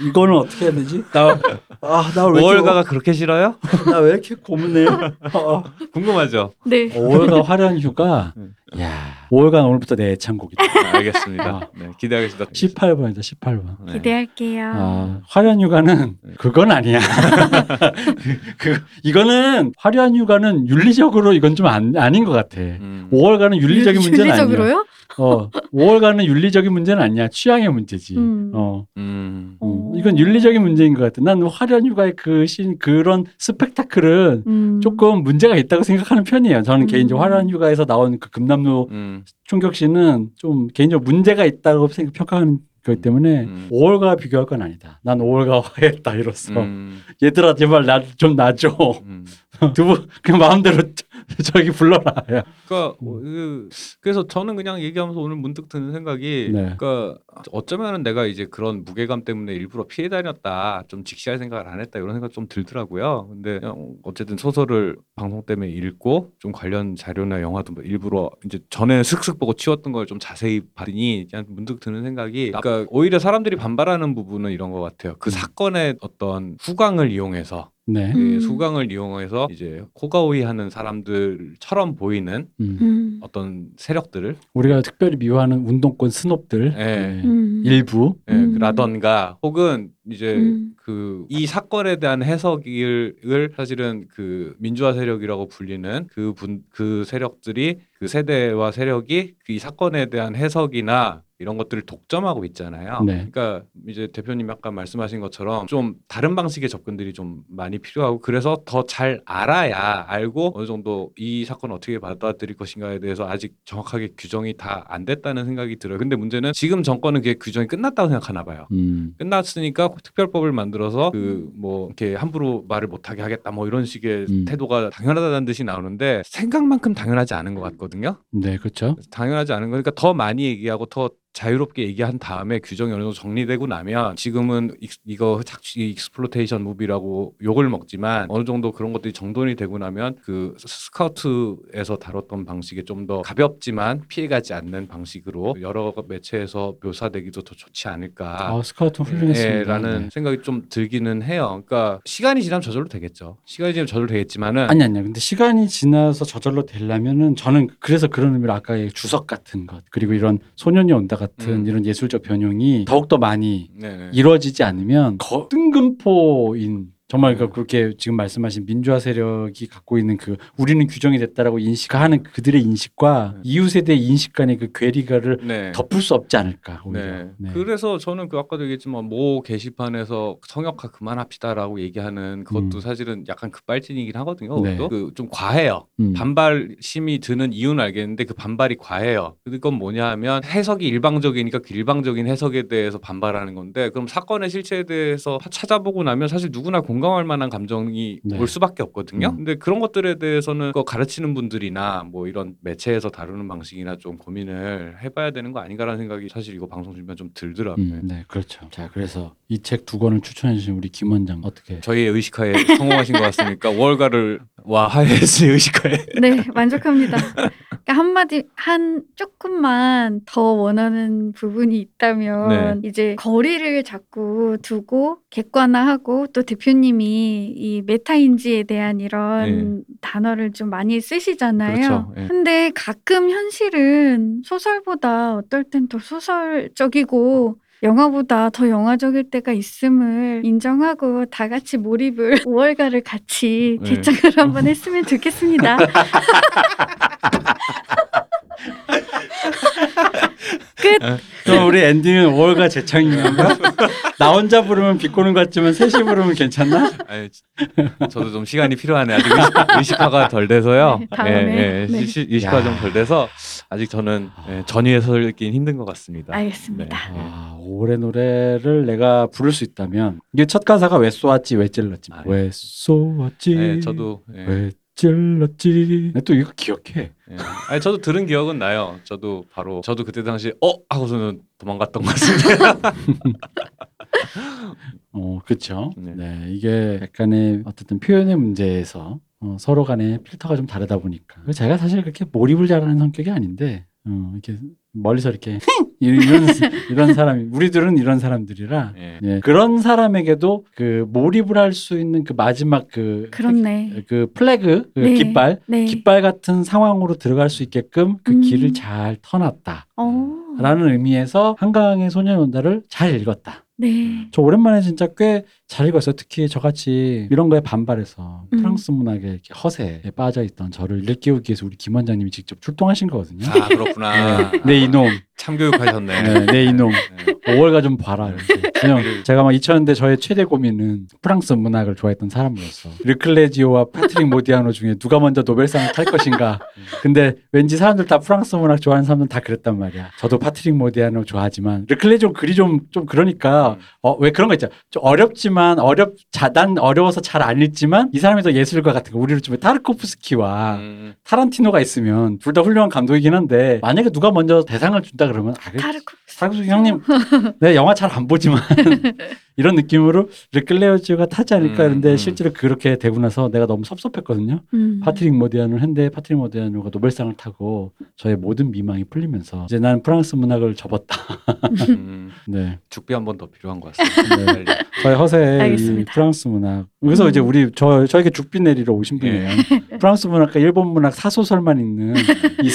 이거는 어떻게 해야 되지? 나, 아, 나 왜 이렇게, 5월가가 그렇게 싫어요? 나 왜 이렇게 고민해? 어, 궁금하죠. 네. 5월간 화려한 휴가. 음. 야, 5월간 오늘부터 내 애창곡이다. 아, 알겠습니다. 아. 네, 기대하겠습니다. 18번이다, 18번. 네. 기대할게요. 아, 화려한 휴가는 네. 그건 아니야. 그, 이거는 화려한 휴가는 윤리적으로 이건 좀 안, 아닌 것 같아. 음. 5월간은 윤리적인 문제는 아니야. 윤리적으로요? 어, 5월간은 윤리적인 문제는 아니야. 취향의 문제지. 음. 어, 음. 음, 어. 이건 윤리적인 문제인 것 같아. 난 화려한 휴가의 그 신, 그런 스펙타클은 음. 조금 문제가 있다고 생각하는 편이에요. 저는 음. 개인적으로 화려한 휴가에서 나온 그 금남로 음. 충격신은 좀 개인적으로 문제가 있다고 생각, 평가하는 거기 때문에 음. 5월과 비교할 건 아니다. 난 5월과 화해 따위로서 음. 얘들아 제발 나 좀 놔줘. 음. 두부 그냥 마음대로 저기 불러라. 야. 그러니까 음. 어, 그, 그래서 저는 그냥 얘기하면서 오늘 문득 드는 생각이 네. 그러니까 어쩌면은 내가 이제 그런 무게감 때문에 일부러 피해 다녔다 좀 직시할 생각을 안 했다 이런 생각 좀 들더라고요 근데 그냥 어쨌든 소설을 방송 때문에 읽고 좀 관련 자료나 영화도 뭐 일부러 이제 전에는 슥슥 보고 치웠던 걸 좀 자세히 봤더니 그냥 문득 드는 생각이 그러니까 오히려 사람들이 반발하는 부분은 이런 것 같아요 그 음. 사건의 어떤 후광을 이용해서 네. 그 음. 수강을 이용해서 이제 호가호위 하는 사람들처럼 보이는 음. 음. 어떤 세력들을 우리가 특별히 미워하는 운동권 스놉들 예. 네. 음. 일부 예, 음. 라던가 혹은 이제 음. 그 이 사건에 대한 해석을 사실은 그 민주화 세력이라고 불리는 그분그 세력들이 그 세대와 세력이 그 이 사건에 대한 해석이나 이런 것들을 독점하고 있잖아요. 네. 그러니까 이제 대표님 아까 말씀하신 것처럼 좀 다른 방식의 접근들이 좀 많이 필요하고 그래서 더 잘 알아야 알고 어느 정도 이 사건을 어떻게 받아들일 것인가에 대해서 아직 정확하게 규정이 다 안 됐다는 생각이 들어요. 근데 문제는 지금 정권은 그게 규정이 끝났다고 생각하나 봐요. 음. 끝났으니까 특별법을 만들어서 그 뭐 이렇게 함부로 말을 못하게 하겠다 뭐 이런 식의 음. 태도가 당연하다는 듯이 나오는데 생각만큼 당연하지 않은 것 같거든요. 네, 그렇죠. 당연하지 않은 거니까 더 많이 얘기하고 더 자유롭게 얘기한 다음에 규정이 어느 정도 정리되고 나면 지금은 익- 이거 착취 exploitation movie라고 욕을 먹지만 어느 정도 그런 것들이 정돈이 되고 나면 그 스카우트에서 다뤘던 방식에 좀더 가볍지만 피해가지 않는 방식으로 여러 매체에서 묘사되기도 더 좋지 않을까. 아, 스카우트 훌륭했습니다. 예, 라는 네. 생각이 좀 들기는 해요. 그러니까 시간이 지나면 저절로 되겠죠. 시간이 지나면 저절로 되겠지만은 아니 아니요. 근데 시간이 지나서 저절로 되려면은 저는 그래서 그런 의미로 아까 의 주석 같은 것 그리고 이런 소년이 온다 같은 음. 이런 예술적 변형이 더욱 더 많이 네네. 이루어지지 않으면 거- 뜬금포인 정말 그 음. 그렇게 지금 말씀하신 민주화 세력이 갖고 있는 그 우리는 규정이 됐다라고 인식하는 그들의 인식과 네. 이웃 세대의 인식 간의 그 괴리가를 네. 덮을 수 없지 않을까 오히려. 네. 네. 그래서 저는 그 아까도 얘기했지만 모 게시판에서 성역화 그만합시다라고 얘기하는 그것도 음. 사실은 약간 급발진이긴 하거든요. 네. 그것도 그 좀 과해요. 음. 반발심이 드는 이유는 알겠는데 그 반발이 과해요. 그건 뭐냐 하면 해석이 일방적이니까 그 일방적인 해석에 대해서 반발하는 건데 그럼 사건의 실체에 대해서 찾아보고 나면 사실 누구나 공감 할 만한 감정이 네. 올 수밖에 없거든요. 음. 근데 그런 것들에 대해서는 그거 가르치는 분들이나 뭐 이런 매체에서 다루는 방식이나 좀 고민을 해봐야 되는 거 아닌가라는 생각이 사실 이거 방송 준비한 좀 들더라고요. 음, 네, 그렇죠. 자, 그래서 이 책 두 권을 추천해 주신 우리 김 원장 어떻게? 저희의 의식화에 성공하신 것 같으니까 월가를 와 하예스의 의식화에 네, 만족합니다. 그러니까 한마디 한 조금만 더 원하는 부분이 있다면 이제 거리를 자꾸 두고 객관화하고 또 대표님이 이 메타인지에 대한 이런 단어를 좀 많이 쓰시잖아요. 그렇죠. 예. 근데 가끔 현실은 소설보다 어떨 땐 더 소설적이고 영화보다 더 영화적일 때가 있음을 인정하고 다 같이 몰입을 5월가를 같이 네. 개장을 한번 했으면 좋겠습니다. 끝. 그럼 우리 엔딩은 5월과 재창인가? 나 혼자 부르면 비꼬는 것 같지만 셋이 부르면 괜찮나? 아니, 저도 좀 시간이 필요하네. 아직 의식, 화가덜 돼서요. 네, 다음에. 예, 예. 네. 시- 의식화 좀 야. 덜 돼서 아직 저는 예, 전위에 설기는 힘든 것 같습니다. 알겠습니다. 네. 아, 올해 노래를 내가 부를 수 있다면 이게 첫 가사가 왜 쏘았지 왜 찔렀지 아, 왜 쏘았지 예, 저도 예, 왜 찔렀지 나또 이거 기억해 예. 아니 저도 들은 기억은 나요. 저도 바로 저도 그때 당시 어 하고서는 도망갔던 것 같은데. 어 그렇죠 네. 네. 이게 약간의 어쨌든 표현의 문제에서 어, 서로 간의 필터가 좀 다르다 보니까 그리고 제가 사실 그렇게 몰입을 잘하는 성격이 아닌데 어, 이렇게 멀리서 이렇게 이런 이런 사람이 우리들은 이런 사람들이라 예. 예, 그런 사람에게도 그 몰입을 할 수 있는 그 마지막 그 그렇네. 그 플래그 그 네. 깃발 네. 깃발 같은 상황으로 들어갈 수 있게끔 그 음. 길을 잘 터놨다. 어. 라는 의미에서 한강의 소년 온다를 잘 읽었다. 네. 저 오랜만에 진짜 꽤잘 읽었어요. 특히 저같이 이런 거에 반발해서 음. 프랑스 문학의 이렇게 허세에 빠져있던 저를 일깨우기 위해서 우리 김 원장님이 직접 출동하신 거거든요. 아 그렇구나. 네, 내 이놈, 참교육하셨네. 네, 내 이놈. 네. 5월가 좀 봐라. 이렇게. 그냥 제가 막 2000년대 저의 최대 고민은 프랑스 문학을 좋아했던 사람으로서 르클레지오와 파트릭 모디아노 중에 누가 먼저 노벨상을 탈 것인가. 근데 왠지 사람들 다 프랑스 문학 좋아하는 사람들은 다 그랬단 말이야. 저도 파트릭 모디아노 좋아하지만 르클레지오 글이 좀 좀 그러니까 어, 왜 그런 거 있잖아. 좀 어렵지만 어렵 자단 어려워서 잘 안 읽지만 이 사람이 더 예술가 같은 거 우리를 좀 타르코프스키와 음, 타란티노가 있으면 둘 다 훌륭한 감독이긴 한데 만약에 누가 먼저 대상을 준다 그러면 아, 그 타르코. 프스키 형님 내가 영화 잘 안 보지만 이런 느낌으로 르클레지오가 타지 않을까 음, 했는데 음. 실제로 그렇게 되고 나서 내가 너무 섭섭했거든요. 음. 파트릭 모디아노 했는데 파트릭 모디아노가 노벨상을 타고 저의 모든 미망이 풀리면서 이제 난 프랑스 문학을 접었다. 음, 네. 죽비 한 번 더 필요한 것 같습니다. 네. 저의 허세 알겠습니다. 프랑스 문학. 그래서 음. 이제 우리 저 저에게 죽비 내리러 오신 분이에요. 예. 프랑스 문학과 일본 문학 사소설만 있는 이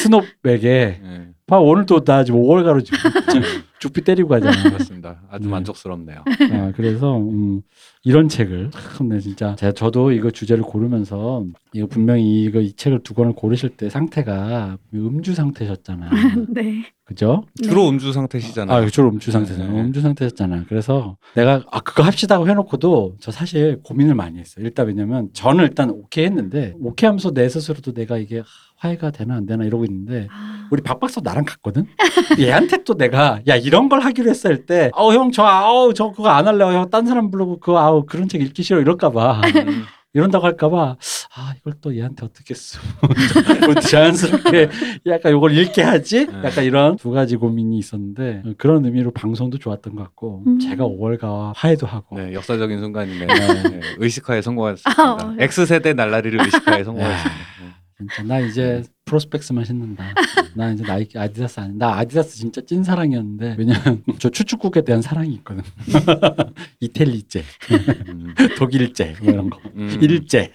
예. 봐 오늘도 나 지금 5월 가로 지금 죽비 때리고 가잖아. 그렇습니다. 아주 네. 만족스럽네요. 아, 그래서 음, 이런 책을 참, 네, 진짜 제가 저도 이거 주제를 고르면서 이거 분명히 이거 이 책을 두 권을 고르실 때 상태가 음주 상태셨잖아요. 네. 그죠? 주로 음주 상태시잖아요. 아, 주로 음주 상태잖아요. 네. 음주 상태였잖아요. 그래서 내가 아 그거 합시다 고 해놓고도 저 사실 고민을 많이 했어요. 일단 왜냐면 저는 일단 오케이 했는데 오케이 하면서 내 스스로도 내가 이게 화해가 되나 안 되나 이러고 있는데 아, 우리 박 박사 나랑 같거든. 얘한테 또 내가 야 이런 걸 하기로 했을 때, 어형저 아우 저 그거 안 할래요. 형딴 사람 부르고 그거 아우 그런 책 읽기 싫어 이럴까봐 음, 이런다고 할까봐 아 이걸 또 얘한테 어떻게 쓰? 뭐 자연스럽게 약간 이걸 읽게 하지? 네. 약간 이런 두 가지 고민이 있었는데 그런 의미로 방송도 좋았던 것 같고 음. 제가 5월가 화해도 하고 네, 역사적인 순간이네. 네. 네, 의식화에 성공했습니다. 아, 어. X 세대 날라리를 의식화에 성공했습니다. 네. 진짜 나 이제 프로스펙스만 신는다. 나 이제 나이키 아디다스 아니 나 아디다스 진짜 찐 사랑이었는데 왜냐면 저 추축국에 대한 사랑이 있거든. 이탈리제, 음, 독일제 뭐 이런 거, 음, 일제,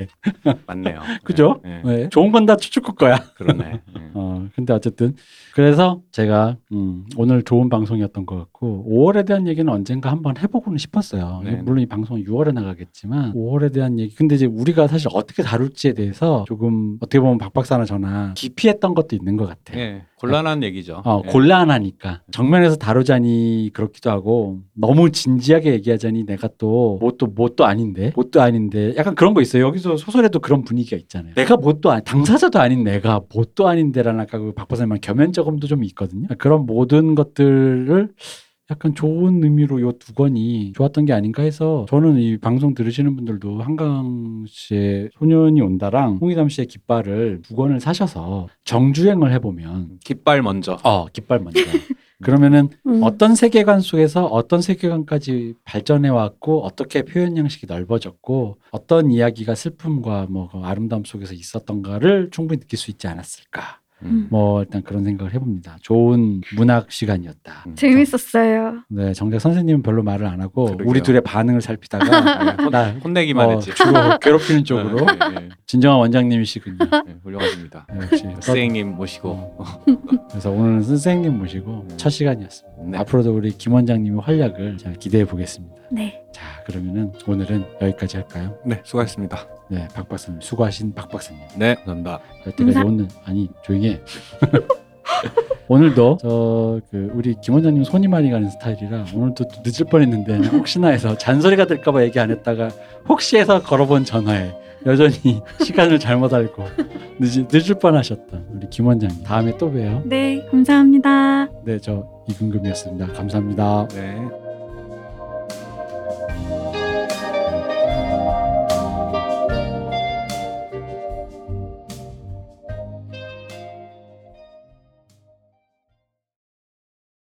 맞네요. 그죠? 네, 네, 네. 좋은 건 다 추축국 거야. 그러네. 네. 어 근데 어쨌든 그래서 제가 음, 오늘 좋은 방송이었던 것 같고 5월에 대한 얘기는 언젠가 한번 해보고는 싶었어요. 네. 물론 이 방송은 6월에 나가겠지만 5월에 대한 얘기. 근데 이제 우리가 사실 어떻게 다룰지에 대해서 조금 어떻게 보면 박 박사나 저나 기피했던 것도 있는 것 같아. 예, 곤란한 얘기죠. 어, 예. 곤란하니까. 정면에서 다루자니 그렇기도 하고 너무 진지하게 얘기하자니 내가 또 뭣도 뭣도 아닌데? 뭣도 아닌데? 약간 그런 거 있어요. 여기서 소설에도 그런 분위기가 있잖아요. 내가 뭣도 아니 당사자도 아닌 내가 뭣도 아닌데라는 아까 그 박보사님 견면적음도 좀 있거든요. 그런 모든 것들을 약간 좋은 의미로 요 두 권이 좋았던 게 아닌가 해서 저는 이 방송 들으시는 분들도 한강 씨의 소년이 온다랑 홍희담 씨의 깃발을 두 권을 사셔서 정주행을 해보면 깃발 먼저. 어, 깃발 먼저. 그러면은 음. 어떤 세계관 속에서 어떤 세계관까지 발전해 왔고 어떻게 표현 양식이 넓어졌고 어떤 이야기가 슬픔과 뭐그 아름다움 속에서 있었던가를 충분히 느낄 수 있지 않았을까. 음. 뭐 일단 그런 생각을 해봅니다. 좋은 문학 시간이었다. 음. 재밌었어요. 네, 정작 선생님은 별로 말을 안 하고 그러게요. 우리 둘의 반응을 살피다가 혼, 나 혼내기만 어, 했지. 주로 괴롭히는 쪽으로 예, 예, 진정한 원장님이시군요. 예, 훌륭하십니다. 역시 선생님 모시고. 그래서 오늘은 선생님 모시고 첫 시간이었습니다. 네. 앞으로도 우리 김 원장님의 활약을 잘 기대해 보겠습니다. 네. 자, 그러면은 오늘은 여기까지 할까요? 네, 수고하셨습니다. 네, 박 박사님 수고하신 박 박사님. 네, 감사합니다. 여태까지 감사- 오늘 아니 조용히 해. 오늘도 저그 우리 김 원장님 손이 많이 가는 스타일이라 오늘도 또 늦을 뻔했는데 혹시나 해서 잔소리가 될까봐 얘기 안 했다가 혹시 해서 걸어본 전화에 여전히 시간을 잘못 알고 늦을, 늦을 뻔하셨던 우리 김 원장님 다음에 또 봬요. 네, 감사합니다. 네, 저 이근금이었습니다. 감사합니다. 네.